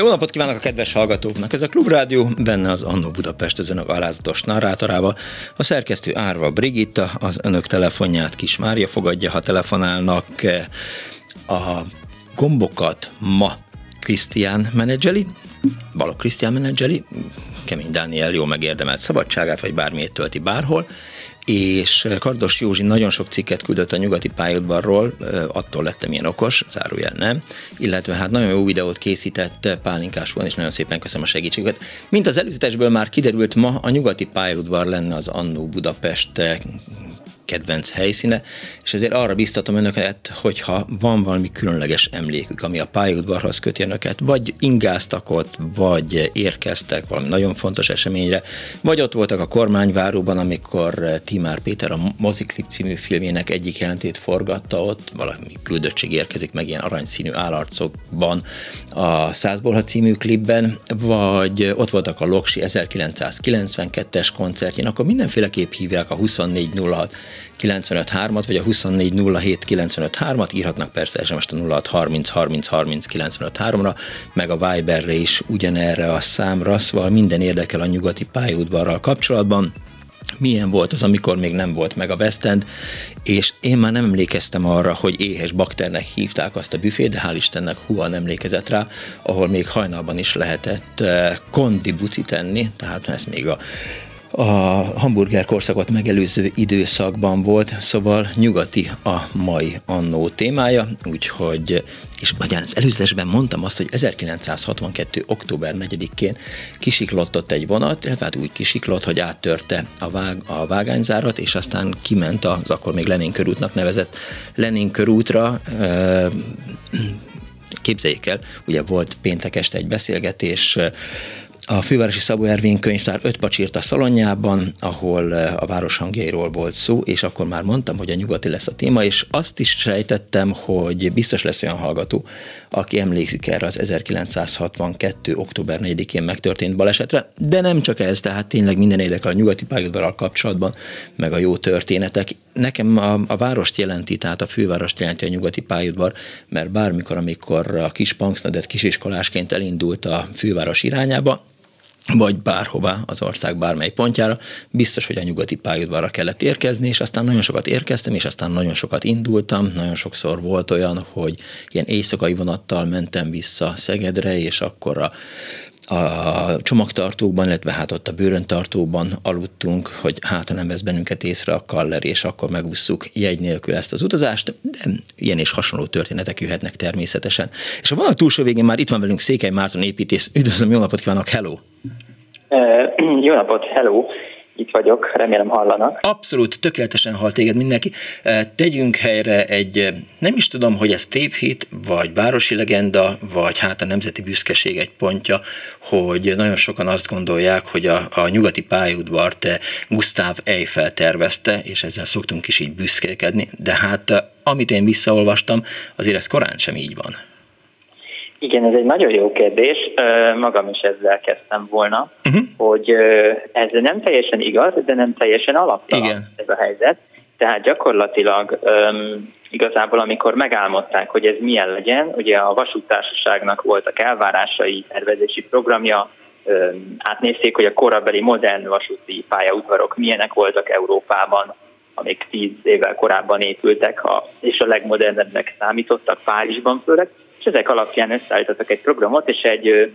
Jó napot kívánok a kedves hallgatóknak! Ez a Klubrádió, benne az Annó Budapest az önök alázatos narrátorával. A szerkesztő Árva Brigitta, az önök telefonját Kis Mária fogadja, ha telefonálnak. A gombokat ma Krisztián menedzseli, Balok Krisztián menedzseli, Kemény Dániel jó megérdemelt szabadságát, vagy bármiért tölti bárhol, és Kardos Józsi nagyon sok cikket küldött a nyugati pályaudvarról, attól lettem ilyen okos, zárójel nem, illetve hát nagyon jó videót készített Pálinkás van, és nagyon szépen köszönöm a segítséget. Mint az előzetesből már kiderült, ma a nyugati pályaudvar lenne az Annó Budapest kedvenc helyszíne, és ezért arra biztatom önöket, hogyha van valami különleges emlékük, ami a pályaudvarhoz köti önöket, vagy ingáztak ott, vagy érkeztek valami nagyon fontos eseményre, vagy ott voltak a kormányváróban, amikor Timár Péter a Moziklip című filmjének egyik jelentét forgatta ott, valami küldöttség érkezik meg ilyen aranyszínű állarcokban a Százbolha című klipben, vagy ott voltak a Loksi 1992-es koncertjén, akkor mindenféleképp hívják a 2406 953-at, vagy a 2407 953-at, írhatnak persze SMS-t a 06 30 30 30 953-ra, meg a Viberre is ugyanerre a számra, szóval minden érdekel a nyugati pályaudvarral kapcsolatban. Milyen volt az, amikor még nem volt meg a West End, és én már nem emlékeztem arra, hogy éhes bakternek hívták azt a büfét, de hál' Istennek nem emlékezett rá, ahol még hajnalban is lehetett eh, kondi buci tenni, tehát ez még a a hamburger korszakot megelőző időszakban volt, szóval nyugati a mai annó témája, úgyhogy, és magyarán az előzetesben mondtam azt, hogy 1962. október 4-én kisiklott ott egy vonat, illetve hát úgy kisiklott, hogy áttörte a, vág, a vágányzárat, és aztán kiment az akkor még Lenin körútnak nevezett Lenin körútra, képzeljék el, ugye volt péntek este egy beszélgetés, a Fővárosi Szabó Ervin könyvtár öt pacsírt a szalonjában, ahol eh, a város hangjairól volt szó, és akkor már mondtam, hogy a nyugati lesz a téma, és azt is sejtettem, hogy biztos lesz olyan hallgató, aki emlékszik erre az 1962. október 4-én megtörtént balesetre, de nem csak ez, tehát tényleg minden érdekel a nyugati pályaudvarral kapcsolatban, meg a jó történetek. Nekem a, a várost jelenti, tehát a fővárost jelenti a nyugati pályaudvar, mert bármikor, amikor a kis Punksnadet kisiskolásként elindult a főváros irányába, vagy bárhová az ország bármely pontjára, biztos, hogy a nyugati pályaudvarra kellett érkezni, és aztán nagyon sokat érkeztem, és aztán nagyon sokat indultam, nagyon sokszor volt olyan, hogy ilyen éjszakai vonattal mentem vissza Szegedre, és akkor a a csomagtartókban, illetve hát ott a bőröntartóban aludtunk, hogy hát nem vesz bennünket észre a kaller, és akkor megússzuk jegy nélkül ezt az utazást, de ilyen és hasonló történetek jöhetnek természetesen. És a vonal túlsó végén már itt van velünk Székely Márton építész. Üdvözlöm, jó napot kívánok, hello! Uh, jó napot, hello! Itt vagyok, remélem hallanak. Abszolút, tökéletesen hall téged mindenki. Tegyünk helyre egy, nem is tudom, hogy ez tévhit, vagy városi legenda, vagy hát a nemzeti büszkeség egy pontja, hogy nagyon sokan azt gondolják, hogy a, a nyugati pályaudvart Gustav Eiffel tervezte, és ezzel szoktunk is így büszkélkedni, de hát amit én visszaolvastam, azért ez korán sem így van. Igen, ez egy nagyon jó kérdés. Magam is ezzel kezdtem volna, uh-huh. hogy ez nem teljesen igaz, de nem teljesen alaptalan Igen. ez a helyzet. Tehát gyakorlatilag um, igazából, amikor megálmodták, hogy ez milyen legyen, ugye a vasútársaságnak voltak elvárásai, tervezési programja, um, átnézték, hogy a korabeli modern vasúti pályaudvarok milyenek voltak Európában, amik tíz évvel korábban épültek, ha, és a legmodernebbnek számítottak Párizsban főleg, és ezek alapján összeállítottak egy programot, és egy,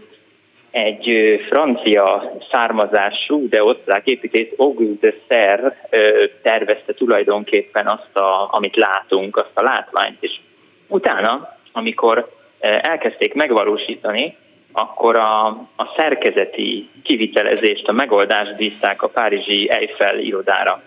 egy francia származású, de osztrák építész Auguste de tervezte tulajdonképpen azt, a, amit látunk, azt a látványt, és utána, amikor elkezdték megvalósítani, akkor a, a szerkezeti kivitelezést, a megoldást bízták a Párizsi Eiffel irodára,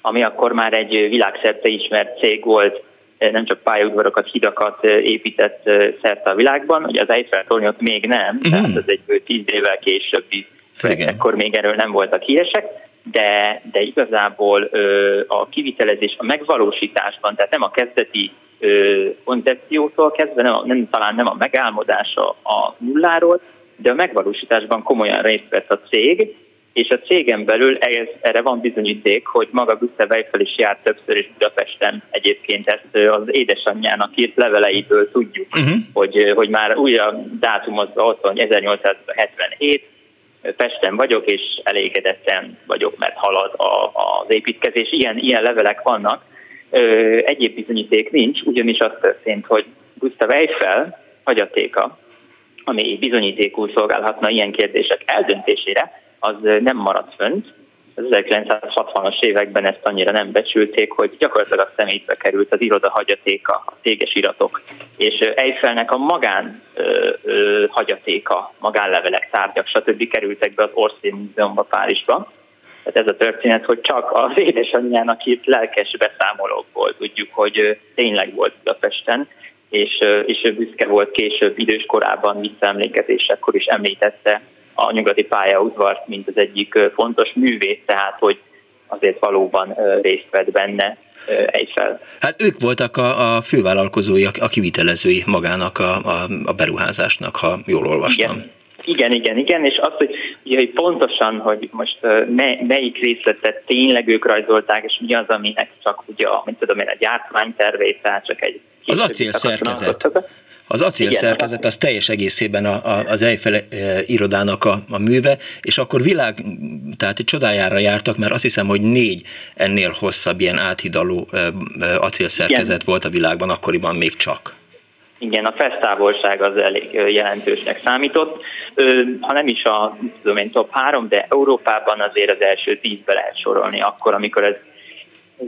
ami akkor már egy világszerte ismert cég volt, nem csak pályaudvarokat, hidakat épített szerte a világban, ugye az Eiffel tornyot még nem, mm. tehát ez egy tíz évvel későbbi, ekkor még erről nem voltak híresek, de, de igazából ö, a kivitelezés a megvalósításban, tehát nem a kezdeti ö, koncepciótól kezdve, nem, nem, talán nem a megálmodása a nulláról, de a megvalósításban komolyan részt vett a cég, és a cégen belül ez, erre van bizonyíték, hogy maga Gustav Eiffel is járt többször is Budapesten. Egyébként ezt az édesanyjának írt leveleiből tudjuk, uh-huh. hogy, hogy már újra dátumozva ott van 1877, Pesten vagyok, és elégedetten vagyok, mert halad a, az építkezés. Ilyen, ilyen levelek vannak. Egyéb bizonyíték nincs, ugyanis az történt, hogy Gustav Eiffel hagyatéka, ami bizonyítékul szolgálhatna ilyen kérdések eldöntésére, az nem maradt fönt. Az 1960-as években ezt annyira nem becsülték, hogy gyakorlatilag a szemétbe került az iroda hagyatéka, a téges iratok, és Eiffelnek a magán ö, ö, hagyatéka, magánlevelek, tárgyak, stb. kerültek be az Orsay Múzeumba Párizsba. Tehát ez a történet, hogy csak az édesanyjának írt lelkes beszámolókból tudjuk, hogy tényleg volt Budapesten, és, és büszke volt később idős korában visszaemlékezésekor is említette a nyugati pályaudvart, mint az egyik fontos művész, tehát hogy azért valóban részt vett benne Eiffel. Hát ők voltak a, a fővállalkozói, a kivitelezői magának a, a, a beruházásnak, ha jól olvastam. Igen. Igen, igen, igen, és az, hogy, ugye, hogy pontosan, hogy most me, melyik részletet tényleg ők rajzolták, és mi az, aminek csak ugye, mint tudom én, a gyártmánytervét, tehát csak egy... Az acél szerkezet. Az acél Igen, szerkezet az teljes egészében a, a, az Eiffel e, irodának a, a műve, és akkor világ, tehát egy csodájára jártak, mert azt hiszem, hogy négy ennél hosszabb ilyen áthidaló e, e, acélszerkezet Igen. volt a világban, akkoriban még csak. Igen, a fesztávolság az elég jelentősnek számított. Ha nem is a tudom én, top három, de Európában azért az első tízbe lehet sorolni, akkor, amikor ez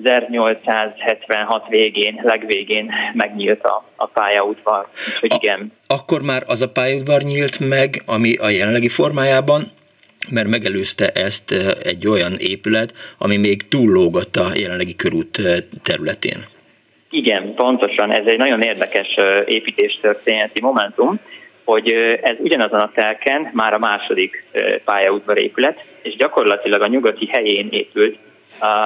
1876 végén, legvégén megnyílt a, a pályaudvar. Úgyhogy a, igen. Akkor már az a pályaudvar nyílt meg, ami a jelenlegi formájában, mert megelőzte ezt egy olyan épület, ami még túllógott a jelenlegi körút területén. Igen, pontosan. Ez egy nagyon érdekes építéstörténeti momentum, hogy ez ugyanazon a telken már a második pályaudvar épület, és gyakorlatilag a nyugati helyén épült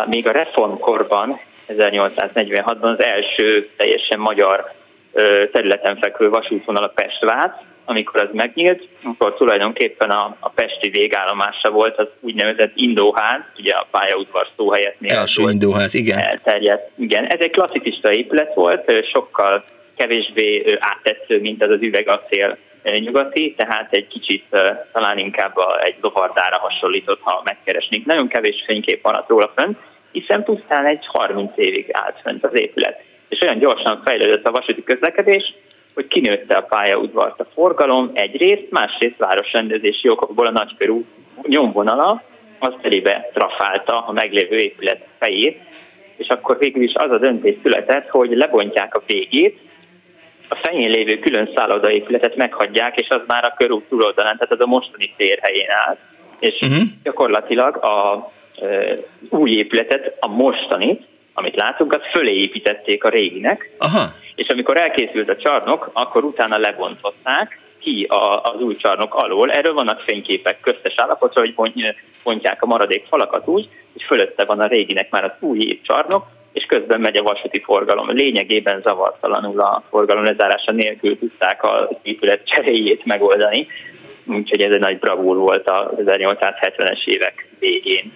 még a reformkorban, 1846-ban az első teljesen magyar területen fekvő vasútvonal a Pestvác, amikor az megnyílt, akkor tulajdonképpen a, a pesti végállomása volt az úgynevezett Indóház, ugye a pályaudvar szó helyett Első Indóház, igen. Elterjedt. Igen, ez egy klasszikista épület volt, sokkal kevésbé áttetsző, mint az az üvegacél nyugati, tehát egy kicsit talán inkább egy lovardára hasonlított, ha megkeresnénk. Nagyon kevés fénykép van róla fönt, hiszen pusztán egy 30 évig állt fönt az épület. És olyan gyorsan fejlődött a vasúti közlekedés, hogy kinőtte a pályaudvart a forgalom egyrészt, másrészt városrendezési okokból a nagykörú nyomvonala, az telébe trafálta a meglévő épület fejét, és akkor végül is az a döntés született, hogy lebontják a végét, a fején lévő külön szállodaépületet meghagyják, és az már a körút túloldalán, tehát az a mostani térhelyén áll. És uh-huh. gyakorlatilag a e, új épületet, a mostani, amit látunk, azt fölé építették a réginek, Aha. és amikor elkészült a csarnok, akkor utána lebontották ki a, az új csarnok alól. Erről vannak fényképek köztes állapotra, hogy bontják a maradék falakat úgy, hogy fölötte van a réginek már az új csarnok, és közben megy a vasúti forgalom. Lényegében zavartalanul a forgalom lezárása nélkül tudták az épület cseréjét megoldani, úgyhogy ez egy nagy bravúr volt az 1870-es évek végén.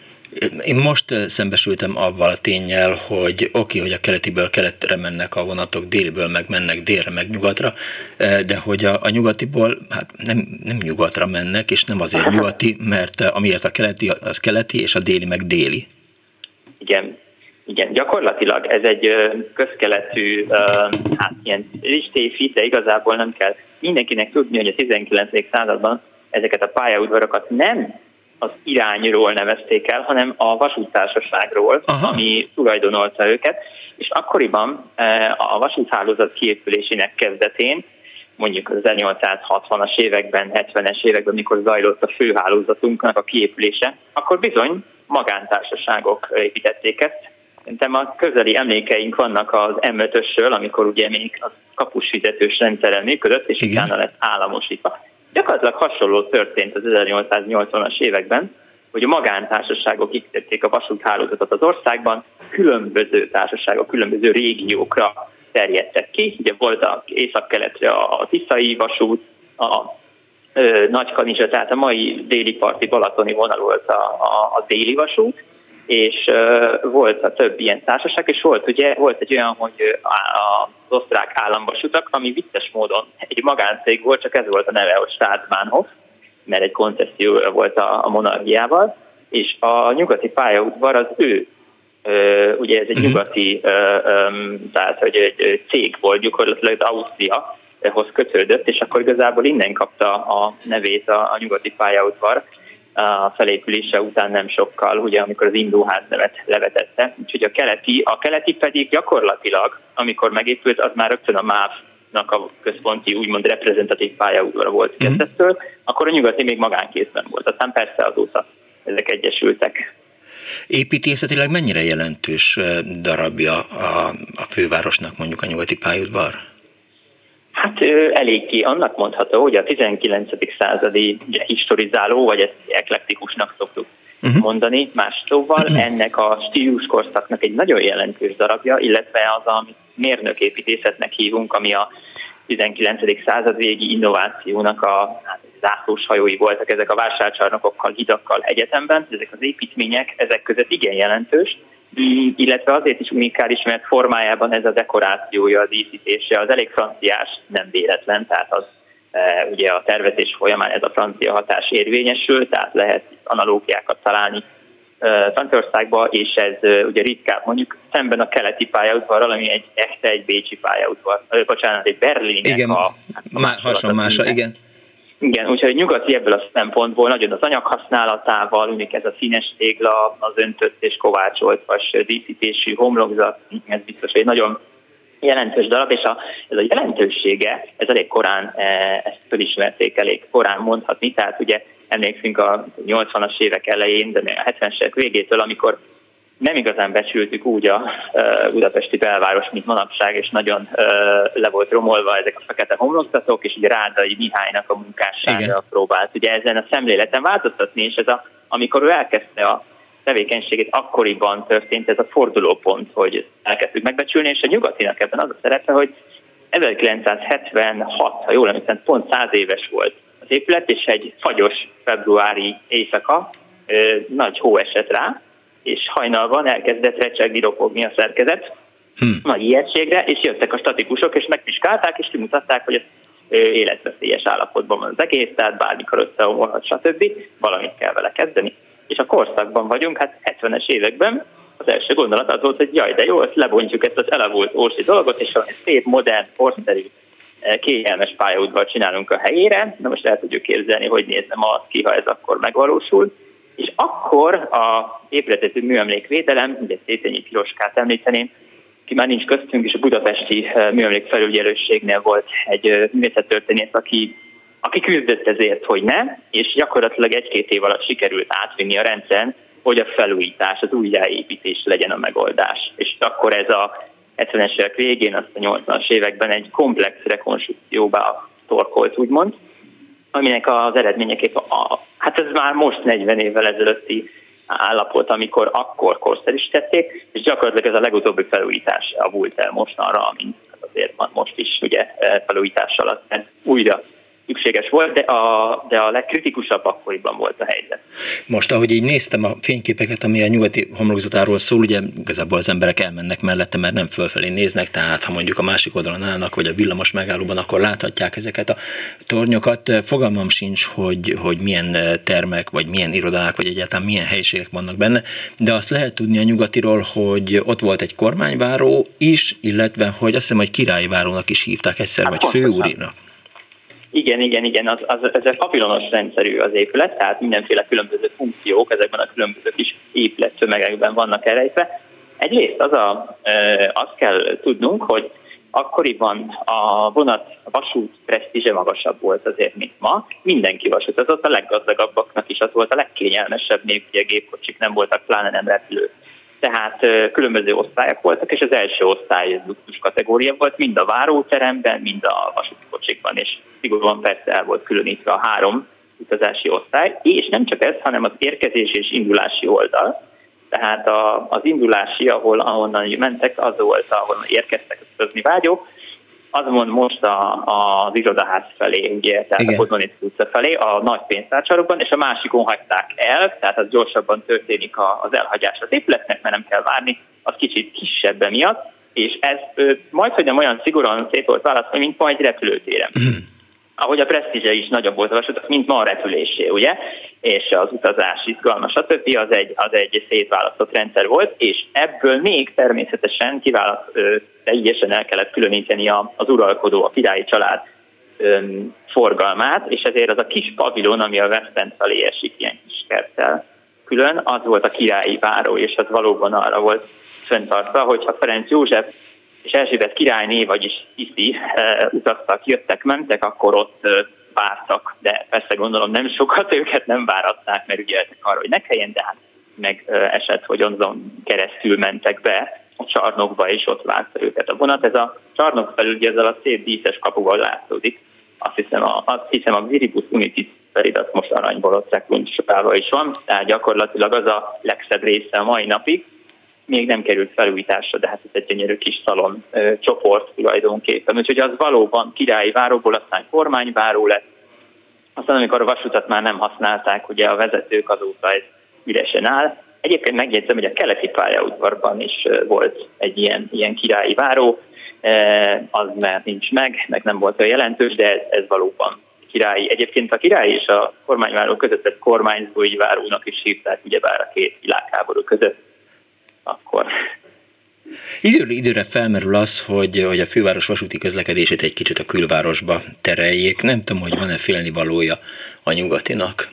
Én most szembesültem avval a tényel, hogy oké, hogy a keletiből keletre mennek a vonatok, déliből meg mennek délre, meg nyugatra, de hogy a, a nyugatiból hát nem, nem nyugatra mennek, és nem azért nyugati, mert amiért a keleti az keleti, és a déli meg déli. Igen, igen, gyakorlatilag ez egy közkeletű, hát ilyen listéfi, de igazából nem kell mindenkinek tudni, hogy a 19. században ezeket a pályaudvarokat nem az irányról nevezték el, hanem a vasútársaságról, Aha. ami tulajdonolta őket, és akkoriban a vasúthálózat kiépülésének kezdetén mondjuk az 1860-as években, 70-es években, amikor zajlott a főhálózatunknak a kiépülése, akkor bizony magántársaságok építették ezt. Szerintem a közeli emlékeink vannak az M5-ösről, amikor ugye még a kapusfizetős rendszeren működött, és Igen. utána lett államosítva. Gyakorlatilag hasonló történt az 1880-as években, hogy a magántársaságok építették a vasúthálózatot az országban, különböző társaságok, különböző régiókra terjedtek ki. Ugye volt a észak-keletre a Tiszai vasút, a Nagykanizsa, tehát a mai déli parti balatoni vonal volt a, a, a déli vasút, és volt a több ilyen társaság, és volt ugye volt egy olyan, hogy az osztrák államvasutak, ami vicces módon egy magáncég volt, csak ez volt a neve, hogy Staatsbahnhof, mert egy koncesszió volt a, a monarchiával, és a nyugati pályaudvar az ő Uh, ugye ez egy uh-huh. nyugati, uh, um, tehát hogy egy cég volt, gyakorlatilag Ausztriahoz kötődött, és akkor igazából innen kapta a nevét a, a nyugati pályaudvar a felépülése után nem sokkal, ugye amikor az indóház nevet levetette. Úgyhogy a keleti, a keleti pedig gyakorlatilag, amikor megépült, az már rögtön a MÁV nak a központi úgymond reprezentatív pályaudvara volt kezdettől, akkor a nyugati még magánkézben volt. Aztán persze azóta ezek egyesültek. Építészetileg mennyire jelentős darabja a, a fővárosnak mondjuk a nyugati pályaudvar? Hát eléggé annak mondható, hogy a 19. századi ugye, historizáló, vagy ezt eklektikusnak szoktuk uh-huh. mondani, más szóval uh-huh. ennek a stílus korszaknak egy nagyon jelentős darabja, illetve az, amit mérnöképítészetnek hívunk, ami a 19. század végi innovációnak a hát, zászlós hajói voltak ezek a vásárcsarnokokkal, hidakkal egyetemben, ezek az építmények, ezek között igen jelentős, illetve azért is unikális, mert formájában ez a dekorációja, az díszítése az elég franciás, nem véletlen, tehát az e, ugye a tervezés folyamán ez a francia hatás érvényesül, tehát lehet analógiákat találni e, Franciaországban, és ez e, ugye ritkább mondjuk szemben a keleti pályaudvarral, ami egy este egy bécsi pályaudvar, bocsánat, egy berlini. igen, a, a hasonlása, igen. Igen, úgyhogy nyugati ebből a szempontból nagyon az anyaghasználatával, unik ez a színes tégla, az öntött és kovácsolt vas díszítésű homlokzat, ez biztos egy nagyon jelentős darab, és a, ez a jelentősége, ez elég korán, e, ezt fölismerték elég korán mondhatni, tehát ugye emlékszünk a 80-as évek elején, de a 70-es évek végétől, amikor nem igazán becsültük úgy a budapesti belváros, mint manapság, és nagyon le volt romolva ezek a fekete homlokzatok, és ugye Rádai Mihálynak a munkássága próbált ugye ezen a szemléleten változtatni, és ez a, amikor ő elkezdte a tevékenységét, akkoriban történt ez a fordulópont, hogy elkezdtük megbecsülni, és a nyugatinak ebben az a szerepe, hogy 1976, ha jól emlékszem, pont 100 éves volt az épület, és egy fagyos februári éjszaka, nagy hó esett rá, és hajnalban elkezdett recsegni, ropogni a szerkezet hm. nagy ijegységre, és jöttek a statikusok, és megvizsgálták, és kimutatták, hogy ez életveszélyes állapotban van az egész, tehát bármikor összeomolhat, stb. Valamit kell vele kezdeni. És a korszakban vagyunk, hát 70-es években az első gondolat az volt, hogy jaj, de jó, ezt lebontjuk ezt az elavult ósi dolgot, és valami szép, modern, korszerű, kényelmes pályaudvar csinálunk a helyére. Na most el tudjuk képzelni, hogy nézne ma az ki, ha ez akkor megvalósul. És akkor a épületetű műemlékvédelem, ugye Szétényi Piroskát említeném, ki már nincs köztünk, és a budapesti eh, műemlék felügyelőségnél volt egy művészettörténész, aki, aki küzdött ezért, hogy ne, és gyakorlatilag egy-két év alatt sikerült átvinni a rendszeren, hogy a felújítás, az újjáépítés legyen a megoldás. És akkor ez a 70-es évek végén, azt a 80-as években egy komplex rekonstrukcióba torkolt, úgymond, aminek az eredményeképp, a, hát ez már most 40 évvel ezelőtti állapot, amikor akkor korszerűsítették, és gyakorlatilag ez a legutóbbi felújítás avult el mostanra, mint azért most is ugye felújítás alatt újra szükséges volt, de a, de a legkritikusabb akkoriban volt a helyzet. Most, ahogy így néztem a fényképeket, ami a nyugati homlokzatáról szól, ugye igazából az emberek elmennek mellette, mert nem fölfelé néznek, tehát ha mondjuk a másik oldalon állnak, vagy a villamos megállóban, akkor láthatják ezeket a tornyokat. Fogalmam sincs, hogy, hogy milyen termek, vagy milyen irodák, vagy egyáltalán milyen helyiségek vannak benne, de azt lehet tudni a nyugatiról, hogy ott volt egy kormányváró is, illetve hogy azt hiszem, hogy királyi várónak is hívták egyszer, hát vagy főúrinak. Igen, igen, igen, az, az, ez papilonos rendszerű az épület, tehát mindenféle különböző funkciók ezekben a különböző kis épülettömegekben vannak elejtve. Egyrészt az a, azt kell tudnunk, hogy akkoriban a vonat, a vasút presztízse magasabb volt azért, mint ma. Mindenki vasutazott, a leggazdagabbaknak is az volt a legkényelmesebb még, ugye gépkocsik nem voltak, pláne nem repülő. Tehát különböző osztályok voltak, és az első osztály luxus kategória volt, mind a váróteremben, mind a vasúti kocsikban, és szigorúan persze el volt különítve a három utazási osztály, és nem csak ez, hanem az érkezés és indulási oldal. Tehát a, az indulási, ahol ahonnan mentek, az volt, ahol érkeztek utazni vágyók, azon most a, a, az irodaház felé, ugye, tehát Igen. a Kozmonic utca felé, a nagy pénztárcsarokban, és a másikon hagyták el, tehát az gyorsabban történik az elhagyás az épületnek, mert nem kell várni, az kicsit kisebb miatt, és ez majd, hogy nem olyan szigorúan szép volt válaszolni, mint ma egy repülőtéren. Mhm ahogy a presztízse is nagyobb volt a vasútak, mint ma a repülésé, ugye? És az utazás izgalmas, stb. az egy, az egy szétválasztott rendszer volt, és ebből még természetesen kiválaszt, teljesen el kellett különíteni az uralkodó, a királyi család öm, forgalmát, és ezért az a kis pavilon, ami a West End felé esik ilyen kis kerttel külön, az volt a királyi váró, és az valóban arra volt fenntartva, hogyha Ferenc József és Erzsébet királyné, vagyis Iszi e, utaztak, jöttek, mentek, akkor ott e, vártak, de persze gondolom nem sokat, őket nem váratták, mert ügyeltek arra, hogy ne kelljen, de hát meg e, esett, hogy azon keresztül mentek be a csarnokba, és ott várta őket a vonat. Ez a csarnok felül ugye ezzel a szép díszes kapuval látszódik. Azt hiszem a, azt hiszem a Viribus Unitis felirat most aranyból ott is van, tehát gyakorlatilag az a legszebb része a mai napig még nem került felújításra, de hát ez egy gyönyörű kis szalon ö, csoport tulajdonképpen. Úgyhogy az valóban királyi váróból aztán kormányváró lett. Aztán amikor a vasutat már nem használták, ugye a vezetők azóta ez üresen áll. Egyébként megjegyzem, hogy a keleti pályaudvarban is volt egy ilyen, ilyen királyi váró, az már nincs meg, meg nem volt olyan jelentős, de ez, ez valóban királyi. Egyébként a király és a kormányváró között ez kormányzói várónak is hívták, ugyebár a két világháború között akkor Időről időre felmerül az, hogy, hogy a főváros vasúti közlekedését egy kicsit a külvárosba tereljék. Nem tudom, hogy van-e félnivalója a nyugatinak.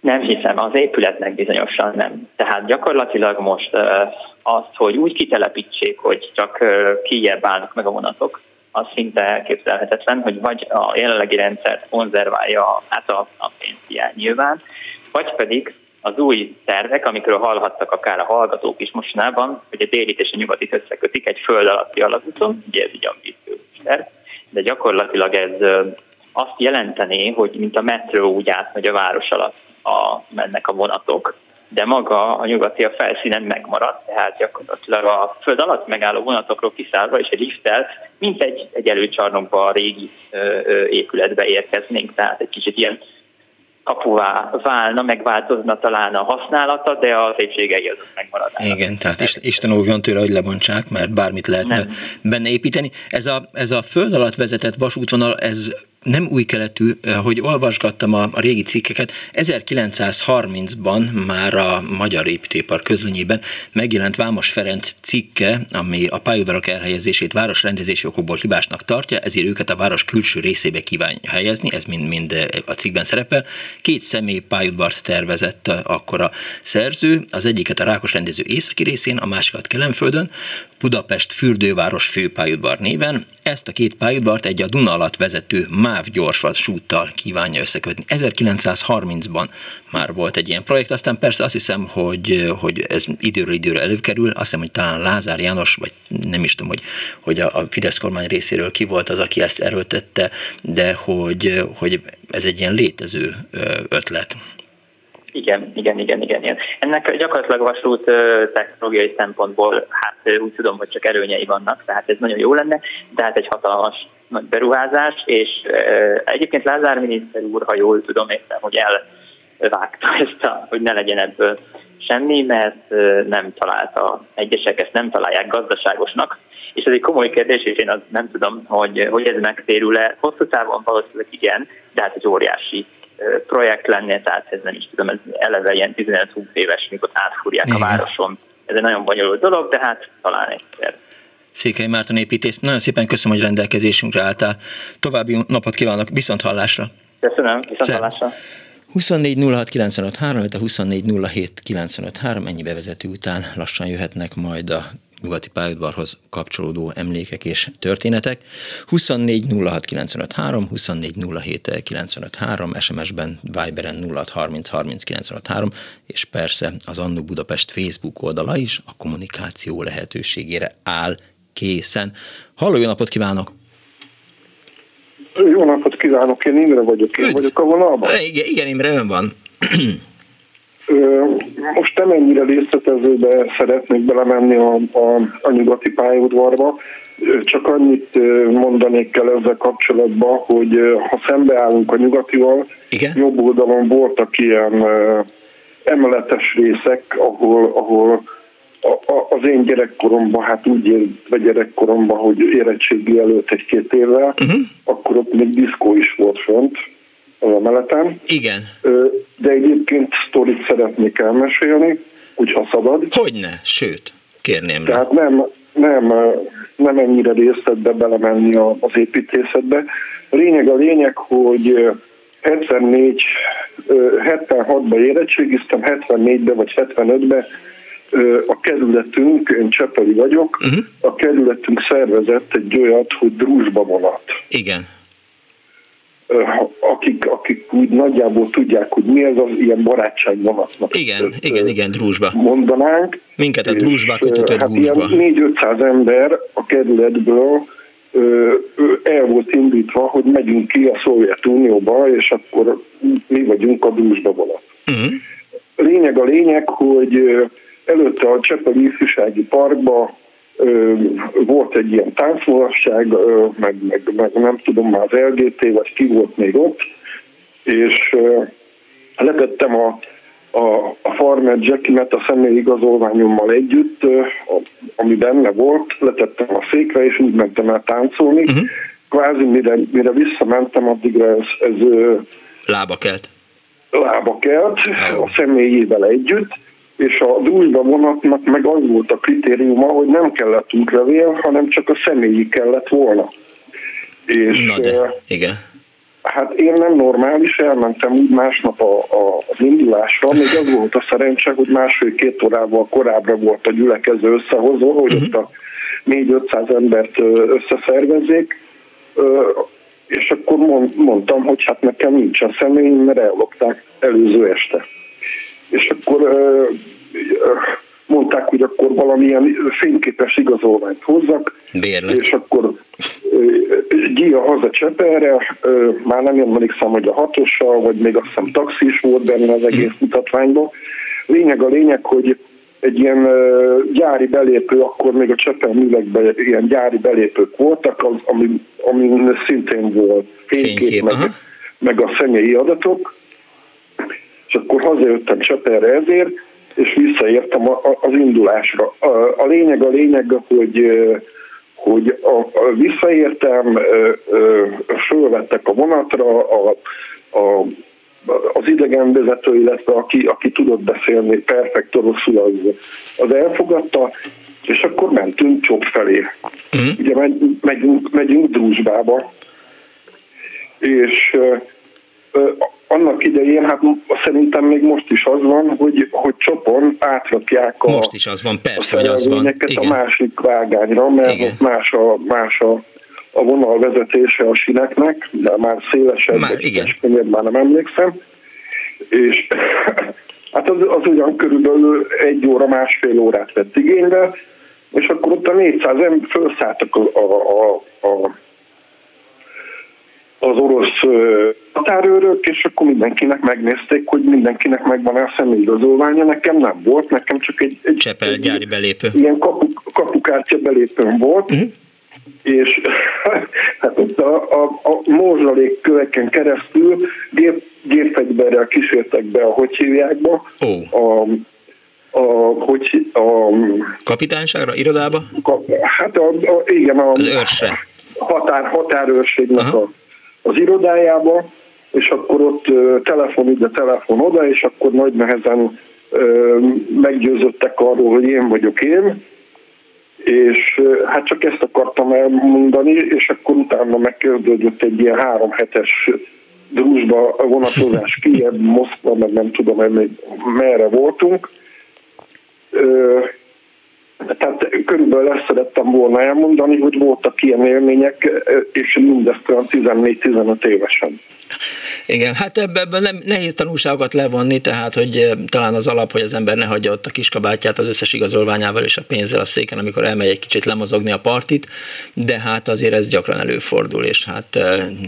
Nem hiszem, az épületnek bizonyosan nem. Tehát gyakorlatilag most az, hogy úgy kitelepítsék, hogy csak kijebb állnak meg a vonatok, az szinte elképzelhetetlen, hogy vagy a jelenlegi rendszert konzerválja hát a, a pénzhiány nyilván, vagy pedig az új tervek, amikről hallhattak akár a hallgatók is mostanában, hogy a délit és a nyugatit összekötik egy föld alatti alapúton, ugye ez egy ambíciós terv, de gyakorlatilag ez azt jelenteni, hogy mint a metró úgy átmegy a város alatt a, mennek a vonatok, de maga a nyugati a felszínen megmarad, tehát gyakorlatilag a föld alatt megálló vonatokról kiszállva és egy lifttel, mint egy, egy előcsarnokba a régi ö, ö, épületbe érkeznénk, tehát egy kicsit ilyen kapuvá válna, megváltozna talán a használata, de a szépségei azok megmaradnának. Igen, tehát is, Isten óvjon tőle, hogy lebontsák, mert bármit lehetne Nem. benne építeni. Ez a, ez a föld alatt vezetett vasútvonal, ez nem új keletű, hogy olvasgattam a, régi cikkeket, 1930-ban már a Magyar Építőipar közlönyében megjelent Vámos Ferenc cikke, ami a pályaudvarak elhelyezését városrendezési okokból hibásnak tartja, ezért őket a város külső részébe kívánja helyezni, ez mind, mind a cikkben szerepel. Két személy pályaudvart tervezett akkor a szerző, az egyiket a Rákos rendező északi részén, a másikat Kelenföldön, Budapest fürdőváros főpályaudvar néven. Ezt a két pályaudvart egy a Duna alatt vezető MÁV gyorsvasúttal kívánja összekötni. 1930-ban már volt egy ilyen projekt, aztán persze azt hiszem, hogy, hogy ez időről időre előkerül, azt hiszem, hogy talán Lázár János, vagy nem is tudom, hogy, hogy a, a Fidesz kormány részéről ki volt az, aki ezt erőltette, de hogy, hogy ez egy ilyen létező ötlet. Igen, igen, igen, igen, igen. Ennek gyakorlatilag vasút technológiai szempontból, hát úgy tudom, hogy csak előnyei vannak, tehát ez nagyon jó lenne, de hát egy hatalmas nagy beruházás, és egyébként Lázár miniszter úr, ha jól tudom, értem, hogy elvágta ezt, a, hogy ne legyen ebből semmi, mert nem találta, egyesek ezt nem találják gazdaságosnak, és ez egy komoly kérdés, és én azt nem tudom, hogy, hogy ez megtérül-e. Hosszú távon valószínűleg igen, de hát egy óriási projekt lenne, tehát ez nem is tudom, ez eleve ilyen 15-20 éves, mikor átfúrják a városon. Ez egy nagyon bonyolult dolog, de hát talán egyszer. Székely Márton építész. Nagyon szépen köszönöm, hogy rendelkezésünkre álltál. További napot kívánok, viszont hallásra. Köszönöm, viszont hallásra. 24 06 95 3, 24 07 95 3, ennyi bevezető után lassan jöhetnek majd a nyugati pályaudvarhoz kapcsolódó emlékek és történetek. 24 06 95 3, 24 07 95 3, SMS-ben Viberen 06 30 30 95 3, és persze az Annu Budapest Facebook oldala is a kommunikáció lehetőségére áll készen. Halló, jó napot kívánok! Jó napot kívánok, én Imre vagyok, én Üdv. vagyok a vonalban. Igen, igen, Imre, ön van. Most nem ennyire részletezőbe szeretnék belemenni a, a, a nyugati pályaudvarba, csak annyit mondanék kell ezzel kapcsolatban, hogy ha szembeállunk a nyugatival, Igen? jobb oldalon voltak ilyen emeletes részek, ahol, ahol a, a, az én gyerekkoromban, hát úgy érve gyerekkoromban, hogy érettségi előtt egy-két évvel, uh-huh. akkor ott még diszkó is volt fönt az emeleten. Igen. De egyébként sztorit szeretnék elmesélni, hogyha szabad. Hogyne, sőt, kérném. Tehát nem, nem, nem ennyire részletbe belemenni az építészetbe. A lényeg a lényeg, hogy 74, 76-ban érettségiztem, 74-ben vagy 75-ben a kerületünk, én Csepeli vagyok, uh-huh. a kerületünk szervezett egy olyat, hogy drúzsba vonat. Igen. Akik, akik úgy nagyjából tudják, hogy mi ez az ilyen barátságvonatnak. Igen, ezt, igen, igen, drúzsba. Mondanánk. Minket a drúzsba kötötött hát gúzsba. 4-500 ember a kerületből el volt indítva, hogy megyünk ki a Szovjetunióba, és akkor mi vagyunk a drúzsba vonat. Uh-huh. Lényeg a lényeg, hogy Előtte a Csepeli Ifjúsági Parkban ö, volt egy ilyen táncmulasság, meg, meg, meg nem tudom már az LGT, vagy ki volt még ott, és letettem a, a, a Farmer Jackimet a személyi igazolványommal együtt, ami benne volt, letettem a székre, és úgy mentem el táncolni. Uh-huh. Kvázi mire, mire visszamentem, addigra ez, ez lába kelt. Lába kelt, a személyével együtt, és a dúsba vonatnak meg az volt a kritériuma, hogy nem kellett útlevél, hanem csak a személyi kellett volna. És, Na de, igen. Hát én nem normális, elmentem úgy másnap a, a, az indulásra, még az volt a szerencse, hogy másfél-két órával korábbra volt a gyülekező összehozva, hogy uh-huh. ott a 4-500 embert összeszervezzék, és akkor mondtam, hogy hát nekem nincsen személy, mert ellopták előző este és akkor mondták, hogy akkor valamilyen fényképes igazolványt hozzak, Bérlet. és akkor Gia haza Cseperre, már nem emlékszem, hogy a hatossal, vagy még azt hiszem taxi is volt benne az egész mm. mutatványban. Lényeg a lényeg, hogy egy ilyen gyári belépő, akkor még a Csepel művekben ilyen gyári belépők voltak, az, ami, ami szintén volt fénykép, Fénykép, meg, meg a személyi adatok, és akkor hazajöttem Cseperre ezért, és visszaértem az indulásra. A lényeg a lényeg, hogy hogy a, a visszaértem, fölvettek a vonatra, a, a, az idegenvezető, illetve aki, aki tudott beszélni perfekt oroszul, az, az elfogadta, és akkor mentünk Csop felé. Mm. Ugye megy, megyünk, megyünk Drúzsbába, és annak idején, hát szerintem még most is az van, hogy, hogy csopon átrakják a Most is az van, persze, hogy az van. Igen. a másik vágányra, mert Igen. ott más a, más a, a vonalvezetése a sineknek, de már szélesebb, már, igen. könnyebb, már nem emlékszem. És hát az, az ugyan körülbelül egy óra, másfél órát vett igénybe, és akkor ott a 400 ember felszálltak a, a, a, a az orosz határőrök, és akkor mindenkinek megnézték, hogy mindenkinek megvan a személyigazolványa, nekem nem volt, nekem csak egy, egy, Csepel, gyári belépő. ilyen kapu, kapukártya belépőm volt, uh-huh. és hát ott a, a, a morzsalék köveken keresztül gép, gépfegyverrel kísértek be a hogy hívjákba, oh. a, a, hogy, a kapitányságra, irodába? A, hát a, a, igen, a, az őrse. Határ, határőrségnek Aha. a az irodájába, és akkor ott telefon ide, telefon oda, és akkor nagy nehezen meggyőzöttek arról, hogy én vagyok én, és hát csak ezt akartam elmondani, és akkor utána megkezdődött egy ilyen három hetes drúzsba vonatozás Kiev, Moszkva, meg nem tudom, merre voltunk. Tehát körülbelül ezt szerettem volna elmondani, hogy voltak ilyen élmények, és mindezt olyan 14-15 évesen. Igen, hát ebben nem, nehéz tanulságokat levonni, tehát hogy talán az alap, hogy az ember ne hagyja ott a kiskabátját az összes igazolványával és a pénzzel a széken, amikor elmegy egy kicsit lemozogni a partit, de hát azért ez gyakran előfordul, és hát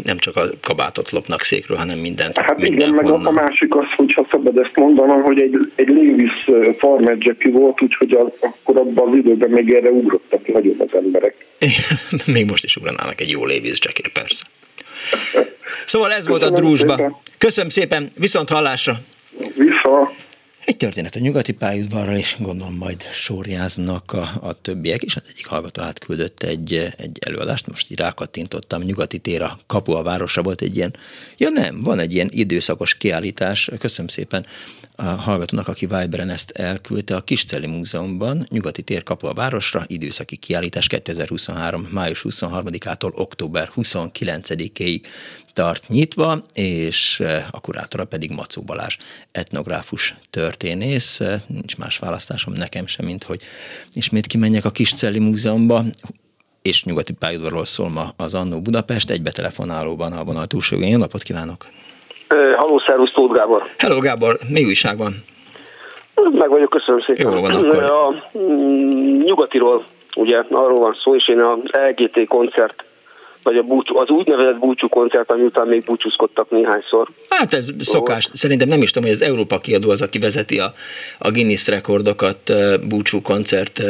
nem csak a kabátot lopnak székről, hanem mindent. Hát igen, meg a másik az, hogyha szabad ezt mondanom, hogy egy, egy Levis eh, Farmer Jackie volt, úgyhogy az, akkor abban az időben még erre ugrottak nagyon az emberek. még most is ugranának egy jó Levis Jackie, persze. Szóval ez Köszönöm volt a drúzsba. Szépen. Köszönöm szépen, viszont hallásra! Vissza! Egy történet a nyugati pályaudvarral, és gondolom majd sorjáznak a, a többiek, és az egyik hallgató átküldött egy, egy előadást, most így rákattintottam, nyugati tér a kapu a városra volt egy ilyen, ja nem, van egy ilyen időszakos kiállítás, köszönöm szépen a hallgatónak, aki Viberen ezt elküldte a Kisceli Múzeumban, nyugati tér kapu a városra, időszaki kiállítás 2023. május 23-ától október 29-ig tart nyitva, és eh, a kurátora pedig Macó Balázs, etnográfus történész. Eh, nincs más választásom nekem sem, mint hogy ismét kimenjek a Kiscelli Múzeumba, és nyugati pályaudvarról szól ma az Annó Budapest, egy betelefonálóban a vonal túlsó Jó napot kívánok! Halló, szervusz, Tóth Gábor! Hello, Gábor! Mi újság van? Meg vagyok, köszönöm szépen. Jó van akkor. A mm, nyugatiról, ugye arról van szó, és én az LGT koncert vagy a búcsú, az úgynevezett búcsú koncert, ami után még búcsúzkodtak néhányszor. Hát ez szokás. Szóval. Szerintem nem is tudom, hogy az Európa kiadó az, aki vezeti a, a Guinness rekordokat búcsú koncert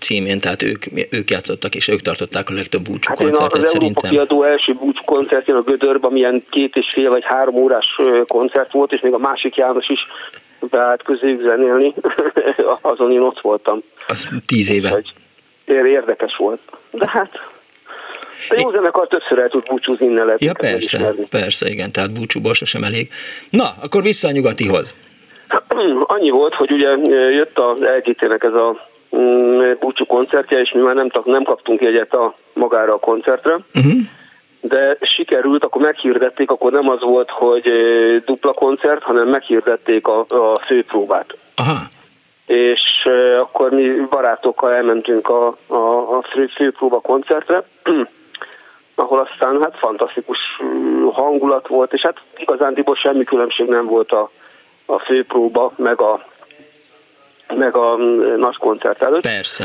címén, tehát ők, ők játszottak és ők tartották a legtöbb búcsú hát koncertet az szerintem. Európa kiadó első búcsú koncertjén a Gödörben, milyen két és fél vagy három órás koncert volt, és még a másik János is beállt közéjük zenélni, azon én ott voltam. Az tíz éve. Érdekes volt. De hát a jó zenekar többször el tud búcsúzni, innen lehet Ja persze, persze, igen, tehát búcsúból sosem elég. Na, akkor vissza a nyugatihoz. Annyi volt, hogy ugye jött az LGT-nek ez a mm, búcsú koncertje, és mi már nem, nem kaptunk jegyet a, magára a koncertre. Uh-huh. De sikerült, akkor meghirdették, akkor nem az volt, hogy dupla koncert, hanem meghirdették a, a főpróbát. Aha. És akkor mi barátokkal elmentünk a, a, a fő, főpróba koncertre, ahol aztán hát fantasztikus hangulat volt, és hát igazándiból semmi különbség nem volt a, a főpróba, meg a, meg a nagy koncert előtt. Persze.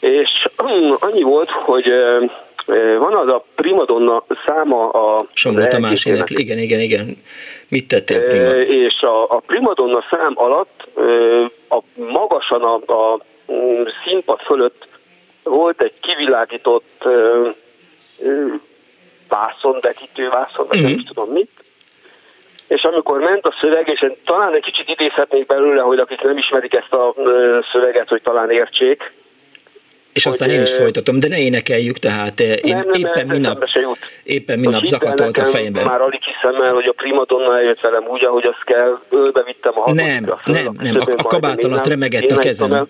És annyi volt, hogy van az a primadonna száma a... Somló Tamás énekli, igen, igen, igen. Mit tettél prima? És a, a primadonna szám alatt a magasan a, a színpad fölött volt egy kivilágított vászon, betítő vászon, vagy uh-huh. nem mhm. is tudom mit. És amikor ment a szöveg, és én talán egy kicsit idézhetnék belőle, hogy akik nem ismerik ezt a szöveget, hogy talán értsék. És aztán én is folytatom, de ne énekeljük, tehát én nem, nem, éppen minap, éppen minap zakatolt a fejemben. Már alig hiszem el, hogy a primadonna eljött velem úgy, ahogy azt kell, ölbe vittem a Nem, nem, nem, a, a kabát alatt remegett a kezem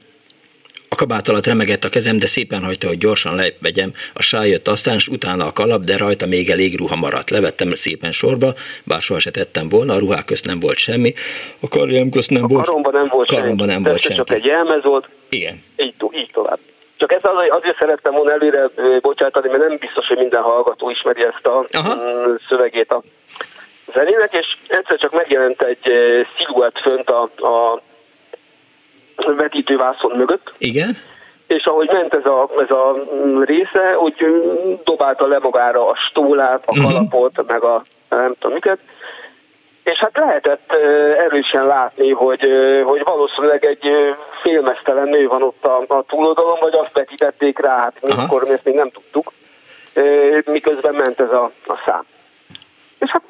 a kabát alatt remegett a kezem, de szépen hagyta, hogy gyorsan levegyem. A sáj jött aztán, és utána a kalap, de rajta még elég ruha maradt. Levettem szépen sorba, bár soha se tettem volna, a ruhák közt nem volt semmi, a karjám közt nem a volt. Karomban nem volt karomban nem volt semmi. Csak egy jelmez volt. Igen. Így, így tovább. Csak ezt azért szerettem volna előre bocsátani, mert nem biztos, hogy minden hallgató ismeri ezt a Aha. Mm, szövegét a zenének, és egyszer csak megjelent egy sziluett fönt a, a vetítővászon mögött. Igen. És ahogy ment ez a, ez a része, úgy dobálta le magára a stólát, a mhm. kalapot, uh-huh. meg a nem tudom miket. És hát lehetett erősen látni, hogy, hogy valószínűleg egy félmeztelen nő van ott a, a túloldalon, vagy azt vetítették rá, hát mi akkor ezt még nem tudtuk, miközben ment ez a, a szám. És hát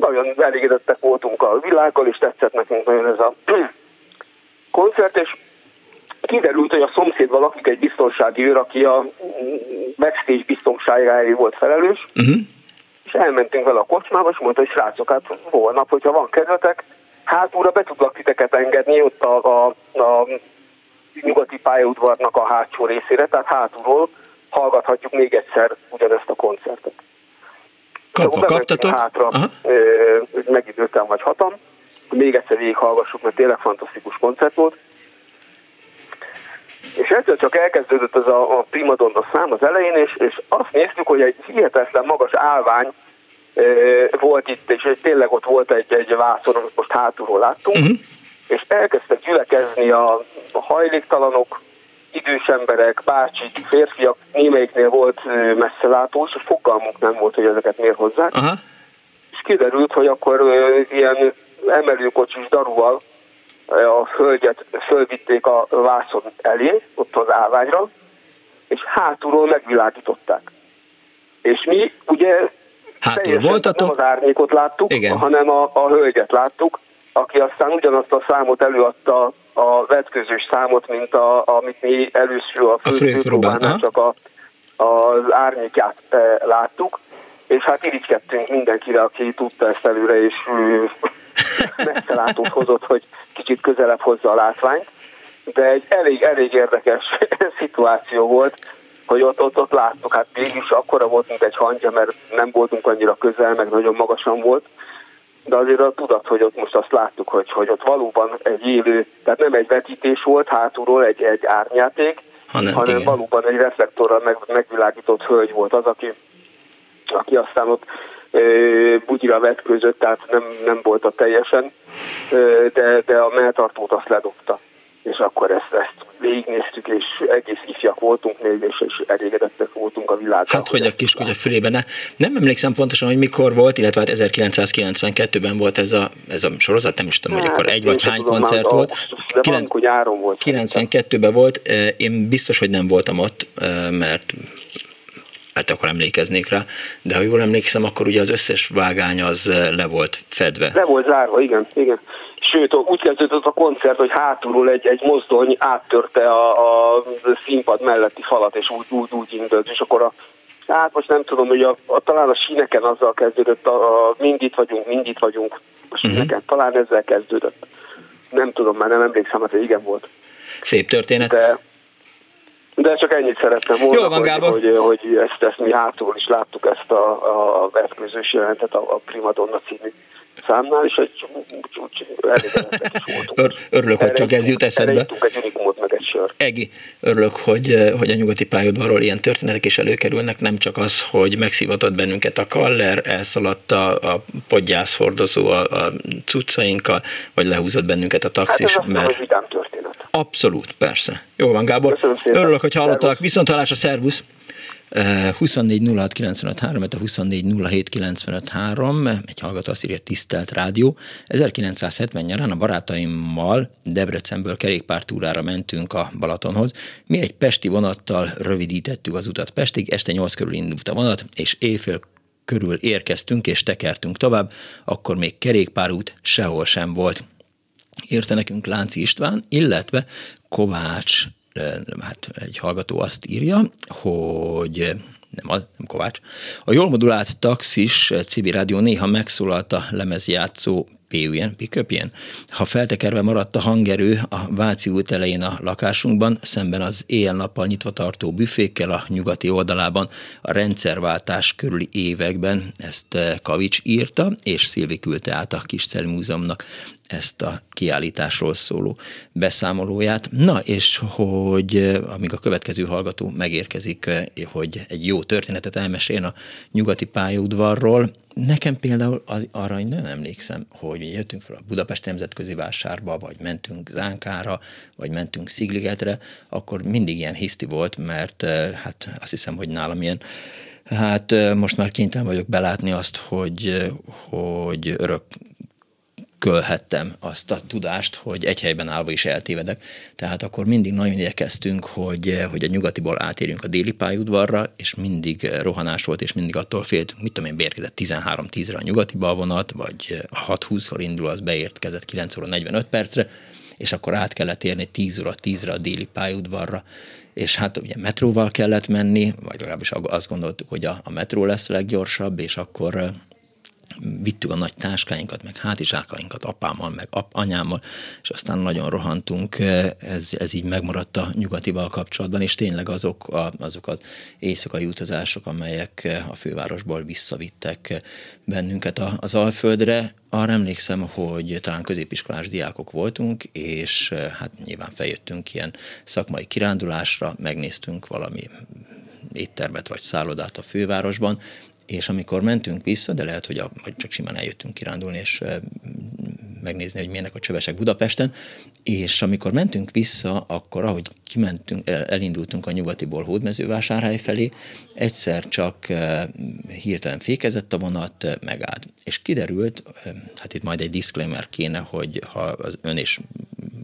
nagyon elégedettek voltunk a világgal, és tetszett nekünk nagyon ez a koncert, és kiderült, hogy a szomszédban lakik egy biztonsági őr, aki a backstage biztonságáért volt felelős, uh-huh. és elmentünk vele a kocsmába, és mondta, hogy srácok, hát holnap, hogyha van kedvetek, hátulra be tudlak titeket engedni ott a, a, a nyugati pályaudvarnak a hátsó részére, tehát hátulról hallgathatjuk még egyszer ugyanezt a koncertet. Kapva kaptatok? Hátra, megidőztem vagy hatam, még egyszer végighallgassuk, mert tényleg fantasztikus koncert volt. És egyszer csak elkezdődött ez a, a primadonna szám az elején, és, és azt néztük, hogy egy hihetetlen magas állvány e, volt itt, és tényleg ott volt egy, egy vászon, amit most hátulról láttunk, uh-huh. és elkezdtek gyülekezni a, a hajléktalanok, idős emberek, bácsik, férfiak, némelyiknél volt messzelátós, és fogalmunk nem volt, hogy ezeket miért hozzák. Uh-huh. És kiderült, hogy akkor ilyen emelőkocsis daruval a hölgyet fölvitték a vászon elé, ott az állványra, és hátulról megvilágították. És mi ugye Hátul voltatok? nem az árnyékot láttuk, Igen. hanem a, a hölgyet láttuk, aki aztán ugyanazt a számot előadta, a vetközős számot, mint a, amit mi először a főpróbánál csak a, az árnyékát e, láttuk, és hát irigykedtünk mindenkire, aki tudta ezt előre, és messzelátót hozott, hogy kicsit közelebb hozza a látványt, de egy elég, elég érdekes szituáció volt, hogy ott, ott, ott láttuk, hát mégis akkora volt, mint egy hangja, mert nem voltunk annyira közel, meg nagyon magasan volt, de azért a tudat, hogy ott most azt láttuk, hogy, hogy ott valóban egy élő, tehát nem egy vetítés volt hátulról, egy, egy árnyáték, hanem, hanem valóban egy reflektorral meg, megvilágított hölgy volt az, aki, aki aztán ott bugyira vetközött, tehát nem, nem volt a teljesen, de, de a melltartót azt ledobta. És akkor ezt, ezt végignéztük, és egész ifjak voltunk még, és, és elégedettek voltunk a világgal. Hát, hogy a kiskutya fülében ne. Nem emlékszem pontosan, hogy mikor volt, illetve hát 1992-ben volt ez a, ez a sorozat, nem is tudom, hogy hát, akkor egy vagy hány koncert volt. De 9, nyáron volt. 92-ben volt, én biztos, hogy nem voltam ott, mert hát akkor emlékeznék rá, de ha jól emlékszem, akkor ugye az összes vágány az eh, le volt fedve. Le volt zárva, igen, igen. Sőt, úgy kezdődött a koncert, hogy hátulról egy, egy mozdony áttörte a, a színpad melletti falat, és úgy, úgy, úgy indult, és akkor a Hát most nem tudom, hogy a, a, talán a síneken azzal kezdődött, a, a mind itt vagyunk, mind itt vagyunk a mhm. síneken, uh-huh. talán ezzel kezdődött. Nem tudom, már nem emlékszem, hát igen volt. Szép történet. De, de csak ennyit szerettem volna, Jó van, hogy, hogy, hogy ezt, ezt mi hátul is láttuk ezt a, a vetkőzős jelentet, a, a Primadonna című számnál, és egy úgy voltunk. örülök, hogy csak ez jut eszedbe. egy unikumot, meg egy sör. Egi, örülök, hogy, hogy a nyugati pályaudvarról ilyen történetek is előkerülnek, nem csak az, hogy megszívatott bennünket a kaller, elszaladt a, a podgyászhordozó a, a cuccainkkal, vagy lehúzott bennünket a taxis, hát ez mert... vidám történet. Abszolút, persze. Jó van, Gábor. Örülök, hogy hallottalak. Viszont hallás a szervusz. 24 06 3, a 24 egy hallgató azt írja, tisztelt rádió. 1970 nyarán a barátaimmal Debrecenből kerékpártúrára mentünk a Balatonhoz. Mi egy pesti vonattal rövidítettük az utat Pestig, este 8 körül indult a vonat, és éjfél körül érkeztünk és tekertünk tovább, akkor még kerékpárút sehol sem volt. Írta nekünk Lánci István, illetve Kovács hát egy hallgató azt írja, hogy nem az, nem Kovács. A jól modulált taxis civil rádió néha megszólalt a lemezjátszó Piköpjen. Ha feltekerve maradt a hangerő a Váci út elején a lakásunkban, szemben az éjjel-nappal nyitva tartó büfékkel a nyugati oldalában a rendszerváltás körüli években, ezt Kavics írta, és Szilvi küldte át a Kisceli Múzeumnak ezt a kiállításról szóló beszámolóját. Na, és hogy eh, amíg a következő hallgató megérkezik, eh, hogy egy jó történetet elmeséljen a nyugati pályaudvarról, Nekem például az, arra én nem emlékszem, hogy jöttünk fel a Budapest Nemzetközi Vásárba, vagy mentünk Zánkára, vagy mentünk Szigligetre, akkor mindig ilyen hiszti volt, mert eh, hát azt hiszem, hogy nálam ilyen Hát most már kénytelen vagyok belátni azt, hogy, hogy örök kölhettem azt a tudást, hogy egy helyben állva is eltévedek. Tehát akkor mindig nagyon igyekeztünk, hogy, hogy a nyugatiból átérjünk a déli pályaudvarra, és mindig rohanás volt, és mindig attól féltünk, mit tudom én, beérkezett 13-10-re a nyugati balvonat, vagy 6-20-kor indul, az beérkezett 9 óra 45 percre, és akkor át kellett érni 10 óra 10-re a déli pályaudvarra, és hát ugye metróval kellett menni, vagy legalábbis azt gondoltuk, hogy a, a metró lesz a leggyorsabb, és akkor vittük a nagy táskáinkat, meg hátizsákainkat apámmal, meg ap, anyámmal, és aztán nagyon rohantunk, ez, ez így megmaradt a nyugatival kapcsolatban, és tényleg azok, a, azok az éjszakai utazások, amelyek a fővárosból visszavittek bennünket az Alföldre. Arra emlékszem, hogy talán középiskolás diákok voltunk, és hát nyilván feljöttünk ilyen szakmai kirándulásra, megnéztünk valami éttermet vagy szállodát a fővárosban, és amikor mentünk vissza, de lehet, hogy, a, hogy csak simán eljöttünk kirándulni, és megnézni, hogy milyenek a csövesek Budapesten, és amikor mentünk vissza, akkor ahogy kimentünk, elindultunk a nyugatiból hódmezővásárhely felé, egyszer csak hirtelen fékezett a vonat, megállt. És kiderült, hát itt majd egy disclaimer kéne, hogy ha az ön és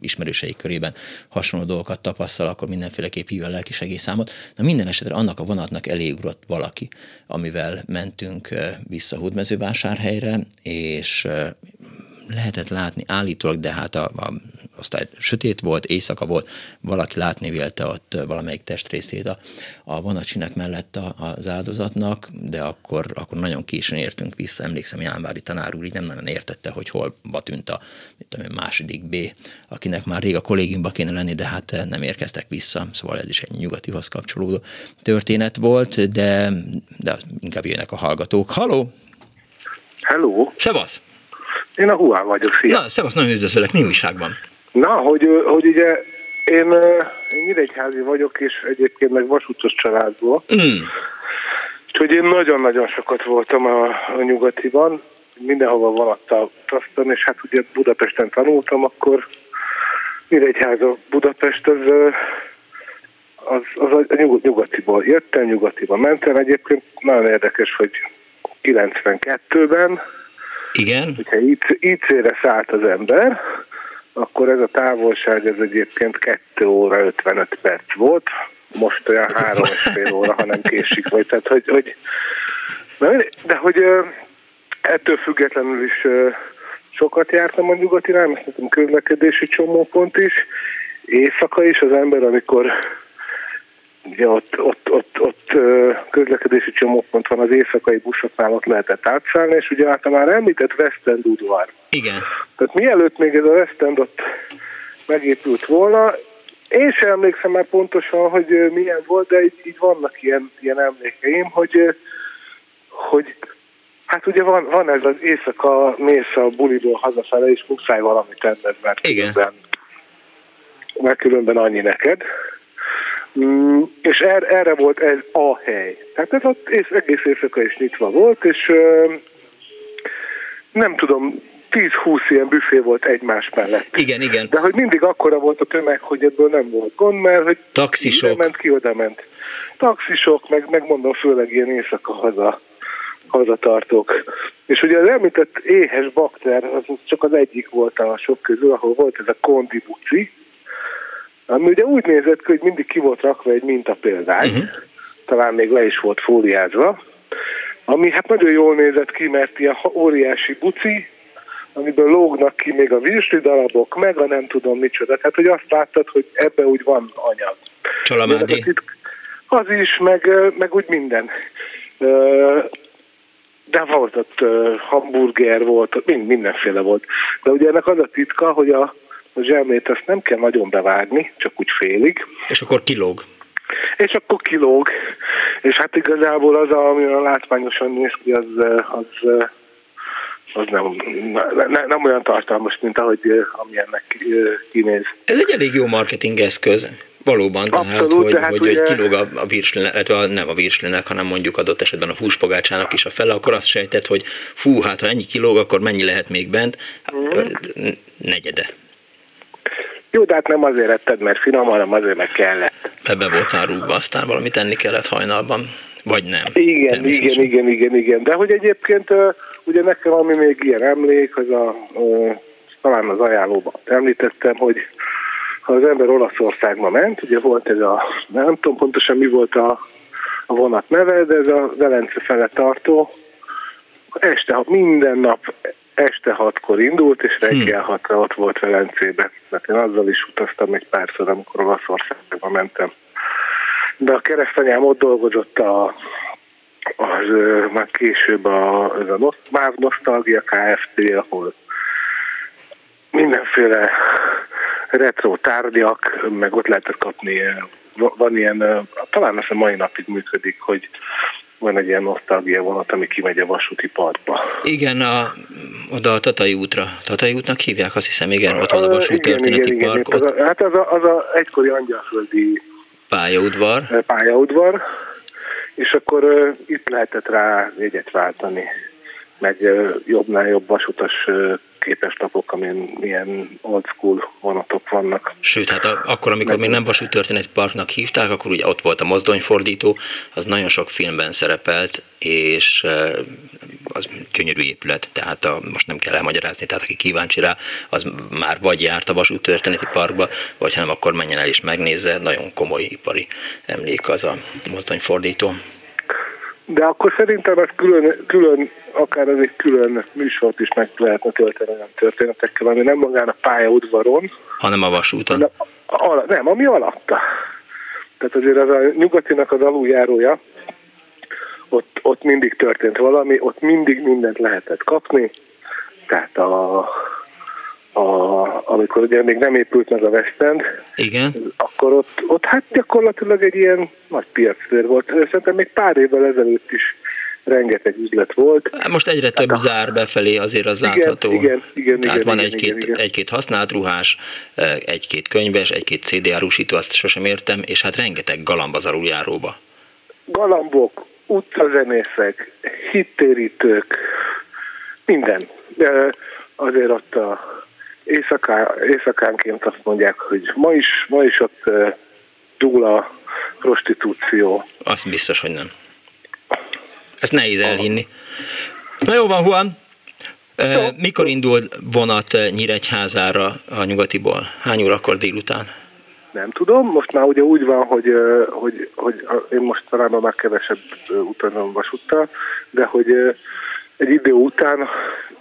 ismerősei körében hasonló dolgokat tapasztal, akkor mindenféleképp hívja a lelki segélyszámot. Na minden esetre annak a vonatnak elégugrott valaki, amivel mentünk vissza Hódmezővásárhelyre, és lehetett látni állítólag, de hát a, a aztán sötét volt, éjszaka volt, valaki látni vélte ott valamelyik testrészét a, a vonatcsinek mellett a, az áldozatnak, de akkor, akkor nagyon későn értünk vissza. Emlékszem, Jánvári tanár úr így nem nagyon értette, hogy hol tűnt a mit tudom, második B, akinek már rég a kollégiumba kéne lenni, de hát nem érkeztek vissza, szóval ez is egy nyugatihoz kapcsolódó történet volt, de, de inkább jönnek a hallgatók. Haló! Hello! Szevasz! Én a Huán vagyok, szia! Na, szevasz, nagyon üdvözöllek, mi újságban? Na, hogy, hogy ugye én, én Nyíregyházi vagyok, és egyébként meg vasútos családból. Mm. Úgyhogy én nagyon-nagyon sokat voltam a, a nyugatiban, mindenhova vonattal utaztam, és hát ugye Budapesten tanultam, akkor Nyíregyháza Budapest az, az, az a nyugat, nyugatiból jöttem, nyugatiba mentem. Egyébként nagyon érdekes, hogy 92-ben, igen. hogyha IC-re szállt az ember, akkor ez a távolság ez egyébként 2 óra 55 perc volt, most olyan 3 és fél óra, ha nem késik vagy. Tehát, hogy, hogy, de hogy ettől függetlenül is sokat jártam a nyugati rám, nekem közlekedési csomópont is, éjszaka is az ember, amikor ugye ott, ott, ott, ott közlekedési csomópont van az éjszakai buszoknál, ott lehetett átszállni, és ugye hát már említett West End udvar. Igen. Tehát mielőtt még ez a West End ott megépült volna, én sem emlékszem már pontosan, hogy milyen volt, de így, így vannak ilyen, ilyen emlékeim, hogy, hogy hát ugye van, van ez az éjszaka, mész a buliból hazafele, és muszáj valamit tenned, mert Igen. különben, mert különben annyi neked. Mm, és er, erre volt ez a hely. Tehát ez ott egész éjszaka is nyitva volt, és nem tudom, 10-20 ilyen büfé volt egymás mellett. Igen, igen. De hogy mindig akkora volt a tömeg, hogy ebből nem volt gond, mert hogy Taxisok. ide ment, ki oda ment. Taxisok, meg, meg mondom, főleg ilyen éjszaka haza, hazatartók. És ugye az említett éhes bakter, az csak az egyik volt a sok közül, ahol volt ez a kondi buci, ami ugye úgy nézett ki, hogy mindig ki volt rakva egy mintapéldány, uh-huh. talán még le is volt fóliázva, ami hát nagyon jól nézett ki, mert ilyen óriási buci, amiből lógnak ki még a virsli darabok, meg a nem tudom micsoda. Tehát, hogy azt láttad, hogy ebbe úgy van anyag. Csalamádi. Az is, meg, meg úgy minden. De volt ott hamburger, volt mindenféle volt. De ugye ennek az a titka, hogy a, a zselmét azt nem kell nagyon bevágni, csak úgy félig. És akkor kilóg. És akkor kilóg. És hát igazából az, ami a látványosan néz ki, az, az az nem, ne, nem olyan tartalmas, mint ahogy amilyennek kinéz. Ez egy elég jó marketing eszköz. Valóban, Abszolút, tehát, hogy, tehát hogy, ugye... hogy kilóg a, a virslinek, illetve nem a virslinek, hanem mondjuk adott esetben a húspogácsának is a fele, akkor azt sejtett, hogy fú, hát ha ennyi kilóg, akkor mennyi lehet még bent? Mm. Negyede. Jó, de hát nem azért etted, mert finom, hanem azért, meg kellett. Ebbe voltál rúgva, aztán valamit enni kellett hajnalban, vagy nem. Igen, igen, igen, igen, igen. De hogy egyébként ugye nekem, ami még ilyen emlék, az a, talán az ajánlóban említettem, hogy ha az ember Olaszországba ment, ugye volt ez a, nem tudom pontosan mi volt a, a vonat neve, de ez a Velence fele tartó, este, minden nap este hatkor indult, és reggel hmm. hatra ott volt Velencébe. Mert én azzal is utaztam egy párszor, amikor Olaszországba mentem. De a keresztanyám ott dolgozott a az már később a, ez a MÁV Nostalgia Kft., ahol mindenféle retro tárgyak, meg ott lehetett kapni, van ilyen, talán ez a mai napig működik, hogy van egy ilyen nosztalgia vonat, ami kimegy a vasúti parkba. Igen, a, oda a Tatai útra. Tatai útnak hívják, azt hiszem, igen, ott van a vasút történeti igen, park. Igen, ott... az a, hát az a, az a egykori angyalföldi pályaudvar. pályaudvar, és akkor uh, itt lehetett rá jegyet váltani, meg jobbnál jobb vasutas uh, lapok, amin milyen old school vonatok vannak. Sőt, hát a, akkor, amikor meg... még nem vasútörténeti parknak hívták, akkor ugye ott volt a mozdonyfordító, az nagyon sok filmben szerepelt, és az gyönyörű épület, tehát a, most nem kell elmagyarázni, tehát aki kíváncsi rá, az már vagy járt a vasútörténeti parkba, vagy hanem akkor menjen el és megnézze, nagyon komoly ipari emlék az a mozdonyfordító. De akkor szerintem ez külön, külön akár ez egy külön műsort is meg lehetne tölteni olyan történetekkel, ami nem magán a pályaudvaron, hanem a vasúton. De, a, nem, ami alatta. Tehát azért az a nyugatinak az aluljárója, ott, ott mindig történt valami, ott mindig mindent lehetett kapni, tehát a, a, amikor ugye még nem épült meg a West End, Igen. akkor ott, ott hát gyakorlatilag egy ilyen nagy piactér volt. Szerintem még pár évvel ezelőtt is rengeteg üzlet volt. Hát most egyre több a... zár befelé, azért az igen, látható. Igen, igen, Tehát igen, van egy-két, egy-két használt ruhás, egy-két könyves, egy-két CD árusító, azt sosem értem, és hát rengeteg galamb az aluljáróba. Galambok, utcazenészek, hittérítők, minden. De azért ott a éjszaká, éjszakánként azt mondják, hogy ma is, ma is ott dúl a prostitúció. Azt biztos, hogy nem. Ezt nehéz elhinni. Na jó van, Juan. Mikor indul vonat Nyíregyházára a nyugatiból? Hány órakor délután? Nem tudom, most már ugye úgy van, hogy, hogy, hogy én most talán már kevesebb utazom vasúttal, de hogy egy idő után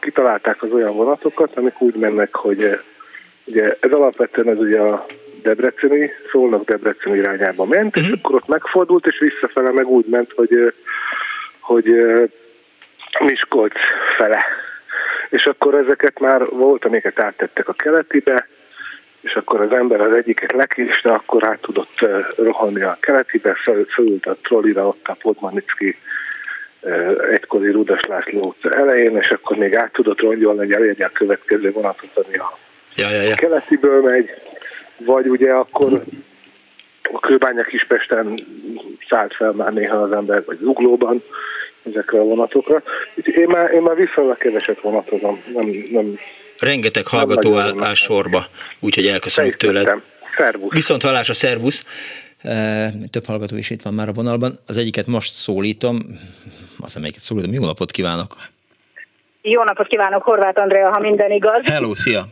kitalálták az olyan vonatokat, amik úgy mennek, hogy ugye ez alapvetően ez ugye a Debreceni, szólnak Debreceni irányába ment, uh-huh. és mhm. akkor ott megfordult, és visszafele meg úgy ment, hogy hogy Miskolc fele. És akkor ezeket már volt, amiket áttettek a keletibe, és akkor az ember az egyiket lekiste, akkor át tudott rohanni a keletibe, fölült a trollira ott a Podmanicki egykori Rudas László utca elején, és akkor még át tudott rongyolni, hogy elérje a következő vonatot, ami a ja, ja, ja. keletiből megy, vagy ugye akkor a Kőbánya Kispesten szállt fel már néha az ember, vagy Zuglóban ezekre a vonatokra. Én már, én már viszonylag keveset vonatozom. Nem, nem, Rengeteg hallgató áll, áll sorba, úgyhogy elköszönjük tőled. Szervusz. Viszont hallásra, szervusz! Több hallgató is itt van már a vonalban. Az egyiket most szólítom, azt melyiket szólítom. Jó napot kívánok! Jó napot kívánok, Horváth Andrea, ha minden igaz. Hello, szia!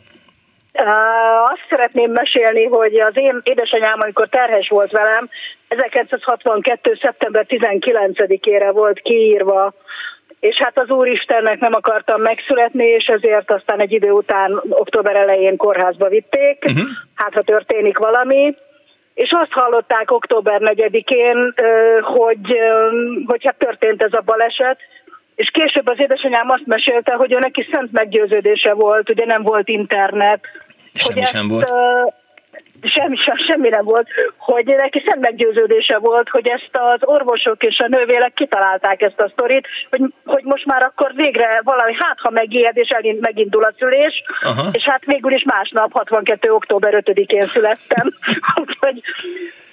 Azt szeretném mesélni, hogy az én édesanyám, amikor terhes volt velem, 1962. szeptember 19-ére volt kiírva, és hát az Úristennek nem akartam megszületni, és ezért aztán egy idő után október elején kórházba vitték, uh-huh. hát ha történik valami. És azt hallották október 4-én, hogy, hogy hát történt ez a baleset, és később az édesanyám azt mesélte, hogy ő neki szent meggyőződése volt, ugye nem volt internet. Semmi hogy sem ezt, volt semmi, semmi nem volt, hogy neki szent meggyőződése volt, hogy ezt az orvosok és a nővélek kitalálták ezt a sztorit, hogy, hogy most már akkor végre valami, hát ha megijed és elint, megindul a szülés, Aha. és hát végül is másnap, 62. október 5-én születtem. Úgyhogy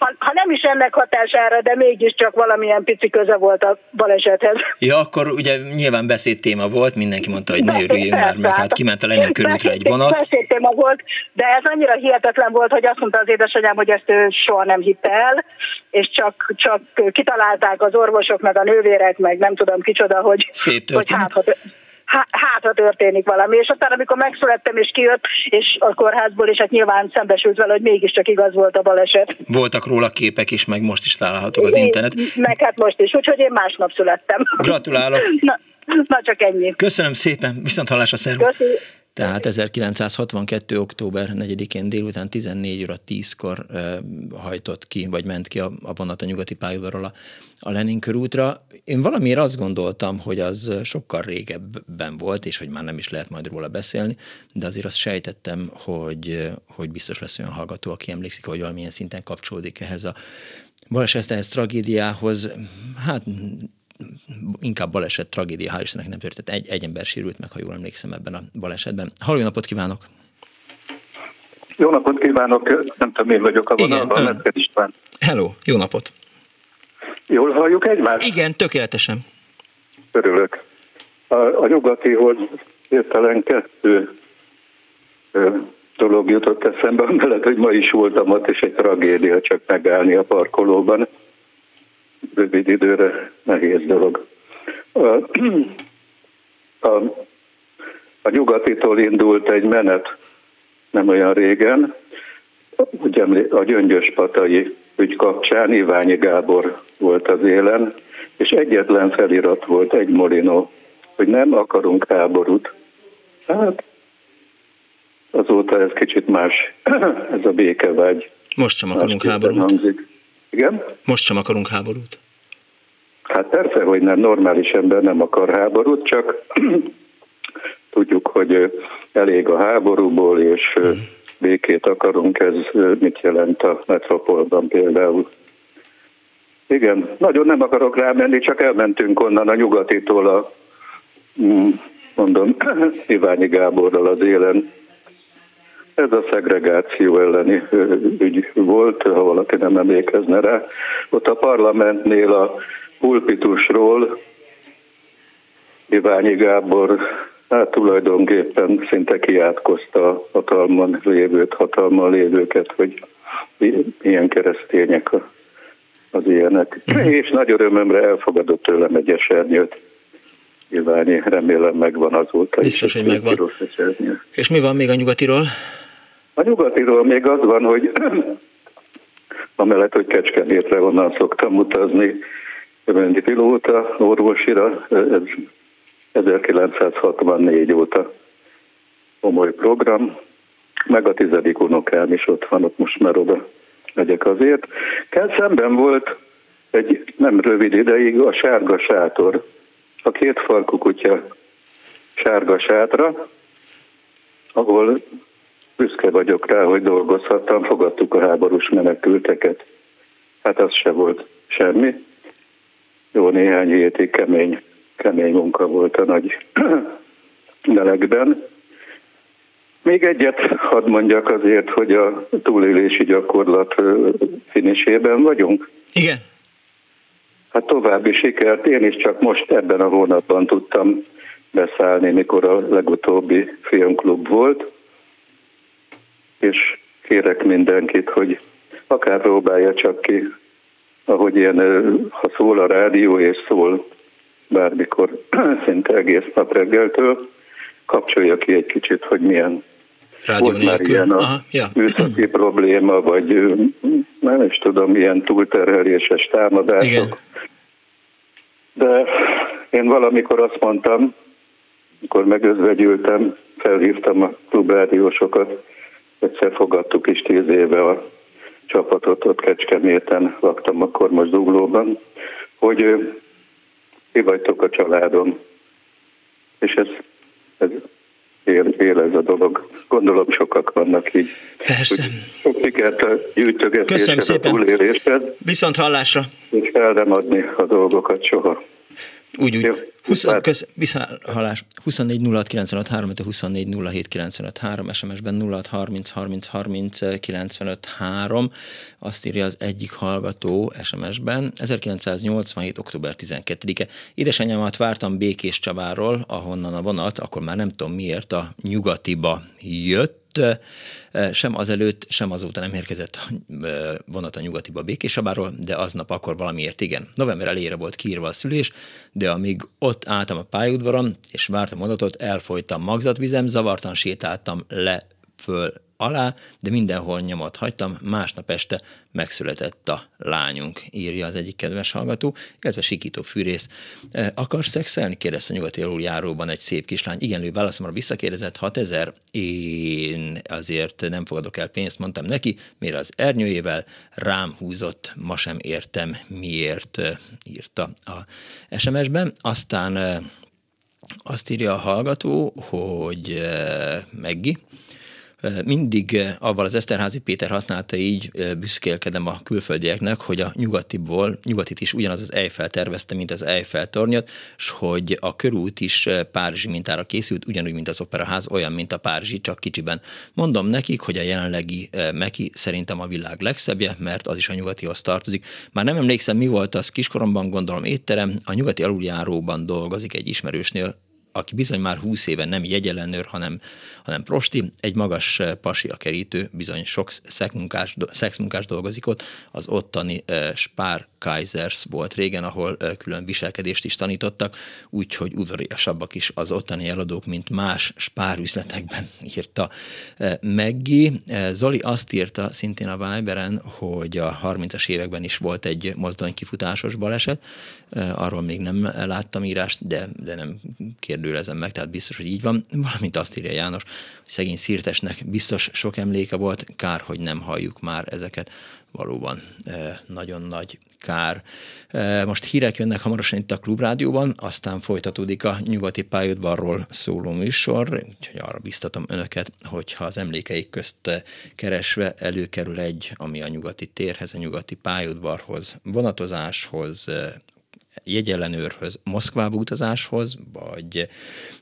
ha, ha nem is ennek hatására, de mégiscsak valamilyen pici köze volt a balesethez. Ja, akkor ugye nyilván beszédtéma volt, mindenki mondta, hogy ne örüljünk már, meg hát kiment a Lenin körútra egy vonat. Beszédtéma volt, de ez annyira hihetetlen volt, hogy azt mondta az édesanyám, hogy ezt ő soha nem hitte el, és csak, csak kitalálták az orvosok, meg a nővérek, meg nem tudom kicsoda, hogy, Szép hogy hát, hát, ha történik valami. És aztán, amikor megszülettem és kijött, és a kórházból, és hát nyilván szembesült vele, hogy mégiscsak igaz volt a baleset. Voltak róla képek is, meg most is találhatók az internet. Meg hát most is, úgyhogy én másnap születtem. Gratulálok. Na, na csak ennyi. Köszönöm szépen, viszont hallásra szervusz. Tehát 1962. október 4-én délután 14 óra 10-kor e, hajtott ki, vagy ment ki a, a vonat a nyugati pályaudvarról a, a Lenin körútra. Én valamiért azt gondoltam, hogy az sokkal régebben volt, és hogy már nem is lehet majd róla beszélni, de azért azt sejtettem, hogy, hogy biztos lesz olyan hallgató, aki emlékszik, hogy valamilyen szinten kapcsolódik ehhez a balesethez, tragédiához. Hát inkább baleset, tragédia, hál' Istennek nem történt. Egy, egy ember sérült meg, ha jól emlékszem ebben a balesetben. Halló, jó napot kívánok! Jó napot kívánok, nem tudom, én vagyok a vonalban, Metzger István. Hello, jó napot! Jól halljuk egymást? Igen, tökéletesen. Örülök. A, a nyugatihoz értelen kettő ö, dolog jutott eszembe, mellett, hogy ma is voltam ott, és egy tragédia csak megállni a parkolóban rövid időre nehéz dolog. A, a, a nyugatitól indult egy menet nem olyan régen, ugye a Gyöngyös Patai ügy kapcsán Iványi Gábor volt az élen, és egyetlen felirat volt, egy molinó, hogy nem akarunk háborút. Hát azóta ez kicsit más, ez a békevágy. Most sem akarunk háborút. Hangzik. Igen? Most sem akarunk háborút. Hát persze, hogy nem, normális ember nem akar háborút, csak tudjuk, hogy elég a háborúból, és mm. békét akarunk, ez mit jelent a metropolban például. Igen, nagyon nem akarok rámenni, csak elmentünk onnan a nyugatitól a, mm, mondom, Iványi Gáborral az élen ez a szegregáció elleni ügy volt, ha valaki nem emlékezne rá. Ott a parlamentnél a pulpitusról Iványi Gábor hát tulajdonképpen szinte kiátkozta a hatalman lévőt, hatalman lévőket, hogy milyen keresztények az ilyenek. Uh-huh. És nagy örömömre elfogadott tőlem egy esernyőt. Iványi, remélem megvan azóta. Biztos, hogy megvan. És mi van még a nyugatiról? A nyugatiról még az van, hogy amellett, hogy Kecskemétre onnan szoktam utazni, Rendi pilóta orvosira, ez 1964 óta komoly program, meg a tizedik unokám is ott van, ott most már oda megyek azért. Kell szemben volt egy nem rövid ideig a sárga sátor, a két farkú kutya sárga sátra, ahol büszke vagyok rá, hogy dolgozhattam, fogadtuk a háborús menekülteket. Hát az se volt semmi. Jó néhány hétig kemény, kemény munka volt a nagy melegben. Még egyet hadd mondjak azért, hogy a túlélési gyakorlat finisében vagyunk. Igen. Hát további sikert. Én is csak most ebben a hónapban tudtam beszállni, mikor a legutóbbi filmklub volt és kérek mindenkit, hogy akár próbálja csak ki, ahogy ilyen, ha szól a rádió és szól bármikor, szinte egész nap reggeltől, kapcsolja ki egy kicsit, hogy milyen Rádió volt már ilyen a Aha, ja. műszaki probléma, vagy nem is tudom, milyen túlterheléses támadások. Igen. De én valamikor azt mondtam, amikor megözvegyültem, felhívtam a klubrádiósokat, egyszer fogadtuk is tíz éve a csapatot, ott Kecskeméten laktam akkor most Zuglóban, hogy ti vagytok a családom. És ez, ez él, él ez a dolog. Gondolom sokak vannak így. Persze. Sok sikert a gyűjtögetésed, a túlélésed. Viszont hallásra. És el nem adni a dolgokat soha. Úgy, úgy. Jó, 20, köz, visszahalás. 24 06 95 3, 24 07 95 3, SMS-ben 06 30 30 30 95 3. Azt írja az egyik hallgató SMS-ben. 1987. október 12-e. Édesanyámat vártam Békés Csabáról, ahonnan a vonat, akkor már nem tudom miért, a nyugatiba jött, sem azelőtt, sem azóta nem érkezett vonat a nyugatiba Békésabáról, de aznap akkor valamiért igen. November elére volt kiírva a szülés, de amíg ott álltam a pályaudvaron, és vártam vonatot, elfolytam magzatvizem, zavartan sétáltam le föl alá, de mindenhol nyomot hagytam, másnap este megszületett a lányunk, írja az egyik kedves hallgató, illetve Sikító Fűrész. E, akar szexelni? kérdezte a nyugati aluljáróban egy szép kislány. Igen, ő válaszomra visszakérdezett, 6000, én azért nem fogadok el pénzt, mondtam neki, mire az ernyőjével rám húzott, ma sem értem miért, e, írta a SMS-ben. Aztán e, azt írja a hallgató, hogy Meggi, mindig avval az Eszterházi Péter használta így, büszkélkedem a külföldieknek, hogy a nyugatiból, nyugatit is ugyanaz az Eiffel tervezte, mint az Eiffel tornyot, és hogy a körút is Párizsi mintára készült, ugyanúgy, mint az operaház, olyan, mint a Párizsi, csak kicsiben. Mondom nekik, hogy a jelenlegi Meki szerintem a világ legszebbje, mert az is a nyugatihoz tartozik. Már nem emlékszem, mi volt az kiskoromban, gondolom étterem, a nyugati aluljáróban dolgozik egy ismerősnél, aki bizony már húsz éve nem jegyelenőr, hanem, hanem prosti, egy magas eh, pasi a kerítő, bizony sok szexmunkás, szexmunkás dolgozik ott, az ottani uh, Spár Kaisers volt régen, ahol uh, külön viselkedést is tanítottak, úgyhogy udvariasabbak is az ottani eladók, mint más spárüzletekben írta uh, Meggi. Zoli azt írta szintén a Viberen, hogy a 30-as években is volt egy mozdony kifutásos baleset, arról még nem láttam írást, de, de nem kér kérdőlezem meg, tehát biztos, hogy így van. Valamint azt írja János, hogy szegény szírtesnek biztos sok emléke volt, kár, hogy nem halljuk már ezeket. Valóban nagyon nagy kár. Most hírek jönnek hamarosan itt a Klubrádióban, aztán folytatódik a nyugati pályaudvarról szóló műsor, úgyhogy arra biztatom önöket, hogyha az emlékeik közt keresve előkerül egy, ami a nyugati térhez, a nyugati pályaudvarhoz, vonatozáshoz, jegyellenőrhöz, Moszkvába utazáshoz, vagy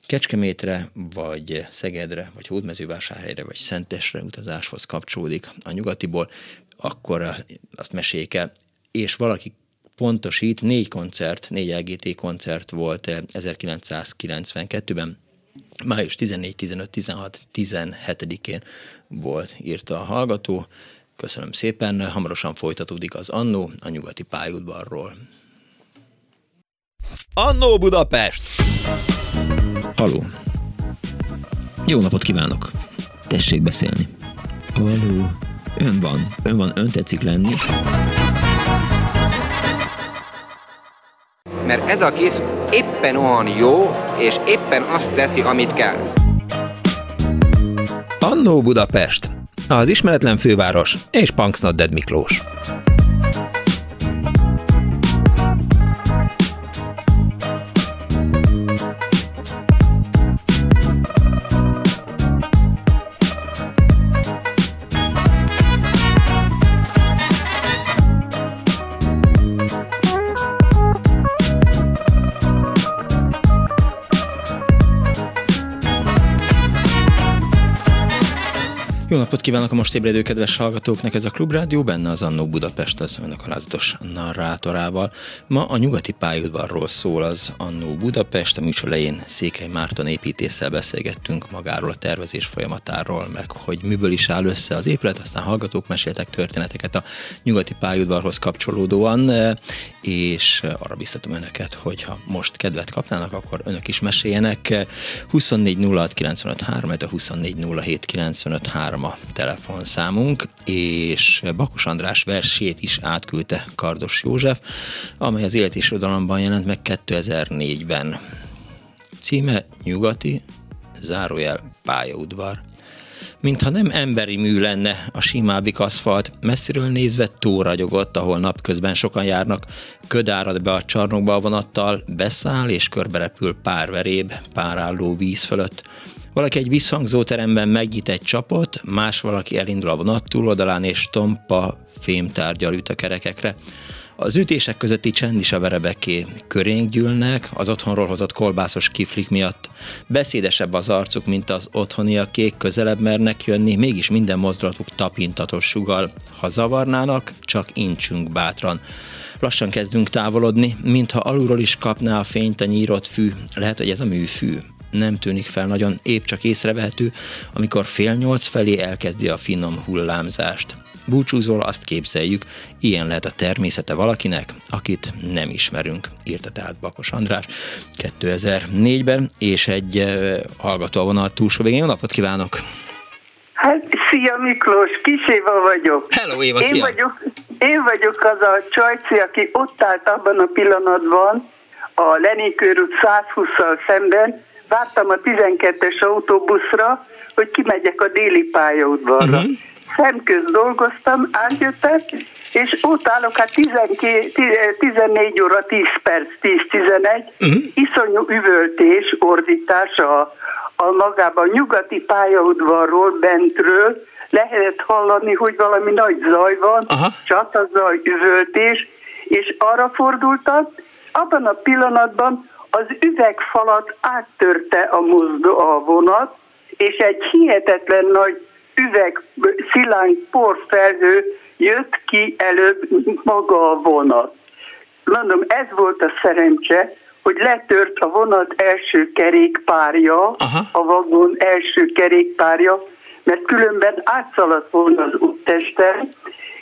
Kecskemétre, vagy Szegedre, vagy Hódmezővásárhelyre, vagy Szentesre utazáshoz kapcsolódik a nyugatiból, akkor azt meséljék el, és valaki pontosít, négy koncert, négy LGT koncert volt 1992-ben, május 14, 15, 16, 17-én volt, írta a hallgató. Köszönöm szépen, hamarosan folytatódik az Annó a nyugati pályaudvarról. Annó Budapest! Haló. Jó napot kívánok. Tessék beszélni. Haló. Ön van. Ön van. Ön tetszik lenni. Mert ez a kis éppen olyan jó, és éppen azt teszi, amit kell. Annó Budapest. Az ismeretlen főváros és Punksnodded Miklós. Jó napot kívánok a most ébredő kedves hallgatóknak, ez a Klubrádió, benne az Annó Budapest az önök alázatos narrátorával. Ma a nyugati pályaudvarról szól az Annó Budapest, a műsor elején Székely Márton építéssel beszélgettünk magáról a tervezés folyamatáról, meg hogy miből is áll össze az épület, aztán hallgatók meséltek történeteket a nyugati pályaudvarhoz kapcsolódóan, és arra biztatom önöket, hogy ha most kedvet kapnának, akkor önök is meséljenek. 24 06 95 3, a 24 07 95 3 a telefonszámunk, és Bakos András versét is átküldte Kardos József, amely az Élet és Irodalomban jelent meg 2004-ben. Címe Nyugati, zárójel pályaudvar. Mintha nem emberi mű lenne a simábbik aszfalt, messziről nézve túragyogott, ahol napközben sokan járnak, köd be a csarnokba a vonattal, beszáll és körberepül pár veréb, pár álló víz fölött. Valaki egy visszhangzó teremben megnyit egy csapot, más valaki elindul a vonat túloldalán és tompa fémtárgyal üt a kerekekre. Az ütések közötti csend is a verebeké. Körénk gyűlnek, az otthonról hozott kolbászos kiflik miatt. Beszédesebb az arcuk, mint az otthoniakék, közelebb mernek jönni, mégis minden mozdulatuk tapintatos sugal. Ha zavarnának, csak incsünk bátran. Lassan kezdünk távolodni, mintha alulról is kapná a fényt a nyírott fű. Lehet, hogy ez a műfű nem tűnik fel nagyon, épp csak észrevehető, amikor fél nyolc felé elkezdi a finom hullámzást. Búcsúzol, azt képzeljük, ilyen lehet a természete valakinek, akit nem ismerünk, írta tehát Bakos András 2004-ben, és egy hallgató a vonal túlsó végén. Jó napot kívánok! Hát Szia Miklós, Kis Éva vagyok. Hello Éva, én szia. Vagyok, én vagyok az a csajci, aki ott állt abban a pillanatban, a Lenikőr út 120-szal szemben, vártam a 12-es autóbuszra, hogy kimegyek a déli pályaudvarra. Uh-huh. Szemköz dolgoztam, átjöttem, és ott állok, hát 12, 14 óra 10 perc, 10-11, uh-huh. iszonyú üvöltés, ordítás a, a magában a nyugati pályaudvarról, bentről, lehetett hallani, hogy valami nagy zaj van, csatazaj, üvöltés, és arra fordultam, abban a pillanatban az üvegfalat áttörte a, mozdó, a vonat, és egy hihetetlen nagy üveg szilánk porfelhő jött ki előbb maga a vonat. Mondom, ez volt a szerencse, hogy letört a vonat első kerékpárja, Aha. a vagon első kerékpárja, mert különben átszaladt volna az úttesten,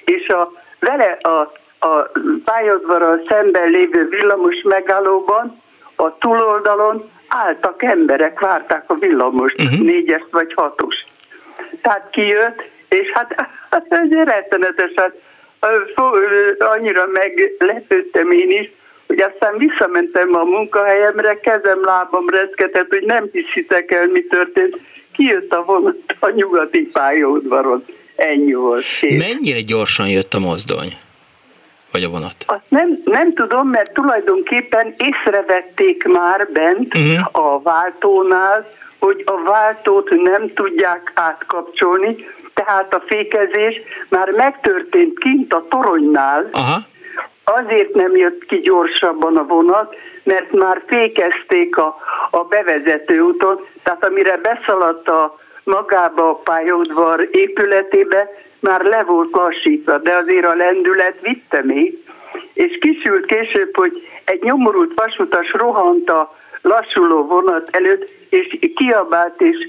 és a, vele a, a pályadvarral szemben lévő villamos megállóban a túloldalon álltak emberek, várták a villamost, uh-huh. négyes vagy hatos. Tehát kijött, és hát, hát egy rettenetesen annyira meglepődtem én is, hogy aztán visszamentem a munkahelyemre, kezem, lábam reszketett, hogy nem hiszitek el, mi történt. Kijött a vonat a nyugati pályaudvaron. Ennyi volt. Kész. Mennyire gyorsan jött a mozdony? Vagy a vonat? Azt nem, nem tudom, mert tulajdonképpen észrevették már bent uh-huh. a váltónál, hogy a váltót nem tudják átkapcsolni, tehát a fékezés már megtörtént kint a toronynál, Aha. azért nem jött ki gyorsabban a vonat, mert már fékezték a, a bevezető úton, tehát amire beszaladt a magába a pályaudvar épületébe, már le volt lassítva, de azért a lendület vitte még, és kisült később, hogy egy nyomorult vasutas rohant a lassuló vonat előtt, és kiabált, és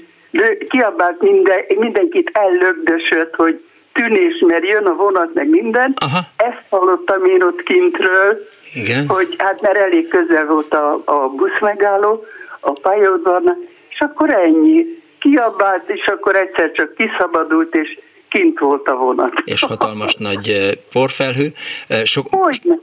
kiabált minden, mindenkit ellögdösött, hogy tűnés, mert jön a vonat, meg minden. Aha. Ezt hallottam én ott kintről, Igen. hogy hát mert elég közel volt a, a buszmegálló, a pályaudvarnak, és akkor ennyi. Kiabált, és akkor egyszer csak kiszabadult, és kint volt a vonat. És hatalmas nagy eh, porfelhő. Eh, sok,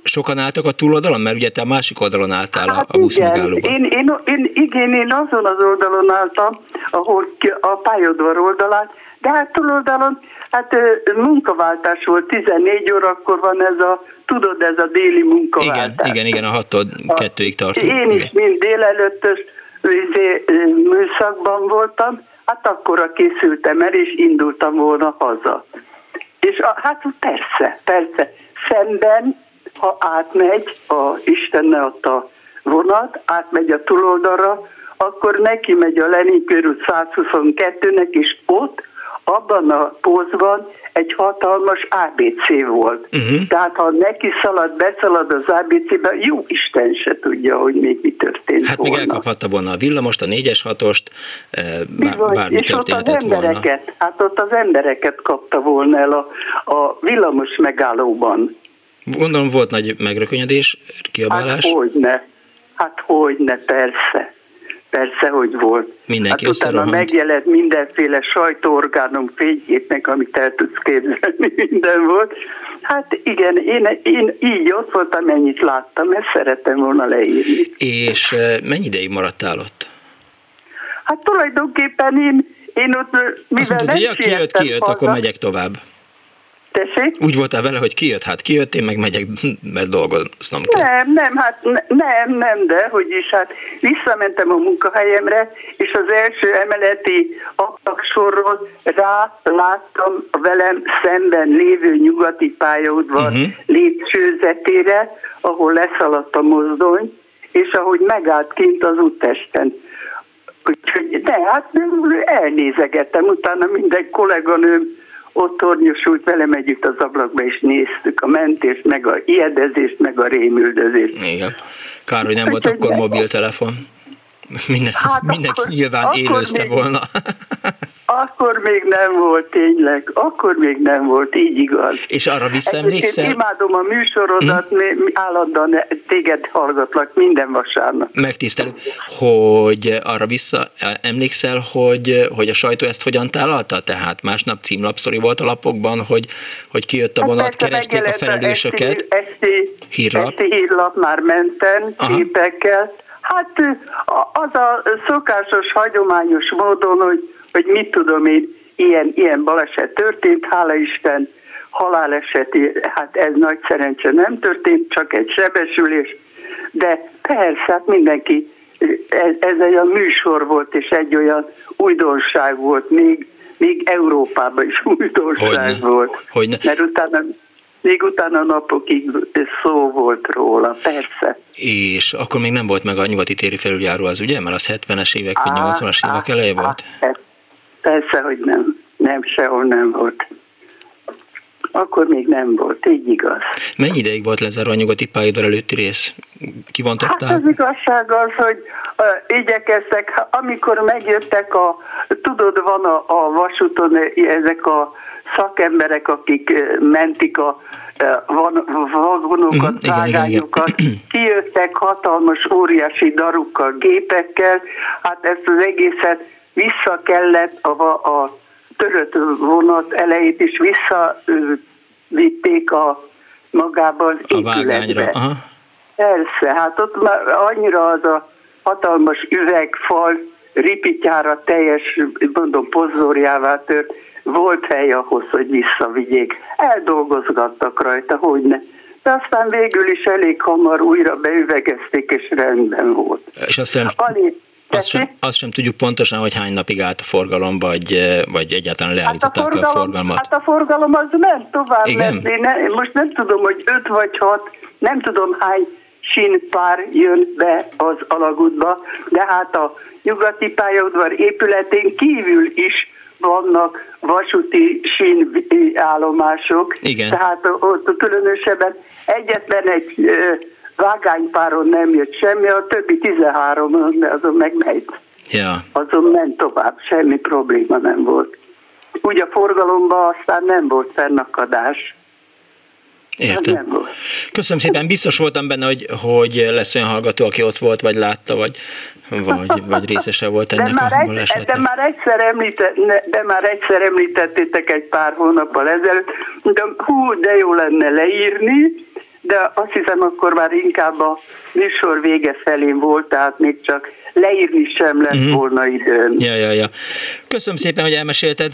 sokan álltak a túloldalon? Mert ugye te a másik oldalon álltál hát a, a buszmegállóban. Én, én, én, igen, én azon az oldalon álltam, ahol a pályadvar oldalán, de hát túloldalon, hát munkaváltás volt, 14 órakor van ez a, tudod, ez a déli munkaváltás. Igen, igen, igen, a 6-tól 2-ig tartunk. Én is, mind délelőttös izé, műszakban voltam, hát akkor készültem el, és indultam volna haza. És a, hát persze, persze, szemben, ha átmegy a Istenne ott a vonat, átmegy a túloldalra, akkor neki megy a Lenin körül 122-nek, és ott, abban a pózban egy hatalmas ABC volt. Uh-huh. Tehát ha neki szalad, beszalad az ABC-be, jó Isten se tudja, hogy még mi történt Hát volna. még elkaphatta volna a villamost, a négyes hatost, eh, bár, bármi és ott az embereket, volna. Hát ott az embereket kapta volna el a, a villamos megállóban. Gondolom volt nagy megrökönyödés, kiabálás. Hát hogyne, hát hogyne, persze. Persze, hogy volt. Mindenki hát utána megjelent mindenféle sajtóorgánum fényképnek, amit el tudsz képzelni, minden volt. Hát igen, én, én így ott voltam, mennyit láttam, ezt szerettem volna leírni. És mennyi ideig maradtál ott? Hát tulajdonképpen én, én ott, mivel Azt mondtad, hogy ja, kijött, kijött, haza, akkor megyek tovább. Tessék? Úgy voltál vele, hogy kijött, hát kijött, én meg megyek, mert dolgoznom kell. Nem, nem, hát nem, nem, de hogy is, hát visszamentem a munkahelyemre, és az első emeleti sorról rá láttam a velem szemben lévő nyugati pályaudvar uh-huh. lépcsőzetére, ahol leszaladt a mozdony, és ahogy megállt kint az úttesten. Úgyhogy, de hát elnézegettem, utána minden kolléganőm ott tornyosult velem együtt az ablakba, és néztük a mentést, meg a ijedezést, meg a rémüldözést. Igen. Kár, hogy nem volt akkor mobiltelefon. Minden, hát mindenki akkor, nyilván akkor élőzte még, volna. Akkor még nem volt tényleg, akkor még nem volt, így igaz. És arra visszaemlékszel? Én imádom a műsorodat, hm? állandóan téged hallgatlak minden vasárnap. Megtisztelő, hogy arra visszaemlékszel, hogy, hogy a sajtó ezt hogyan tálalta? Tehát másnap címlapszori volt a lapokban, hogy, hogy kijött a hát vonat, hát keresték a felelősöket. Esti, esti, hírlap. esti hírlap már menten, képekkel. Hát az a szokásos, hagyományos módon, hogy hogy mit tudom én, ilyen, ilyen baleset történt, hála Isten, haláleseti, hát ez nagy szerencse nem történt, csak egy sebesülés, de persze, hát mindenki, ez, ez egy olyan műsor volt, és egy olyan újdonság volt, még, még Európában is újdonság Hogyne. volt. Hogyne. Mert utána még utána napokig szó volt róla, persze. És akkor még nem volt meg a nyugati téri felüljáró az, ugye? Mert az 70-es évek vagy 80-as évek eleje volt? Á, Persze, hogy nem. Nem, sehol nem volt. Akkor még nem volt, így igaz. Mennyi ideig volt lezárva a nyugati pályador előtti rész? Kivontották? Hát az igazság az, hogy uh, igyekeztek, amikor megjöttek a, tudod, van a, a vasúton ezek a szakemberek, akik mentik a van, vagonokat, uh, vágányokat, kijöttek hatalmas, óriási darukkal, gépekkel, hát ezt az egészet vissza kellett a, a törött vonat elejét is visszavitték a magába az a épületbe. Aha. Persze, hát ott már annyira az a hatalmas üvegfal ripityára teljes, mondom, pozzorjává tört, volt hely ahhoz, hogy visszavigyék. Eldolgozgattak rajta, hogy ne. De aztán végül is elég hamar újra beüvegezték, és rendben volt. És azt hiszem, azt sem, azt sem tudjuk pontosan, hogy hány napig állt a forgalom, vagy, vagy egyáltalán leállították hát a, forgalom, a forgalmat. Hát a forgalom az ment tovább, Igen? mert én ne, most nem tudom, hogy öt vagy hat, nem tudom hány sínpár jön be az alagútba, de hát a nyugati pályaudvar épületén kívül is vannak vasúti sínállomások. Igen. Tehát ott különösebben egyetlen egy vágánypáron nem jött semmi, a többi 13 de azon meg megy. Ja. Azon ment tovább, semmi probléma nem volt. Úgy a forgalomban aztán nem volt fennakadás. Értem. Köszönöm szépen, biztos voltam benne, hogy, hogy lesz olyan hallgató, aki ott volt, vagy látta, vagy, vagy, vagy részese volt ennek de már a balesetnek. De már, egyszer említett, de már egyszer említettétek egy pár hónappal ezelőtt, de hú, de jó lenne leírni, de azt hiszem akkor már inkább a műsor vége felén volt, tehát még csak leírni sem lett uh-huh. volna időm. Ja, ja, ja. Köszönöm szépen, hogy elmesélted.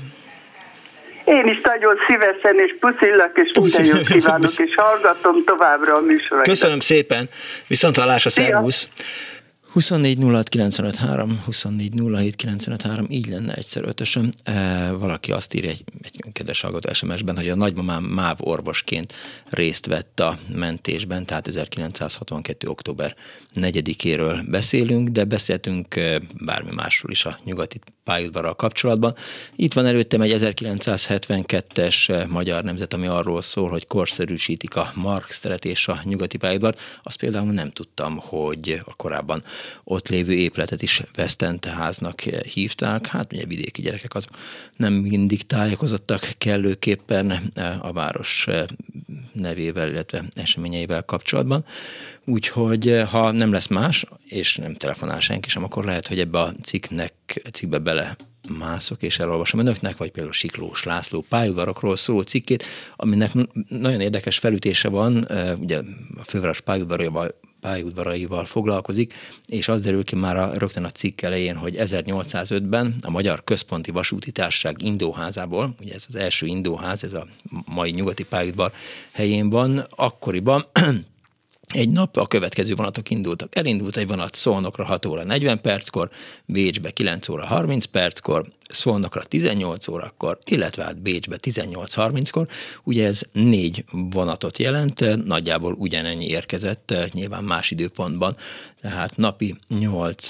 Én is nagyon szívesen, és puszillak, és minden jót kívánok, és hallgatom továbbra a műsorokat. Köszönöm szépen, viszont hallásra, szervusz! 24 24 így lenne egyszer ötösön. E, valaki azt írja egy, egy kedves hallgató SMS-ben, hogy a nagymamám MÁV orvosként részt vett a mentésben, tehát 1962. október 4-éről beszélünk, de beszéltünk e, bármi másról is a nyugati pályaudvarral kapcsolatban. Itt van előttem egy 1972-es eh, magyar nemzet, ami arról szól, hogy korszerűsítik a Marx teret és a nyugati pályaudvart. Azt például nem tudtam, hogy a korábban ott lévő épületet is Vesztente háznak eh, hívták. Hát ugye vidéki gyerekek azok nem mindig tájékozottak kellőképpen a város nevével, illetve eseményeivel kapcsolatban. Úgyhogy ha nem lesz más, és nem telefonál senki sem, akkor lehet, hogy ebbe a cikknek, cikkbe bele mászok és elolvasom önöknek, vagy például Siklós László pályaudvarokról szóló cikkét, aminek nagyon érdekes felütése van, ugye a főváros pályaudvaraival pályaudvaraival foglalkozik, és az derül ki már a, rögtön a cikk elején, hogy 1805-ben a Magyar Központi Vasúti Társaság indóházából, ugye ez az első indóház, ez a mai nyugati pályaudvar helyén van, akkoriban egy nap a következő vonatok indultak. Elindult egy vonat Szolnokra 6 óra 40 perckor, Bécsbe 9 óra 30 perckor, Szolnokra 18 órakor, illetve hát Bécsbe 18.30-kor. Ugye ez négy vonatot jelent, nagyjából ugyanennyi érkezett, nyilván más időpontban, tehát napi 8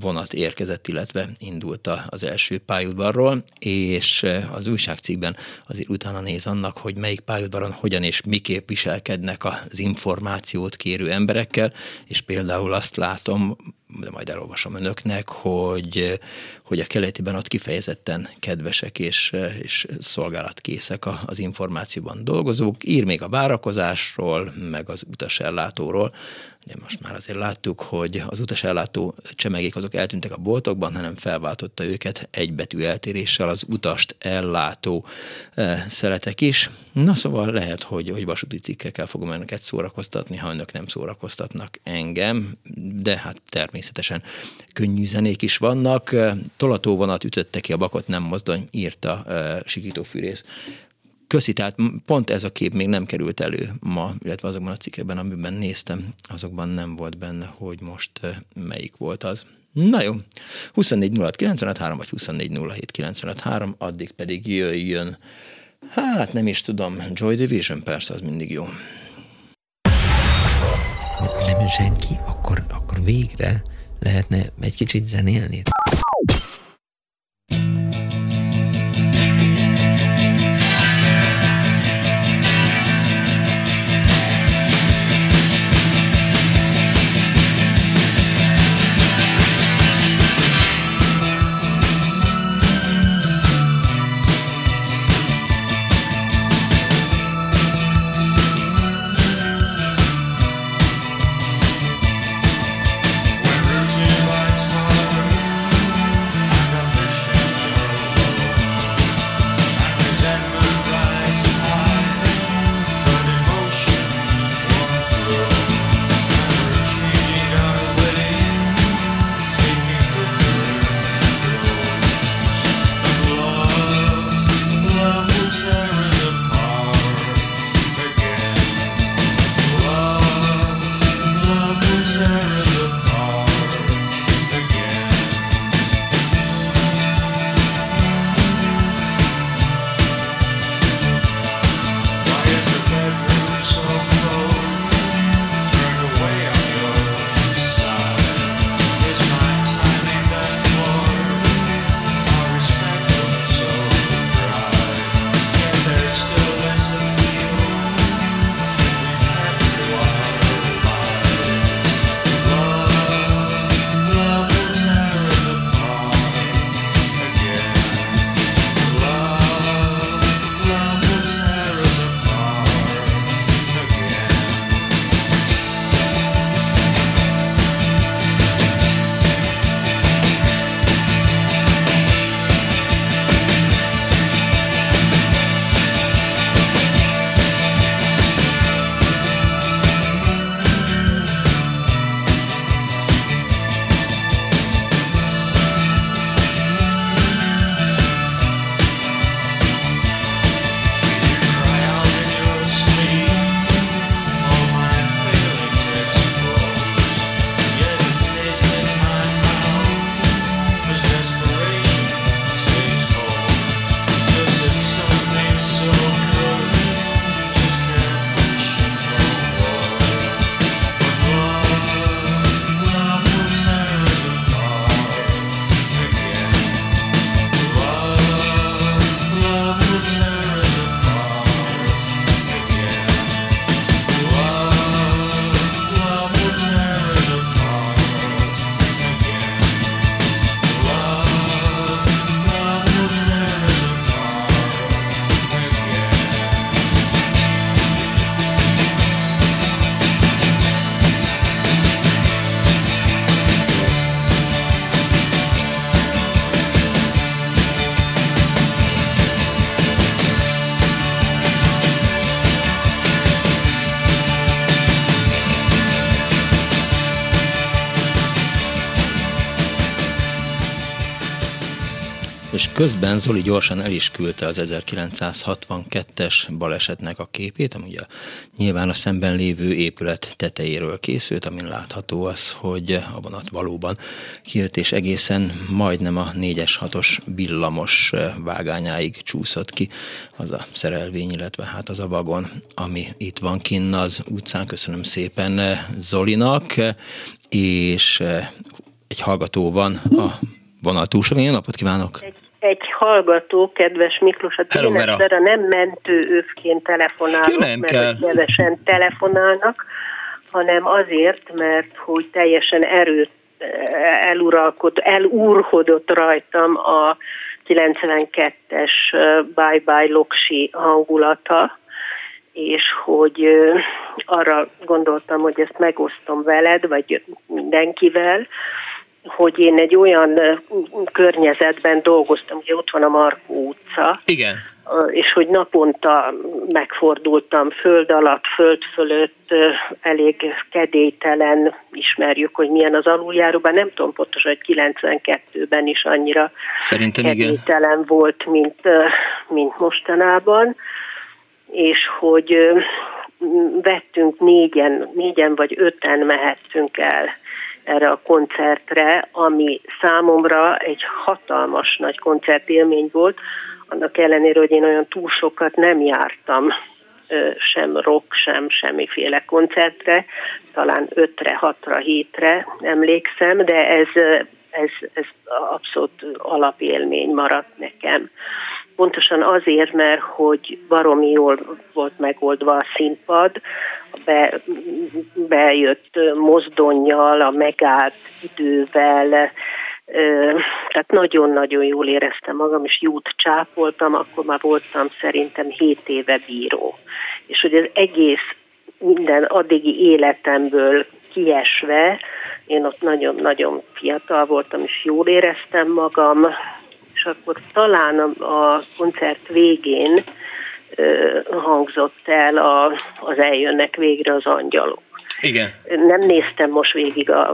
vonat érkezett, illetve indult az első pályaudvarról, és az újságcikkben azért utána néz annak, hogy melyik pályaudvaron hogyan és miképp viselkednek az információt kérő emberekkel, és például azt látom, de majd elolvasom önöknek, hogy, hogy a keletiben ott kifejezetten kedvesek és, és szolgálatkészek az információban dolgozók. Ír még a várakozásról, meg az utasellátóról. Ugye most már azért láttuk, hogy az utasellátó csemegék azok eltűntek a boltokban, hanem felváltotta őket egybetű eltéréssel az utast ellátó e, szeletek is. Na szóval lehet, hogy, hogy vasúti cikkekkel fogom önöket szórakoztatni, ha önök nem szórakoztatnak engem, de hát természetesen könnyű zenék is vannak. Tolatóvonat ütötte ki a bakot, nem mozdony, írta e, Sikítófűrész. Köszi, tehát pont ez a kép még nem került elő ma, illetve azokban a cikkekben, amiben néztem, azokban nem volt benne, hogy most melyik volt az. Na jó, 24 vagy 24 addig pedig jöjjön, hát nem is tudom, Joy Division persze, az mindig jó. Nem senki, akkor, akkor végre lehetne egy kicsit zenélni. Közben Zoli gyorsan el is küldte az 1962-es balesetnek a képét, ami ugye nyilván a szemben lévő épület tetejéről készült, amin látható az, hogy a vonat valóban kilt és egészen majdnem a 4-es 6-os villamos vágányáig csúszott ki az a szerelvény, illetve hát az a vagon, ami itt van kinn az utcán. Köszönöm szépen Zolinak, és egy hallgató van a vonal túlsó. Napot kívánok! Egy hallgató, kedves Miklós, a tényleg nem mentő övként telefonálok, nem mert kell. kevesen telefonálnak, hanem azért, mert hogy teljesen erőt eluralkod, elurhodott rajtam a 92-es Bye Bye Loksi hangulata, és hogy arra gondoltam, hogy ezt megosztom veled, vagy mindenkivel, hogy én egy olyan környezetben dolgoztam, hogy ott van a Markó utca. Igen. És hogy naponta megfordultam föld alatt, föld fölött, elég kedélytelen, ismerjük, hogy milyen az aluljáróban. Nem tudom pontosan, hogy 92-ben is annyira Szerintem kedélytelen igen. volt, mint, mint mostanában. És hogy vettünk négyen, négyen vagy öten mehettünk el erre a koncertre, ami számomra egy hatalmas nagy koncertélmény volt, annak ellenére, hogy én olyan túl sokat nem jártam sem rock, sem semmiféle koncertre, talán ötre, hatra, hétre emlékszem, de ez, ez, ez abszolút alapélmény maradt nekem. Pontosan azért, mert hogy baromi jól volt megoldva a színpad, be, bejött mozdonyjal, a megállt idővel, tehát nagyon-nagyon jól éreztem magam, és jót csápoltam, akkor már voltam szerintem 7 éve bíró. És hogy az egész minden addigi életemből kiesve, én ott nagyon-nagyon fiatal voltam, és jól éreztem magam, és akkor talán a, a koncert végén hangzott el a, az eljönnek végre az angyalok. Igen. Nem néztem most végig a,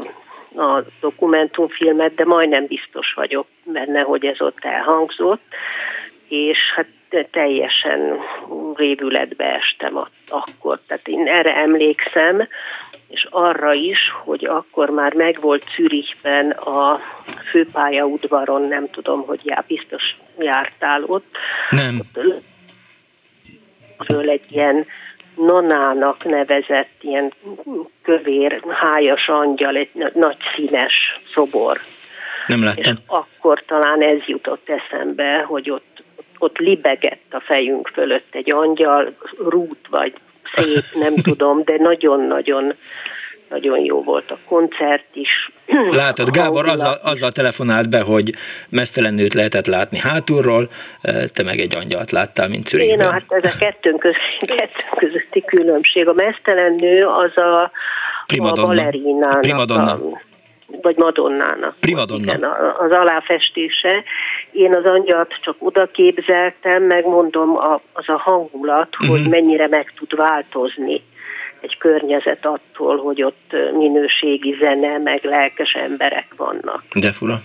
a dokumentumfilmet, de majdnem biztos vagyok benne, hogy ez ott elhangzott, és hát teljesen révületbe estem akkor. Tehát én erre emlékszem, és arra is, hogy akkor már megvolt Zürichben a főpályaudvaron, nem tudom, hogy já, biztos jártál ott. Nem. Föl egy ilyen nonának nevezett ilyen kövér, hájas angyal, egy nagy színes szobor. Nem láttam. És akkor talán ez jutott eszembe, hogy ott, ott libegett a fejünk fölött egy angyal, rút vagy szép, nem tudom, de nagyon-nagyon nagyon jó volt a koncert is. Látod, Gábor azzal, azzal telefonált be, hogy mesztelen nőt lehetett látni hátulról, te meg egy angyalt láttál, mint Zürichben. Én, hát ez a kettőnk, köz, kettőnk közötti különbség. A mesztelen nő az a, Primadonna. a balerinának. Primadonna. A, vagy Madonnának. Primadonna. Igen, az aláfestése. Én az angyalt csak oda képzeltem, megmondom az a hangulat, uh-huh. hogy mennyire meg tud változni egy környezet attól, hogy ott minőségi zene, meg lelkes emberek vannak. De fura.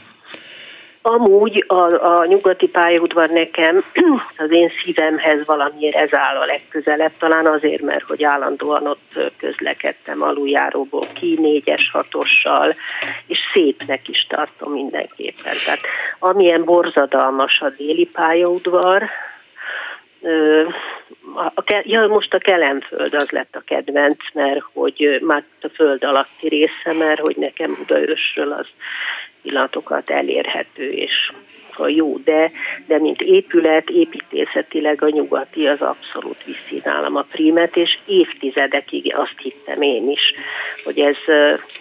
Amúgy a, a nyugati pályaudvar nekem az én szívemhez valamiért ez áll a legközelebb, talán azért, mert hogy állandóan ott közlekedtem aluljáróból ki, négyes, hatossal, és szépnek is tartom mindenképpen. Tehát amilyen borzadalmas a déli pályaudvar, a, a, ja, most a Kelemföld az lett a kedvenc, mert hogy már a föld alatti része, mert hogy nekem Budaörsről az pillanatokat elérhető, és a jó, de, de mint épület, építészetileg a nyugati az abszolút viszi nálam a prímet, és évtizedekig azt hittem én is, hogy ez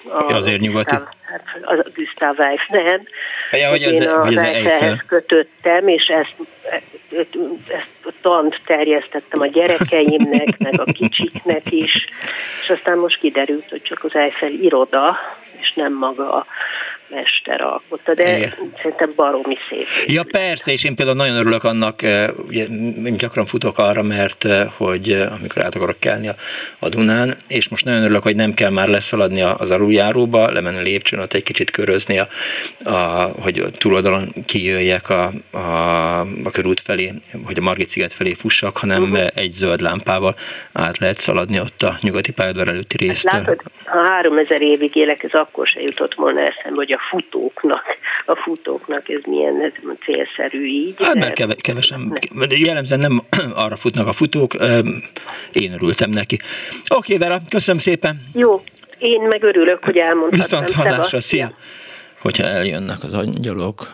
a, azért nyugati. A, a Gustav Weiss, nem. Ja, hogy én az, hogy az kötöttem, és ezt, ezt a tant terjesztettem a gyerekeimnek, meg a kicsiknek is, és aztán most kiderült, hogy csak az Eiffel iroda, és nem maga a mester alkotta, de Igen. szerintem baromi szép. Ja persze, és én például nagyon örülök annak, ugye én gyakran futok arra, mert hogy amikor át akarok kelni a, a Dunán, és most nagyon örülök, hogy nem kell már leszaladni az aluljáróba, lemenni lépcsőn, ott egy kicsit körözni, a, a, hogy túloldalon kijöjjek a, a, a körút felé, hogy a Margit sziget felé fussak, hanem uh-huh. egy zöld lámpával át lehet szaladni ott a nyugati pályaudvar előtti hát résztől. Hát látod, ha három ezer évig élek, ez akkor se jutott volna eszembe, hogy a futóknak, a futóknak ez milyen célszerű így. Hát mert keve, kevesen, jellemzően nem arra futnak a futók, én örültem neki. Oké, Vera, köszönöm szépen. Jó, én meg örülök, hogy elmondhatom. Viszont hallásra, szia! Hogyha eljönnek az angyalok,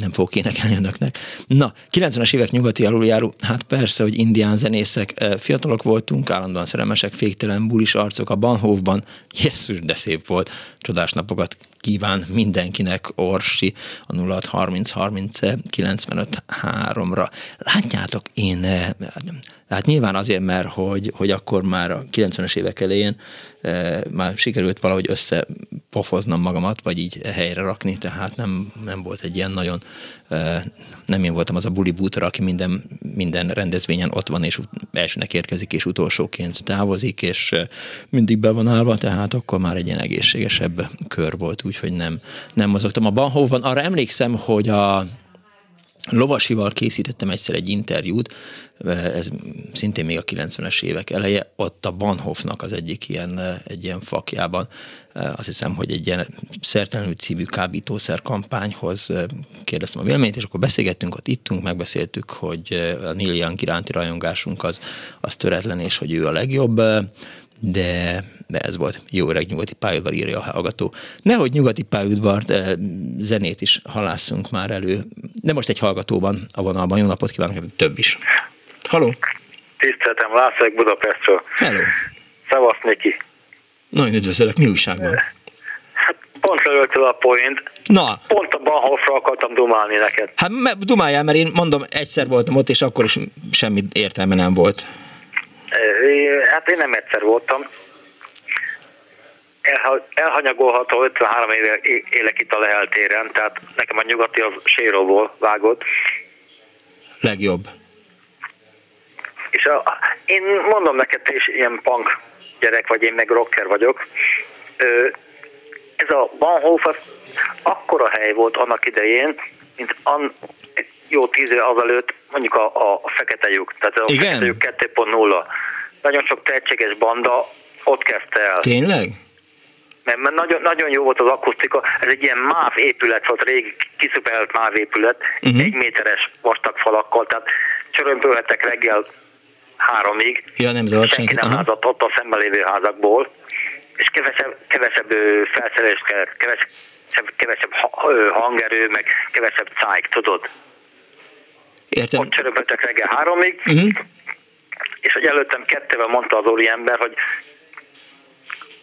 nem fogok énekelni önöknek. Na, 90-es évek nyugati aluljáró, hát persze, hogy indián zenészek, fiatalok voltunk, állandóan szerelmesek, féktelen bulis arcok a Banhofban, Jézus, de szép volt, csodás napokat kíván mindenkinek Orsi a 0630 30 95 3-ra. Látjátok, én Hát nyilván azért, mert hogy, hogy akkor már a 90-es évek elején már sikerült valahogy összepofoznom magamat, vagy így helyre rakni, tehát nem, nem volt egy ilyen nagyon, nem én voltam az a buli bútor, aki minden, minden rendezvényen ott van, és elsőnek érkezik, és utolsóként távozik, és mindig be van állva, tehát akkor már egy ilyen egészségesebb kör volt, úgyhogy nem, nem mozogtam. A Banhovban arra emlékszem, hogy a Lovasival készítettem egyszer egy interjút, ez szintén még a 90-es évek eleje, ott a Banhofnak az egyik ilyen, egy ilyen fakjában, azt hiszem, hogy egy ilyen szertelenül című kábítószer kampányhoz kérdeztem a véleményt, és akkor beszélgettünk, ott ittunk, megbeszéltük, hogy a Neil Young iránti rajongásunk az, az töretlen, és hogy ő a legjobb, de, de ez volt. Jó öreg nyugati pályaudvar írja a hallgató. Nehogy nyugati pályaudvar, zenét is halászunk már elő. De most egy hallgatóban a vonalban. Jó napot kívánok, több is. Haló! Tiszteltem, Lászlók Budapestről. Hello! Szevasz, Niki! Nagyon üdvözlök, mi újságban? Hát pont lelőttél a point. Na. Pont a Bahnhofra akartam dumálni neked. Hát dumáljál, mert én mondom, egyszer voltam ott, és akkor is semmi értelme nem volt. Hát én nem egyszer voltam. elhanyagolható 53 éve élek itt a leheltéren, tehát nekem a nyugati az séróból vágott. Legjobb. És a, én mondom neked, te is ilyen punk gyerek vagy, én meg rocker vagyok. Ez a Bahnhof az akkora hely volt annak idején, mint an, jó tíz év azelőtt mondjuk a, a, a fekete lyuk, tehát a Igen? fekete lyuk 2.0. Nagyon sok tehetséges banda ott kezdte el. Tényleg? Mert, mert nagyon, nagyon jó volt az akusztika, ez egy ilyen máv épület volt, régi kiszupelt máv épület, uh-huh. egy méteres vastag falakkal, tehát csörömpölhettek reggel háromig. Ja, nem zavart senki. nem látott ott a szemben lévő házakból, és kevesebb, kevesebb felszerelés kellett, kevesebb, kevesebb hangerő, meg kevesebb cájk, tudod? Értem. Ott csörömpöltek reggel háromig, uh-huh. és hogy előttem kettővel mondta az ember, hogy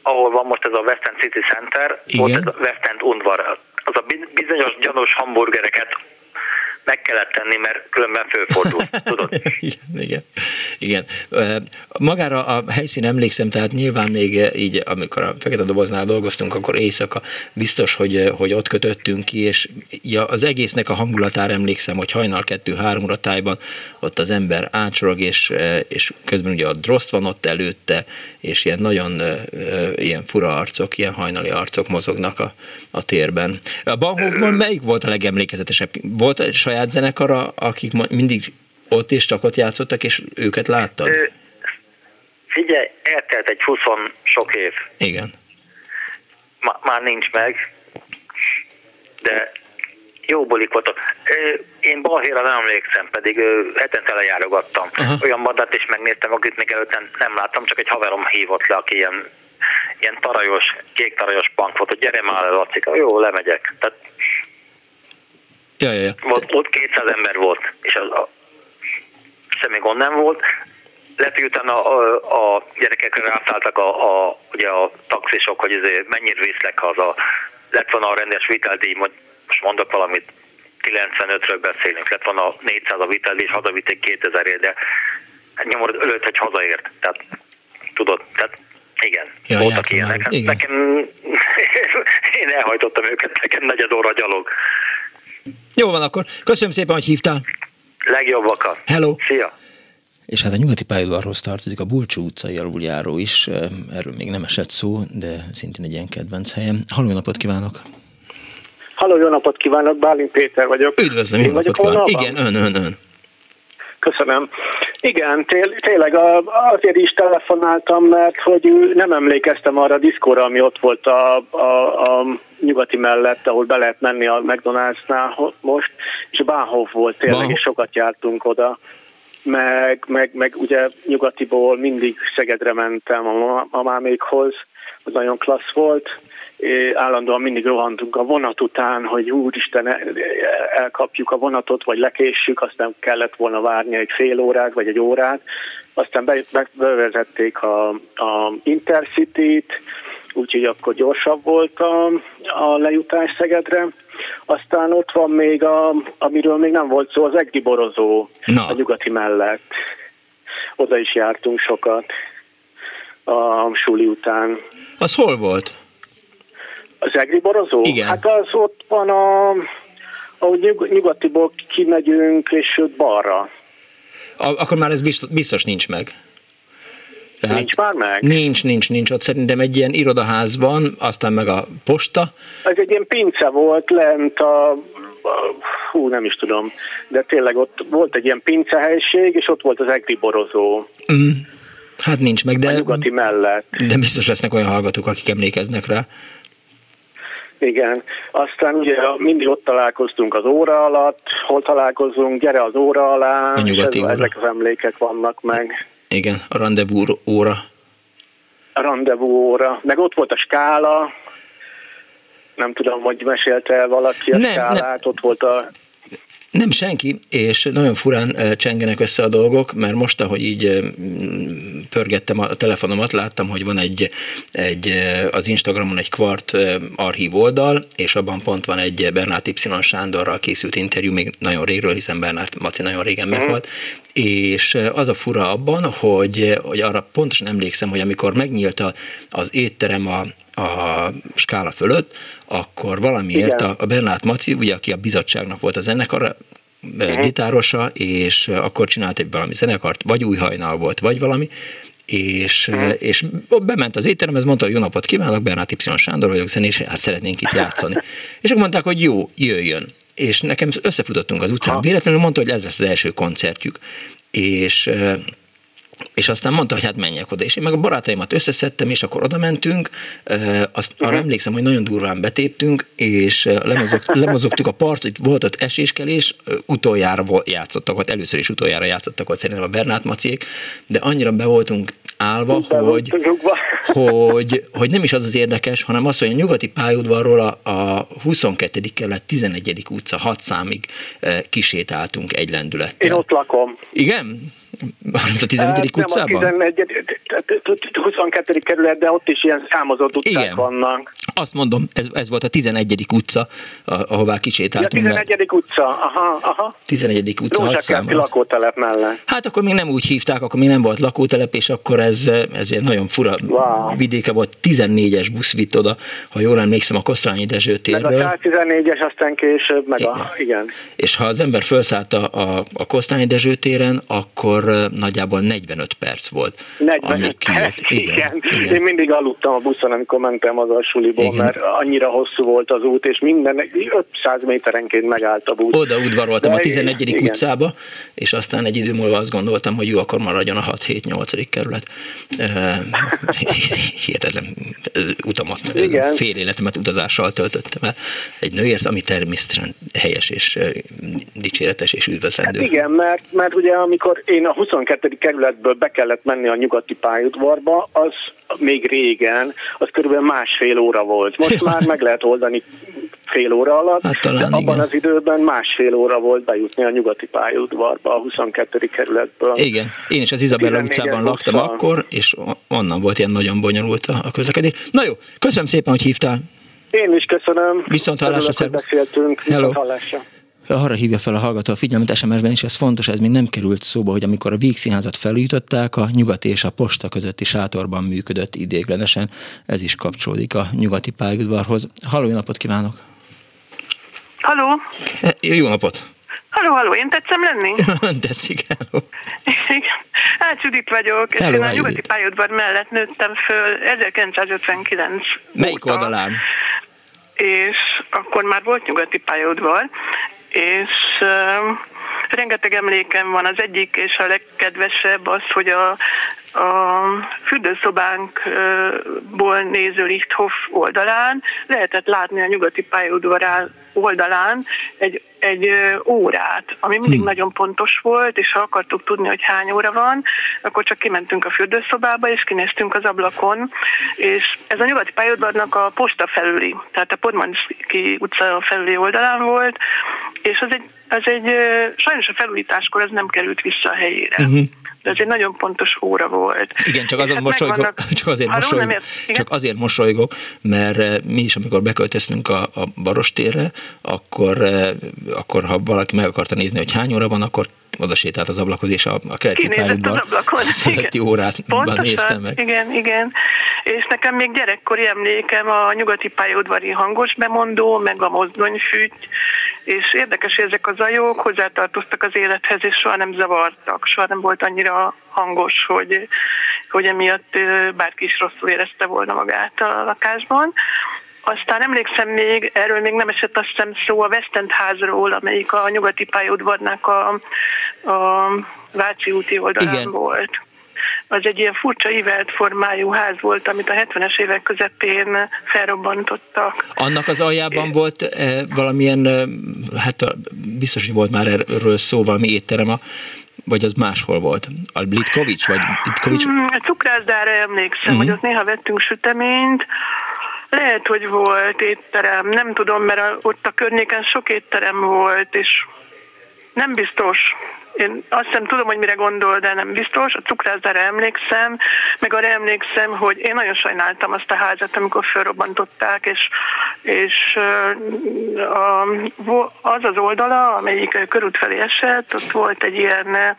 ahol van most ez a West End City Center, Igen. volt ez a West End Undvar. Az a bizonyos gyanús hamburgereket meg kellett tenni, mert különben fölfordul, tudod? igen, igen. Magára a helyszín emlékszem, tehát nyilván még így, amikor a Fekete Doboznál dolgoztunk, akkor éjszaka biztos, hogy, hogy ott kötöttünk ki, és ja, az egésznek a hangulatára emlékszem, hogy hajnal kettő-három tájban ott az ember ácsorog, és, és közben ugye a droszt van ott előtte, és ilyen nagyon ilyen fura arcok, ilyen hajnali arcok mozognak a, a térben. A Banhofban melyik volt a legemlékezetesebb? Volt saját saját zenekara, akik mindig ott és csak ott játszottak, és őket láttad? Ö, figyelj, eltelt egy 20 sok év. Igen. Ma, már nincs meg, de jó bulik voltak. Én balhéra nem emlékszem, pedig hetente lejárogattam. Aha. Olyan bandát is megnéztem, akit még előtt nem, nem láttam, csak egy haverom hívott le, aki ilyen, ilyen tarajos, kék tarajos punk volt, hogy gyere már le, Laci, jó, lemegyek. Tehát Ja, ja, ja. Ott, ott 200 ember volt, és az a semmi gond nem volt. Lehet, hogy utána a, a gyerekekre rászálltak a, a, ugye a taxisok, hogy ezért mennyire viszlek haza. Lett volna a rendes viteldíj, most mondok valamit, 95-ről beszélünk, lett volna a 400 a viteldíj, és hazavitték 2000 ért, de nyomor ölött, hogy hazaért. Tehát tudod, tehát igen, ja, voltak ilyenek. Igen. Nekem, én elhajtottam őket, nekem negyed óra gyalog. Jó van akkor. Köszönöm szépen, hogy hívtál. Legjobbakat. Hello. Szia. És hát a nyugati pályaudvarhoz tartozik a Bulcsú utcai aluljáró is, erről még nem esett szó, de szintén egy ilyen kedvenc helyem. Halló, napot kívánok! Halló, jó napot kívánok, Bálint Péter vagyok. Üdvözlöm, jó napot kívánok! Igen, ön, ön, ön. Köszönöm. Igen, té- tényleg azért is telefonáltam, mert hogy nem emlékeztem arra a diszkóra, ami ott volt a, a, a nyugati mellett, ahol be lehet menni a McDonald'snál most, és Bahnhof volt tényleg, és sokat jártunk oda. Meg, meg, meg ugye nyugatiból mindig Szegedre mentem a mamámékhoz, az nagyon klassz volt, állandóan mindig rohantunk a vonat után, hogy úristen, elkapjuk a vonatot, vagy lekéssük, aztán kellett volna várni egy fél órát, vagy egy órát. Aztán be, be, bevezették a, a Intercity-t, úgyhogy akkor gyorsabb volt a, a lejutás Szegedre. Aztán ott van még, a, amiről még nem volt szó, az Egri borozó Na. a nyugati mellett. Oda is jártunk sokat a suli után. Az hol volt? Az Egri borozó? Igen. Hát az ott van a, ahogy nyug, nyugatiból kimegyünk, és balra. A, akkor már ez biztos, biztos nincs meg. Tehát nincs már meg? Nincs, nincs, nincs. Ott szerintem egy ilyen irodaház van, aztán meg a posta. Ez egy ilyen pince volt lent a, a hú, nem is tudom, de tényleg ott volt egy ilyen pincehelyiség, és ott volt az egri borozó. Mm. Hát nincs meg, de... A nyugati mellett. De biztos lesznek olyan hallgatók, akik emlékeznek rá. Igen. Aztán ugye mindig ott találkoztunk az óra alatt, hol találkozunk, gyere az óra alá, a nyugati és óra. ezek az emlékek vannak meg. Igen, a rendezvú óra. A rendezvú óra. Meg ott volt a skála, nem tudom, hogy mesélte el valaki a nem, skálát, nem. ott volt a nem senki, és nagyon furán csengenek össze a dolgok, mert most, ahogy így pörgettem a telefonomat, láttam, hogy van egy, egy az Instagramon egy kvart archív oldal, és abban pont van egy Bernát Y. Sándorral készült interjú, még nagyon régről, hiszen Bernát Maci nagyon régen meghalt, és az a fura abban, hogy, hogy arra pontosan emlékszem, hogy amikor megnyílt a, az étterem a, a skála fölött, akkor valamiért a, a Bernát Maci, ugye, aki a bizottságnak volt a zenekar, uh-huh. gitárosa, és akkor csinált egy valami zenekart, vagy új hajnal volt, vagy valami, és, uh-huh. és bement az étteremhez, mondta, hogy jó napot kívánok, Bernát Y. Sándor vagyok zenés, hát szeretnénk itt játszani. és akkor mondták, hogy jó, jöjjön. És nekem összefutottunk az utcán, véletlenül mondta, hogy ez lesz az első koncertjük. És és aztán mondta, hogy hát menjek oda. És én meg a barátaimat összeszedtem, és akkor oda mentünk. Azt uh-huh. arra emlékszem, hogy nagyon durván betéptünk, és lemozog, lemozogtuk a partot, volt ott eséskelés, utoljára játszottak ott, először is utoljára játszottak ott szerintem a Bernát Maciék, de annyira be voltunk állva, hogy, hogy, hogy nem is az az érdekes, hanem az, hogy a nyugati pályaudvarról a, a 22. kerület 11. utca 6 számig kisétáltunk egy lendülettel. Én ott lakom. Igen? a 11. Nem utcában? a 11. 22. kerület, de ott is ilyen számozott utcák Igen. vannak. Azt mondom, ez, ez volt a 11. utca, ahová kisétáltunk. Ja, 11. Mert... utca, aha, aha. 11. utca, Rózsakerti lakótelep mellett. Hát akkor még nem úgy hívták, akkor még nem volt lakótelep, és akkor ez, ez egy nagyon fura wow. vidéke volt, 14-es busz vitt oda, ha jól emlékszem, a Kosztolányi Dezső térről. Meg a 114-es, aztán később, meg igen. a, igen. És ha az ember felszállt a, a, a Kosztolányi Dezső téren, akkor nagyjából 45 perc volt. 45 perc, igen, igen. igen. Én mindig aludtam a buszon, amikor mentem az a suliból, igen. mert annyira hosszú volt az út, és minden 500 méterenként megállt a busz. Oda udvaroltam De a 11. Igen. utcába, és aztán egy idő múlva azt gondoltam, hogy jó, akkor maradjon a 6-7-8. kerület. Hihetetlen utamat, igen. fél életemet utazással töltöttem el egy nőért, ami természetesen helyes és dicséretes és üdvözlendő. Hát igen, mert, mert ugye amikor én a 22. kerületből be kellett menni a nyugati pályaudvarba, az még régen, az körülbelül másfél óra volt. Most már meg lehet oldani fél óra alatt, hát talán, de abban igen. az időben másfél óra volt bejutni a nyugati pályaudvarba a 22. kerületből. Igen, én is az Izabella utcában laktam buszal. akkor, és onnan volt ilyen nagyon bonyolult a közlekedés. Na jó, köszönöm szépen, hogy hívtál. Én is köszönöm. Viszont hallásra, szervusz. beszéltünk. Hello. hallásra arra hívja fel a hallgató a figyelmet SMS-ben, és ez fontos, ez még nem került szóba, hogy amikor a Vígszínházat felújították, a nyugati és a posta közötti sátorban működött idéglenesen, ez is kapcsolódik a nyugati pályaudvarhoz. Halló, jó napot kívánok! Halló! Jó napot! Halló, halló, én tetszem lenni? Tetszik, hello. Igen. Hát Judit vagyok, és hello, én a nyugati pályaudvar mellett nőttem föl 1959 Melyik óta. oldalán? És akkor már volt nyugati pályaudvar, és uh, rengeteg emlékem van. Az egyik és a legkedvesebb az, hogy a, a fürdőszobánkból néző Lichthof oldalán lehetett látni a nyugati pályaudvar oldalán egy, egy órát, ami mindig hmm. nagyon pontos volt, és ha akartuk tudni, hogy hány óra van, akkor csak kimentünk a fürdőszobába, és kinéztünk az ablakon, és ez a nyugati pályaudvarnak a posta felüli, tehát a Podmanski utca felüli oldalán volt, és az egy, az egy sajnos a felújításkor ez nem került vissza a helyére. Uh-huh. De ez egy nagyon pontos óra volt. Igen, csak, azon hát mosolygok, megvannak... csak, azért mosolygok, csak azért mosolygok, mert mi is, amikor beköltöztünk a, a Barostérre, akkor, akkor ha valaki meg akarta nézni, hogy hány óra van, akkor oda sétált az ablakhoz, és a, a keleti pályaudvar feletti órát néztem meg. Igen, igen. És nekem még gyerekkori emlékem a nyugati pályaudvari hangos bemondó, meg a mozdonyfűty, és érdekes, hogy ezek a zajok hozzátartoztak az élethez, és soha nem zavartak, soha nem volt annyira hangos, hogy, hogy emiatt bárki is rosszul érezte volna magát a lakásban. Aztán emlékszem még, erről még nem esett azt hiszem szó a West End házról, amelyik a nyugati pályaudvarnak a, a Váci úti oldalán Igen. volt az egy ilyen furcsa ívelt formájú ház volt, amit a 70-es évek közepén felrobbantottak. Annak az aljában volt e, valamilyen, e, hát biztos, hogy volt már erről szó, valami étterem, a, vagy az máshol volt? A Blitkovics? Vagy Blitkovics? Hmm, a cukrászdára emlékszem, uh-huh. hogy ott néha vettünk süteményt, lehet, hogy volt étterem, nem tudom, mert ott a környéken sok étterem volt, és nem biztos. Én azt hiszem tudom, hogy mire gondol, de nem biztos. A cukrászdára emlékszem, meg arra emlékszem, hogy én nagyon sajnáltam azt a házat, amikor felrobbantották, és, és a, az az oldala, amelyik körút felé esett, ott volt egy ilyen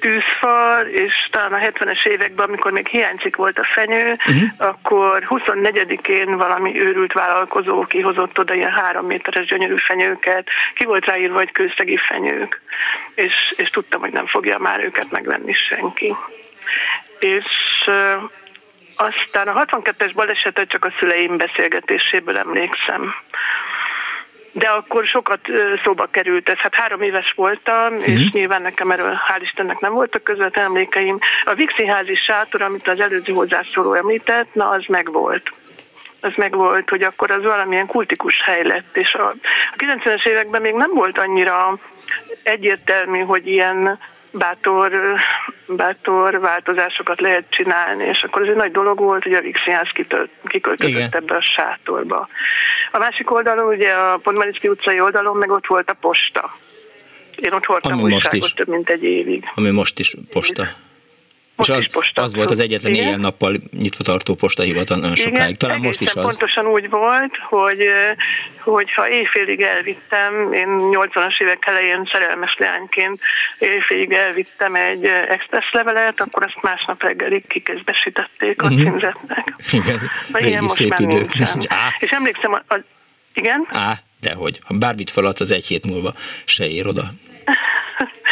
tűzfal, és talán a 70-es években, amikor még hiányzik volt a fenyő, uh-huh. akkor 24-én valami őrült vállalkozó kihozott oda ilyen három méteres gyönyörű fenyőket, ki volt ráírva, hogy kőszegi fenyők, és, és tudtam, hogy nem fogja már őket megvenni senki. És aztán a 62-es balesetet csak a szüleim beszélgetéséből emlékszem de akkor sokat szóba került ez. Hát három éves voltam, uh-huh. és nyilván nekem erről hál' Istennek nem voltak közvetlen emlékeim. A Vixi házi sátor, amit az előző hozzászóló említett, na az megvolt az meg volt, hogy akkor az valamilyen kultikus hely lett, és a, a 90-es években még nem volt annyira egyértelmű, hogy ilyen bátor, bátor változásokat lehet csinálni, és akkor ez egy nagy dolog volt, hogy a Vixinház kiköltözött ebbe a sátorba. A másik oldalon, ugye a Podmanicki utcai oldalon, meg ott volt a posta. Én ott Ami újságot több mint egy évig. Ami most is posta. Most és az, az volt az egyetlen Igen. ilyen nappal nyitva tartó postahivatal nagyon sokáig. Talán Igen, most is az. pontosan úgy volt, hogy, hogy ha éjfélig elvittem, én 80-as évek elején szerelmes leányként éjfélig elvittem egy express levelet, akkor azt másnap reggelig kikezbesítették a uh-huh. címzetnek. Igen, régi most szép idők. És emlékszem, a, a, igen? Á, dehogy. Ha bármit feladsz, az egy hét múlva se ér oda.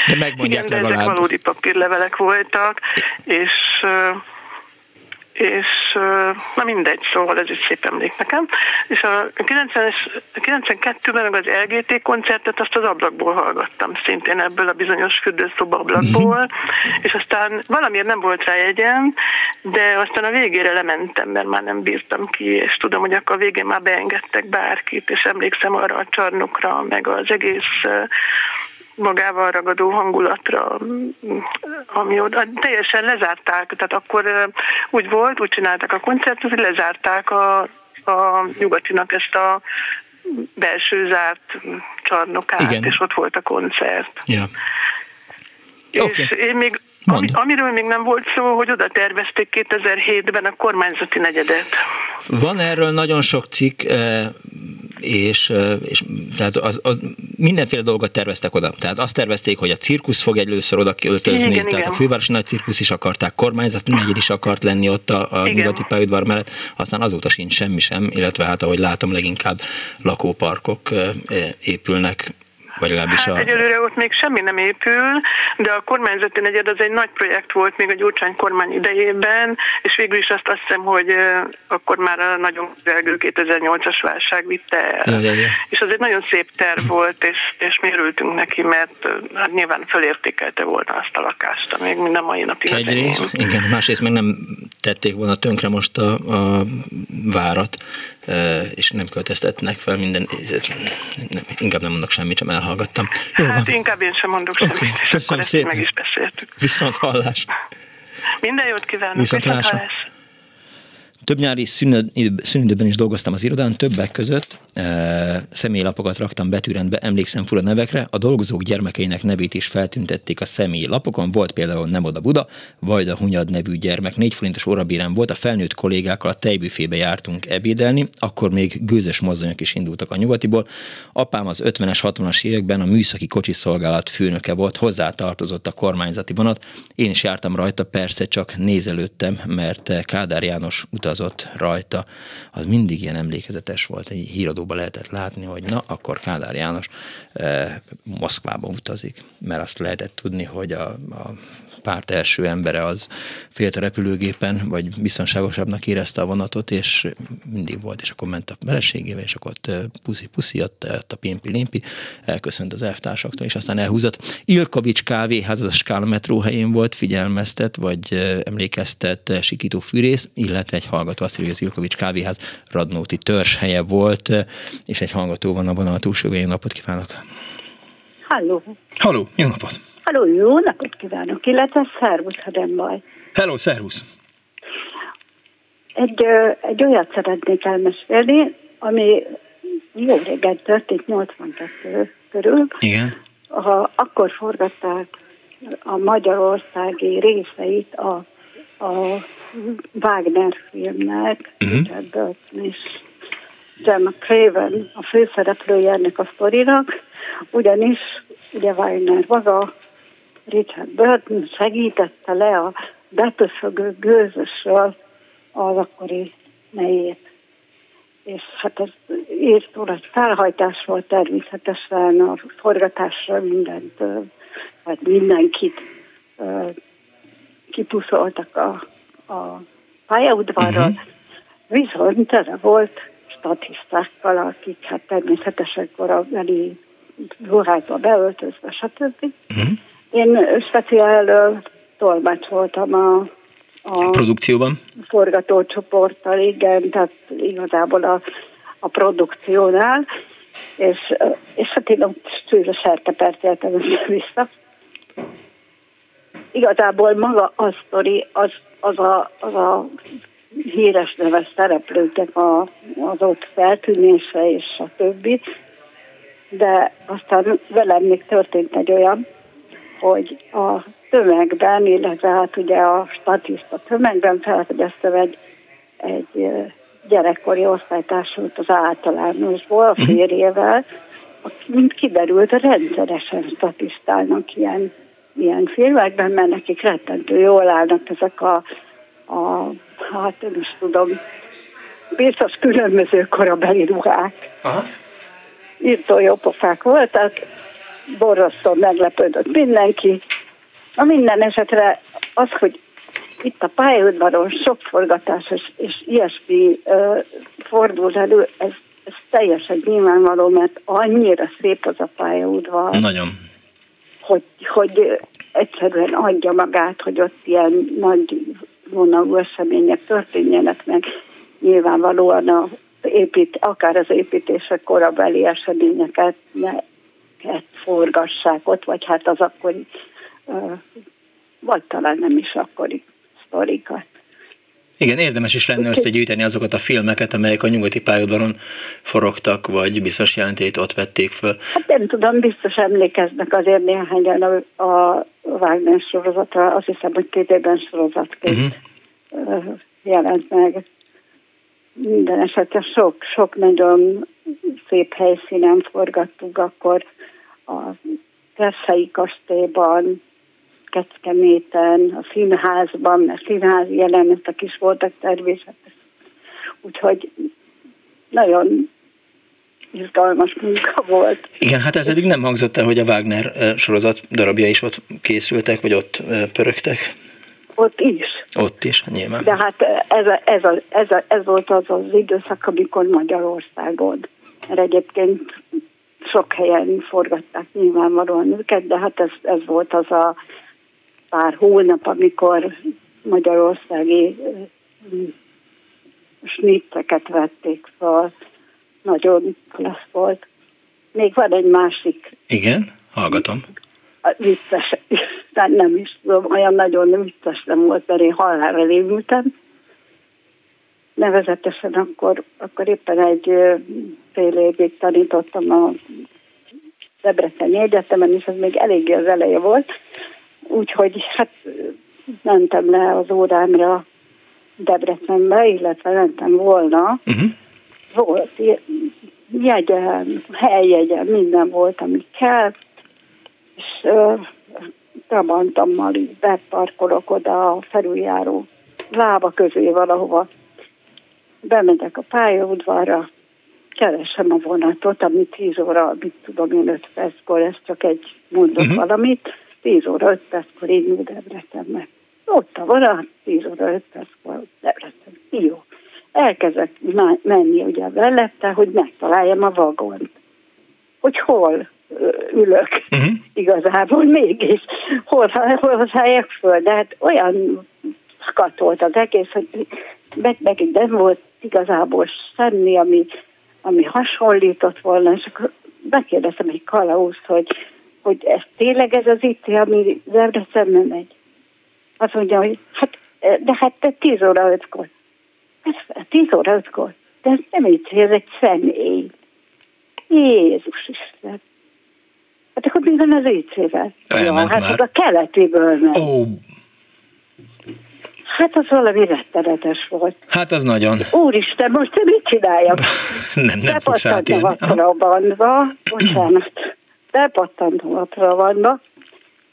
De megmondják Igen, legalább. ezek valódi papírlevelek voltak, és és na mindegy, szóval ez is szép emlék nekem. És a 92-ben meg az LGT koncertet azt az ablakból hallgattam, szintén ebből a bizonyos fürdőszoba ablakból, uh-huh. és aztán valamiért nem volt rá jegyem, de aztán a végére lementem, mert már nem bírtam ki, és tudom, hogy akkor a végén már beengedtek bárkit, és emlékszem arra a csarnokra, meg az egész magával ragadó hangulatra, ami oda teljesen lezárták, tehát akkor úgy volt, úgy csinálták a koncertet, hogy lezárták a, a nyugatinak ezt a belső zárt csarnokát, Igen. és ott volt a koncert. Ja. És okay. én még ami, amiről még nem volt szó, hogy oda tervezték 2007-ben a kormányzati negyedet. Van erről nagyon sok cikk, és, és tehát az, az, mindenféle dolgot terveztek oda. Tehát azt tervezték, hogy a cirkusz fog először oda költözni, igen, tehát igen. a fővárosi nagy cirkusz is akarták, kormányzati negyed is akart lenni ott a, a nyugati pályaudvar mellett, aztán azóta sincs semmi sem, illetve hát ahogy látom, leginkább lakóparkok épülnek vagy legalábbis hát a... egyelőre ott még semmi nem épül, de a kormányzati negyed az egy nagy projekt volt még a Gyurcsány kormány idejében, és végül is azt azt hiszem, hogy akkor már a nagyon közelgő 2008-as válság vitte el. Ja, ja, ja. És az egy nagyon szép terv volt, és, és mi örültünk neki, mert hát nyilván fölértékelte volna azt a lakást, amíg minden mai napig. Egyrészt, igen, másrészt meg nem tették volna tönkre most a, a várat, és nem költöztetnek fel minden, inkább nem mondok semmit, csak elhallgattam. Jó hát van. inkább én sem mondok semmit, és köszönöm szépen. meg is beszéltük. Viszont hallás. Minden jót kívánok. Viszont, Viszont hallás. Több nyári szünidőben is dolgoztam az irodán, többek között e, személylapokat raktam betűrendbe, emlékszem fura nevekre, a dolgozók gyermekeinek nevét is feltüntették a személylapokon, volt például Nem oda Buda, Vajda Hunyad nevű gyermek, négy forintos órabérem volt, a felnőtt kollégákkal a tejbüfébe jártunk ebédelni, akkor még gőzös mozdonyok is indultak a nyugatiból. Apám az 50-es, 60-as években a műszaki kocsiszolgálat főnöke volt, hozzá tartozott a kormányzati vonat. Én is jártam rajta, persze csak nézelődtem, mert Kádár János utazott rajta. Az mindig ilyen emlékezetes volt, egy híradóban lehetett látni, hogy na, akkor Kádár János eh, Moszkvába utazik, mert azt lehetett tudni, hogy a, a párt első embere az félt a repülőgépen, vagy biztonságosabbnak érezte a vonatot, és mindig volt, és akkor ment a feleségével, és akkor ott puszi-puszi, ott, ott a pimpi-limpi, elköszönt az elvtársaktól, és aztán elhúzott. Ilkovics kávéház, az a Skála metró helyén volt, figyelmeztet, vagy emlékeztet Sikító Fűrész, illetve egy hallgató azt írja, hogy az Ilkovics kávéház Radnóti törzs helye volt, és egy hallgató van a vonal túlsó napot kívánok! Halló! Halló, jó napot! Halló, jó napot kívánok, illetve szervusz, ha nem baj. Hello, szervusz. Egy, egy olyat szeretnék elmesélni, ami jó régen történt, 82 körül. Igen. Ha akkor forgatták a magyarországi részeit a, a Wagner filmnek, uh-huh. és Gemma Craven a főszereplője ennek a sztorinak, ugyanis ugye Wagner maga Richard Burton segítette le a betöszögő gőzösről az akkori nejét. És hát ez írtó egy felhajtás volt természetesen a forgatásra mindent, vagy mindenkit kipuszoltak a, a pályaudvarról, uh-huh. viszont tele volt statisztákkal, akik hát természetesen korabeli ruhákba beöltözve, stb. Uh-huh. Én speciál tolmács voltam a, a produkcióban? Forgatócsoporttal, igen, tehát igazából a, a produkciónál, és, és hát én ott sűrű sertepert éltem vissza. Igazából maga a sztori, az, az, a, az a híres neves szereplőknek a, az ott feltűnése és a többi, de aztán velem még történt egy olyan, hogy a tömegben, illetve hát ugye a statiszta tömegben felfedeztem egy, egy gyerekkori osztálytársult az általánosból, a mhm. férjével, mint kiderült, rendszeresen statisztálnak ilyen, ilyen filmekben, mert nekik rettentő jól állnak ezek a, a hát nem is tudom, biztos különböző korabeli ruhák. Írtó jó pofák voltak, borzasztó meglepődött mindenki. A minden esetre az, hogy itt a pályaudvaron sok forgatás és, és ilyesmi uh, fordul elő, ez, ez teljesen nyilvánvaló, mert annyira szép az a pályaudvar. Nagyon. Hogy, hogy egyszerűen adja magát, hogy ott ilyen nagy vonalú események történjenek meg. Nyilvánvalóan a épít, akár az építések korabeli eseményeket ne forgassák ott, vagy hát az akkori, vagy talán nem is akkori sztorikat. Igen, érdemes is lenne összegyűjteni azokat a filmeket, amelyek a nyugati pályaudvaron forogtak, vagy biztos jelentét ott vették föl. Hát nem tudom, biztos emlékeznek azért néhányan a, a Wagner sorozatra, azt hiszem, hogy két évben sorozatként uh-huh. jelent meg. Minden esetre sok, sok nagyon szép helyszínen forgattuk, akkor a Kerszai kastélyban, Kecskeméten, a színházban, mert színházi jelenetek is voltak természetesen. Úgyhogy nagyon izgalmas munka volt. Igen, hát ez eddig nem hangzott el, hogy a Wagner sorozat darabja is ott készültek, vagy ott pörögtek? Ott is. Ott is, nyilván. De hát ez, a, ez, a, ez, a, ez volt az az időszak, amikor Magyarországon. Mert egyébként sok helyen forgatták nyilvánvalóan őket, de hát ez, ez volt az a pár hónap, amikor magyarországi snitteket vették fel. Nagyon klassz volt. Még van egy másik. Igen, hallgatom. Vicces, de nem is tudom, olyan nagyon vicces nem volt, mert én halálra rémültem. Nevezetesen akkor, akkor éppen egy fél évig tanítottam a Debreceni Egyetemen, és ez még eléggé az eleje volt. Úgyhogy hát mentem le az órámra Debrecenbe, illetve mentem volna. Uh-huh. Volt jegyem, helyjegyem, minden volt, ami kell, és uh, Trabantammal így beparkolok oda a felüljáró lába közé valahova. Bemegyek a pályaudvarra, keresem a vonatot, ami 10 óra, mit tudom én, 5 perckor, ez csak egy mondok uh-huh. valamit, 10 óra, 5 perckor indul Debrecenbe. Ott a vonat, 10 óra, 5 perckor Debrecen. Jó. Elkezdek menni ugye mellette, hogy megtaláljam a vagont. Hogy hol ülök uh-huh. igazából mégis, hol, hol szálljak föl, de hát olyan skatolt az egész, hogy meg, meg nem volt igazából semmi, ami ami hasonlított volna, és akkor megkérdeztem egy kalauz, hogy, hogy ez tényleg ez az itt, ami Debrecenbe megy. Azt mondja, hogy hát, de hát te 10 óra 5-kor. 10 óra 5-kor. De ez nem így, ez egy személy. Jézus Isten. Hát akkor mi van az IC-vel? Ja, hát már. az a keletiből megy. Oh. Hát az valami rettenetes volt. Hát az nagyon. Úristen, most te mit csináljak? nem, nem fogsz átélni. a trabantba, bocsánat, bepattantam a trabantba,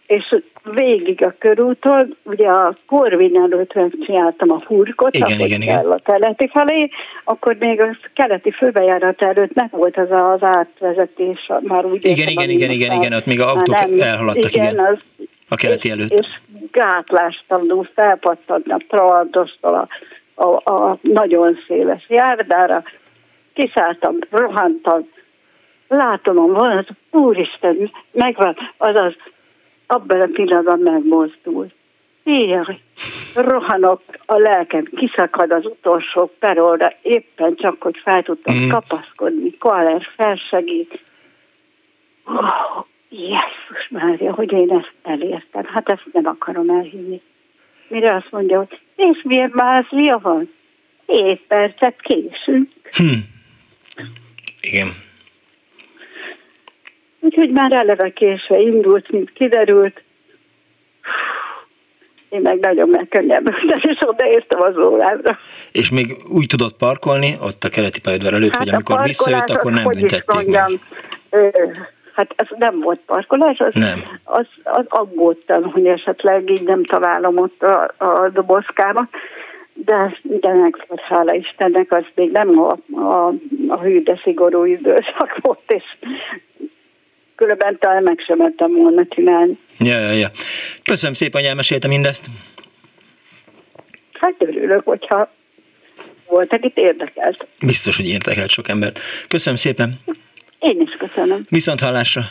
és végig a körúton, ugye a Korvin előtt csináltam a hurkot, igen, igen, igen. a keleti felé, akkor még a keleti főbejárat előtt nem volt az az átvezetés, már úgy Igen, igen, igen, igen, igen, ott még a autók nem, elhaladtak, igen. igen. Az, a keleti előtt. És, és gátlástalanul felpattant a Trabantostól a, a, a nagyon széles járdára, kiszálltam, rohantam, látom a vonat, úristen, megvan, azaz abban a pillanatban megmozdul. Jaj, rohanok, a lelkem kiszakad az utolsó perolra, éppen csak, hogy fel tudtam mm. kapaszkodni, Koaler felsegít. Oh, Jézus Mária, hogy én ezt elértem. Hát ezt nem akarom elhinni. Mire azt mondja, hogy és milyen mázlia van? Hét percet késünk. Hm. Igen. Úgyhogy már eleve késve indult, mint kiderült. Én meg nagyon megkönnyebbültem, és odaértem az órára. És még úgy tudott parkolni ott a keleti pályaudvar előtt, hát hogy amikor visszajött, akkor nem büntették mondjam, meg hát ez nem volt parkolás, az, nem. az, az aggódtam, hogy esetleg így nem találom ott a, a dobozkámat, de, de meg, hála Istennek, az még nem a, a, a hű, de szigorú időszak volt, és különben talán meg sem mertem volna csinálni. Ja, ja, ja. Köszönöm szépen, hogy elmeséltem mindezt. Hát örülök, hogyha volt, akit érdekelt. Biztos, hogy érdekelt sok ember. Köszönöm szépen. Én is köszönöm. Viszont hallásra.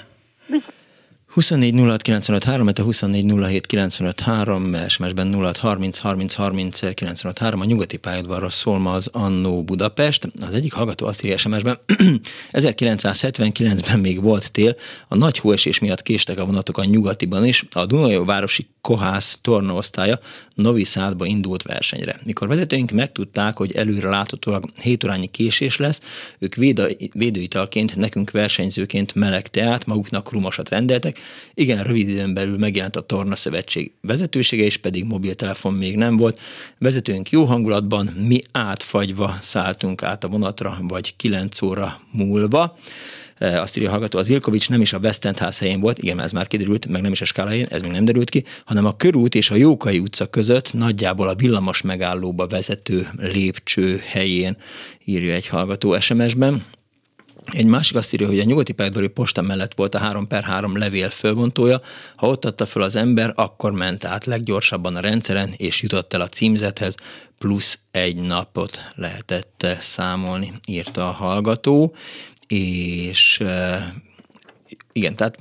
Viszont. 24 06 95 3, a 24 07 95 3, SMS-ben 06 30 30 30 95 3, a nyugati pályadvarra szól ma az Annó Budapest. Az egyik hallgató azt írja SMS-ben, 1979-ben még volt tél, a nagy hóesés miatt késtek a vonatok a nyugatiban is, a Dunajó városi Kohász tornaosztálya Novi Szádba indult versenyre. Mikor vezetőink megtudták, hogy előre láthatólag 7 órányi késés lesz, ők védőitalként, nekünk versenyzőként meleg teát, maguknak rumosat rendeltek, igen, rövid időn belül megjelent a Torna Szövetség vezetősége, és pedig mobiltelefon még nem volt. Vezetőnk jó hangulatban, mi átfagyva szálltunk át a vonatra, vagy 9 óra múlva e, azt írja a hallgató, az Ilkovics nem is a West End ház helyén volt, igen, ez már kiderült, meg nem is a skálájén, ez még nem derült ki, hanem a körút és a Jókai utca között nagyjából a villamos megállóba vezető lépcső helyén írja egy hallgató SMS-ben. Egy másik azt írja, hogy a nyugati pályaudvari posta mellett volt a 3 per 3 levél fölbontója, ha ott adta föl az ember, akkor ment át leggyorsabban a rendszeren, és jutott el a címzethez, plusz egy napot lehetett számolni, írta a hallgató, és igen, tehát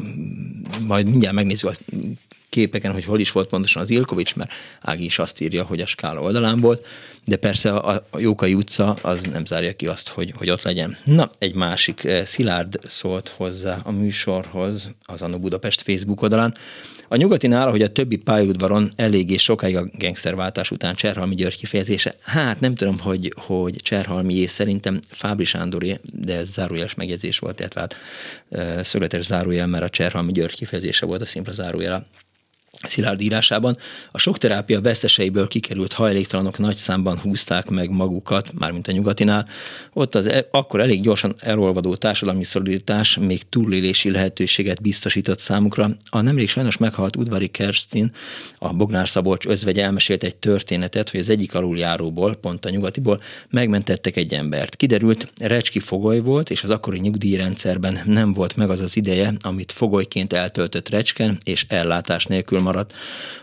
majd mindjárt megnézzük a képeken, hogy hol is volt pontosan az Ilkovics, mert Ági is azt írja, hogy a skála oldalán volt, de persze a, a Jókai utca az nem zárja ki azt, hogy, hogy ott legyen. Na, egy másik, eh, Szilárd szólt hozzá a műsorhoz az Anno Budapest Facebook oldalán. A nyugatinál, hogy a többi pályaudvaron eléggé sokáig a gengszerváltás után Cserhalmi György kifejezése, hát nem tudom, hogy, hogy Cserhalmi és szerintem Fábri Sándoré, de ez zárójeles megjegyzés volt, illetve hát eh, szögletes zárójel, mert a Cserhalmi György kifejezése volt a szimpla zárójel Szilárd írásában. A sok terápia veszteseiből kikerült hajléktalanok nagy számban húzták meg magukat, mármint a nyugatinál. Ott az e- akkor elég gyorsan elolvadó társadalmi szolidaritás még túlélési lehetőséget biztosított számukra. A nemrég sajnos meghalt udvari Kerstin, a Bognár Szabolcs özvegy elmesélt egy történetet, hogy az egyik aluljáróból, pont a nyugatiból megmentettek egy embert. Kiderült, Recski fogoly volt, és az akkori nyugdíjrendszerben nem volt meg az az ideje, amit fogolyként eltöltött Recsken, és ellátás nélkül maradt.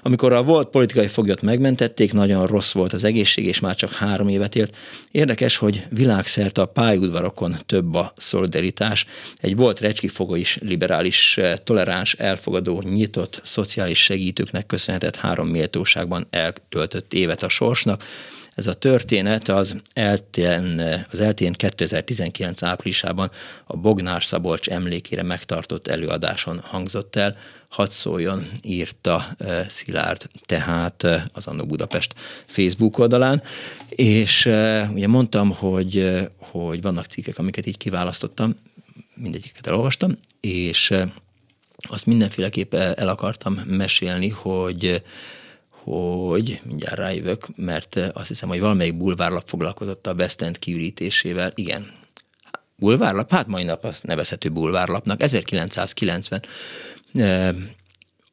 Amikor a volt politikai foglyot megmentették, nagyon rossz volt az egészség, és már csak három évet élt. Érdekes, hogy világszerte a pályaudvarokon több a szolidaritás. Egy volt recski foga is liberális, toleráns, elfogadó, nyitott, szociális segítőknek köszönhetett három méltóságban eltöltött évet a sorsnak. Ez a történet az eltén, az eltén 2019 áprilisában a Bognár Szabolcs emlékére megtartott előadáson hangzott el. Hadd szóljon, írta Szilárd, tehát az Annó Budapest Facebook oldalán. És ugye mondtam, hogy, hogy vannak cikkek, amiket így kiválasztottam, mindegyiket elolvastam, és azt mindenféleképp el akartam mesélni, hogy hogy mindjárt rájövök, mert azt hiszem, hogy valamelyik bulvárlap foglalkozott a West End kiürítésével. Igen, bulvárlap? Hát mai nap azt nevezhető bulvárlapnak. 1990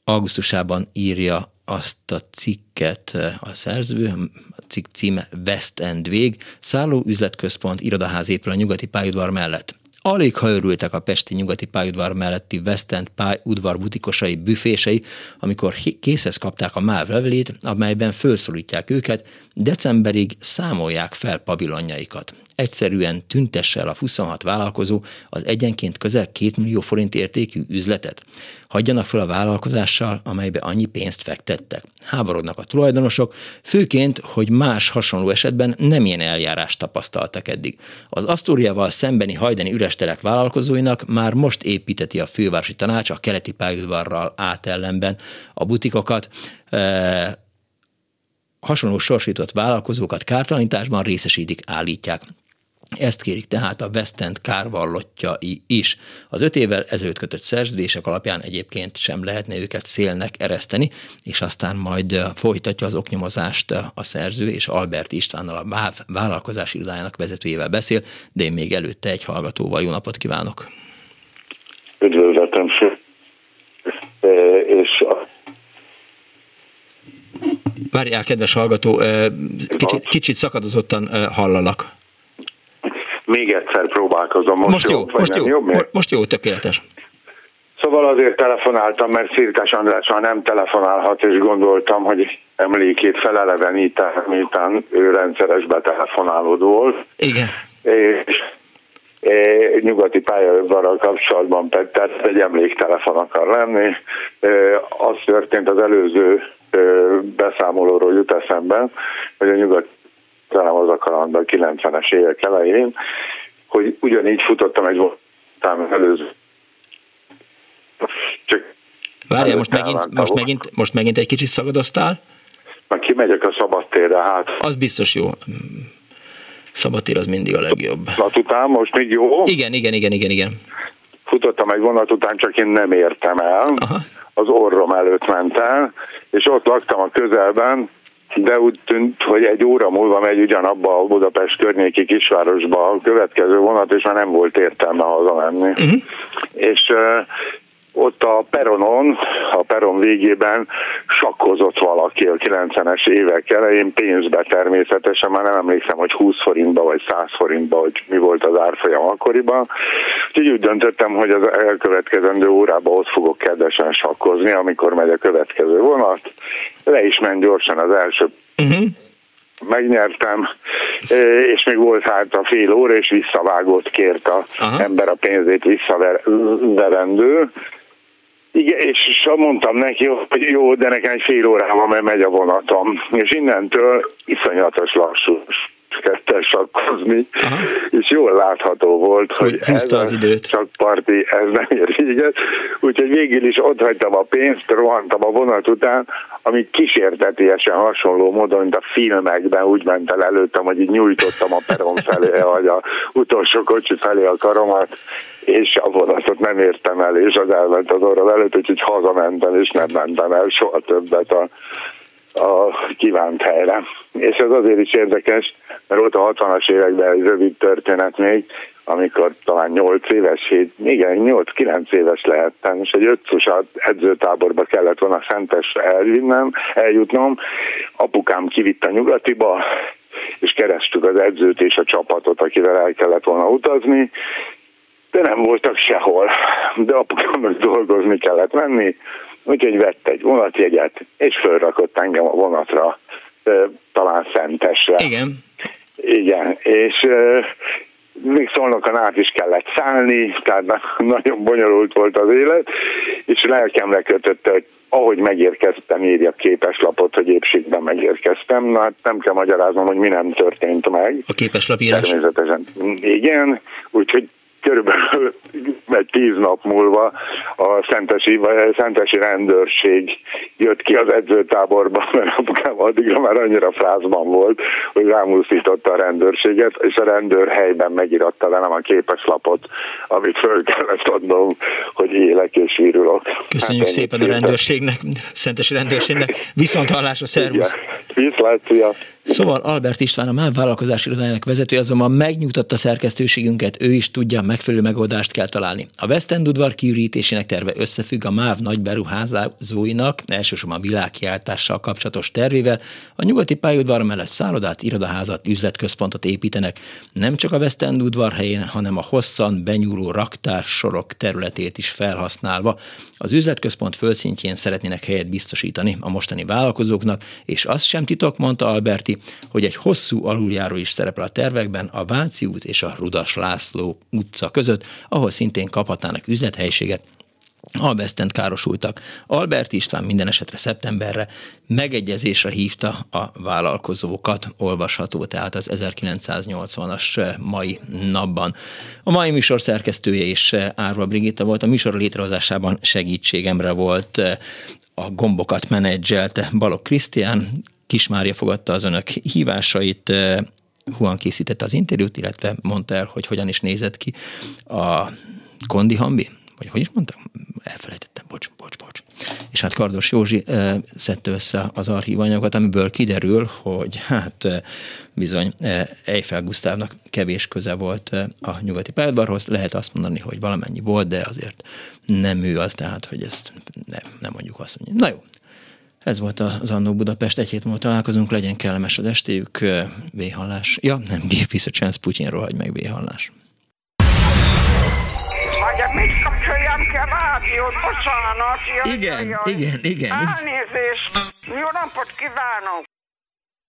augusztusában írja azt a cikket a szerző, a cikk címe West End Vég, szálló üzletközpont, irodaház épül a nyugati pályaudvar mellett. Alig ha örültek a pesti nyugati pályaudvar melletti West End pályaudvar butikosai büfései, amikor készhez kapták a MÁV levelét, amelyben felszólítják őket, decemberig számolják fel pavilonjaikat. Egyszerűen tüntesse el a 26 vállalkozó az egyenként közel 2 millió forint értékű üzletet. Hagyjanak fel a vállalkozással, amelybe annyi pénzt fektettek. Háborodnak a tulajdonosok, főként, hogy más hasonló esetben nem ilyen eljárást tapasztaltak eddig. Az Asztóriával szembeni hajdani üres telek vállalkozóinak már most építeti a fővárosi tanács a keleti pályaudvarral átellenben a butikokat, e- hasonló sorsított vállalkozókat kártalanításban részesítik, állítják. Ezt kérik tehát a West End kárvallottjai is. Az öt évvel ezelőtt kötött szerződések alapján egyébként sem lehetne őket szélnek ereszteni, és aztán majd folytatja az oknyomozást a szerző, és Albert Istvánnal a BÁV vállalkozási irodájának vezetőjével beszél, de én még előtte egy hallgatóval. Jó napot kívánok! Üdvözletem, és a Várjál, kedves hallgató, kicsit, kicsit szakadozottan hallalak. Még egyszer próbálkozom. Most, most jó, jó most, jó, jobb, most jó, tökéletes. Szóval azért telefonáltam, mert Szirkás András már nem telefonálhat, és gondoltam, hogy emlékét felelevenítem, miután ő rendszeres betelefonálódó volt. Igen. És e, nyugati pályaudvarral kapcsolatban pedig tehát egy emléktelefon akar lenni. E, az történt az előző e, beszámolóról jut eszembe, hogy a nyugati talán az a kalandban 90-es évek elején, hogy ugyanígy futottam egy voltám előző. Csak Várjál, most megint, most, megint, most megint egy kicsit szagadoztál? Meg kimegyek a szabadtérre, hát. Az biztos jó. Szabadtér az mindig a legjobb. Vonat után most még jó? Igen, igen, igen, igen, igen. Futottam egy vonat után, csak én nem értem el. Aha. Az orrom előtt ment el, és ott laktam a közelben, de úgy tűnt, hogy egy óra múlva megy ugyanabba a Budapest környéki kisvárosba a következő vonat, és már nem volt értelme hazamenni. Uh-huh. És ott a peronon, a peron végében sakkozott valaki a 90-es évek elején pénzbe természetesen, már nem emlékszem, hogy 20 forintba vagy 100 forintba, hogy mi volt az árfolyam akkoriban. Úgyhogy úgy döntöttem, hogy az elkövetkezendő órában ott fogok kedvesen sakkozni, amikor megy a következő vonat. Le is ment gyorsan az első uh-huh megnyertem, és még volt hát a fél óra, és visszavágott kért a Aha. ember a pénzét visszaverendő, Igen, és mondtam neki, hogy jó, de nekem egy fél órában mert megy a vonatom. És innentől iszonyatos lassú kezdte sakkozni, Aha. és jól látható volt, hogy, hogy ez az időt. csak parti, ez nem ér véget. Úgyhogy végül is ott hagytam a pénzt, rohantam a vonat után, ami kísértetiesen hasonló módon, mint a filmekben úgy ment el előttem, hogy így nyújtottam a peron felé, vagy a utolsó kocsi felé a karomat, és a vonatot nem értem el, és az elment az orra előtt, úgyhogy hazamentem, és nem mentem el soha többet a, a kívánt helyre. És ez azért is érdekes, mert volt a 60-as években egy rövid történet még, amikor talán 8 éves, 7, igen, 8-9 éves lehettem, és egy ötszus edzőtáborba kellett volna Szentesre elvinnem, eljutnom. Apukám kivitt a nyugatiba, és kerestük az edzőt és a csapatot, akivel el kellett volna utazni, de nem voltak sehol. De apukámnak dolgozni kellett menni, úgyhogy vett egy vonatjegyet, és fölrakott engem a vonatra, talán Szentesre. Igen. Igen, és még szolnokon át is kellett szállni, tehát nagyon bonyolult volt az élet, és lelkemre kötötte, hogy ahogy megérkeztem, írja képeslapot, hogy épségben megérkeztem. Na hát nem kell magyaráznom, hogy mi nem történt meg. A képeslapírás? Természetesen. Igen, úgyhogy körülbelül egy tíz nap múlva a Szentesi, vagy a Szentesi rendőrség jött ki az edzőtáborba, mert apukám addigra már annyira frázban volt, hogy rámúszította a rendőrséget, és a rendőr helyben megiratta velem a képeslapot, amit föl kellett adnom, hogy élek és virulok. Köszönjük hát szépen a rendőrségnek, Szentesi rendőrségnek. Viszont hallásra, szervusz! Viszlát, Szóval Albert István, a MÁV vállalkozás irodájának vezető azonban megnyugtatta szerkesztőségünket, ő is tudja, megfelelő megoldást kell találni. A West End udvar kiürítésének terve összefügg a MÁV nagy beruházóinak, elsősorban világkiáltással kapcsolatos tervével. A nyugati pályaudvar mellett szállodát, irodaházat, üzletközpontot építenek, nem csak a West End udvar helyén, hanem a hosszan benyúló raktársorok területét is felhasználva. Az üzletközpont földszintjén szeretnének helyet biztosítani a mostani vállalkozóknak, és azt sem titok, mondta Alberti, hogy egy hosszú aluljáró is szerepel a tervekben a Váci út és a Rudas László utca között, ahol szintén kaphatnának üzlethelyiséget Albesztent károsultak. Albert István minden esetre szeptemberre megegyezésre hívta a vállalkozókat, olvasható tehát az 1980-as mai napban. A mai műsor szerkesztője és Árva Brigitta volt, a műsor létrehozásában segítségemre volt a gombokat menedzselte Balok Krisztián, Kismária fogadta az önök hívásait, Huan készítette az interjút, illetve mondta el, hogy hogyan is nézett ki a Kondi Hambi, vagy hogy is mondtam? Elfelejtettem, bocs, bocs, bocs. És hát Kardos Józsi e, szedte össze az archívanyagokat, amiből kiderül, hogy hát e, bizony e, Eiffel Gusztávnak kevés köze volt e, a nyugati pályadvarhoz. Lehet azt mondani, hogy valamennyi volt, de azért nem ő az, tehát hogy ezt nem, nem mondjuk azt mondani. Na jó, ez volt az Annó Budapest, egy hét múlva találkozunk, legyen kellemes az estéjük, véhallás. Ja, nem, peace a chance, Putyin rohagy meg, véhallás. Rádiót, bocsánat. Jaj, igen, jaj. igen, igen. Elnézést, jó napot kívánok.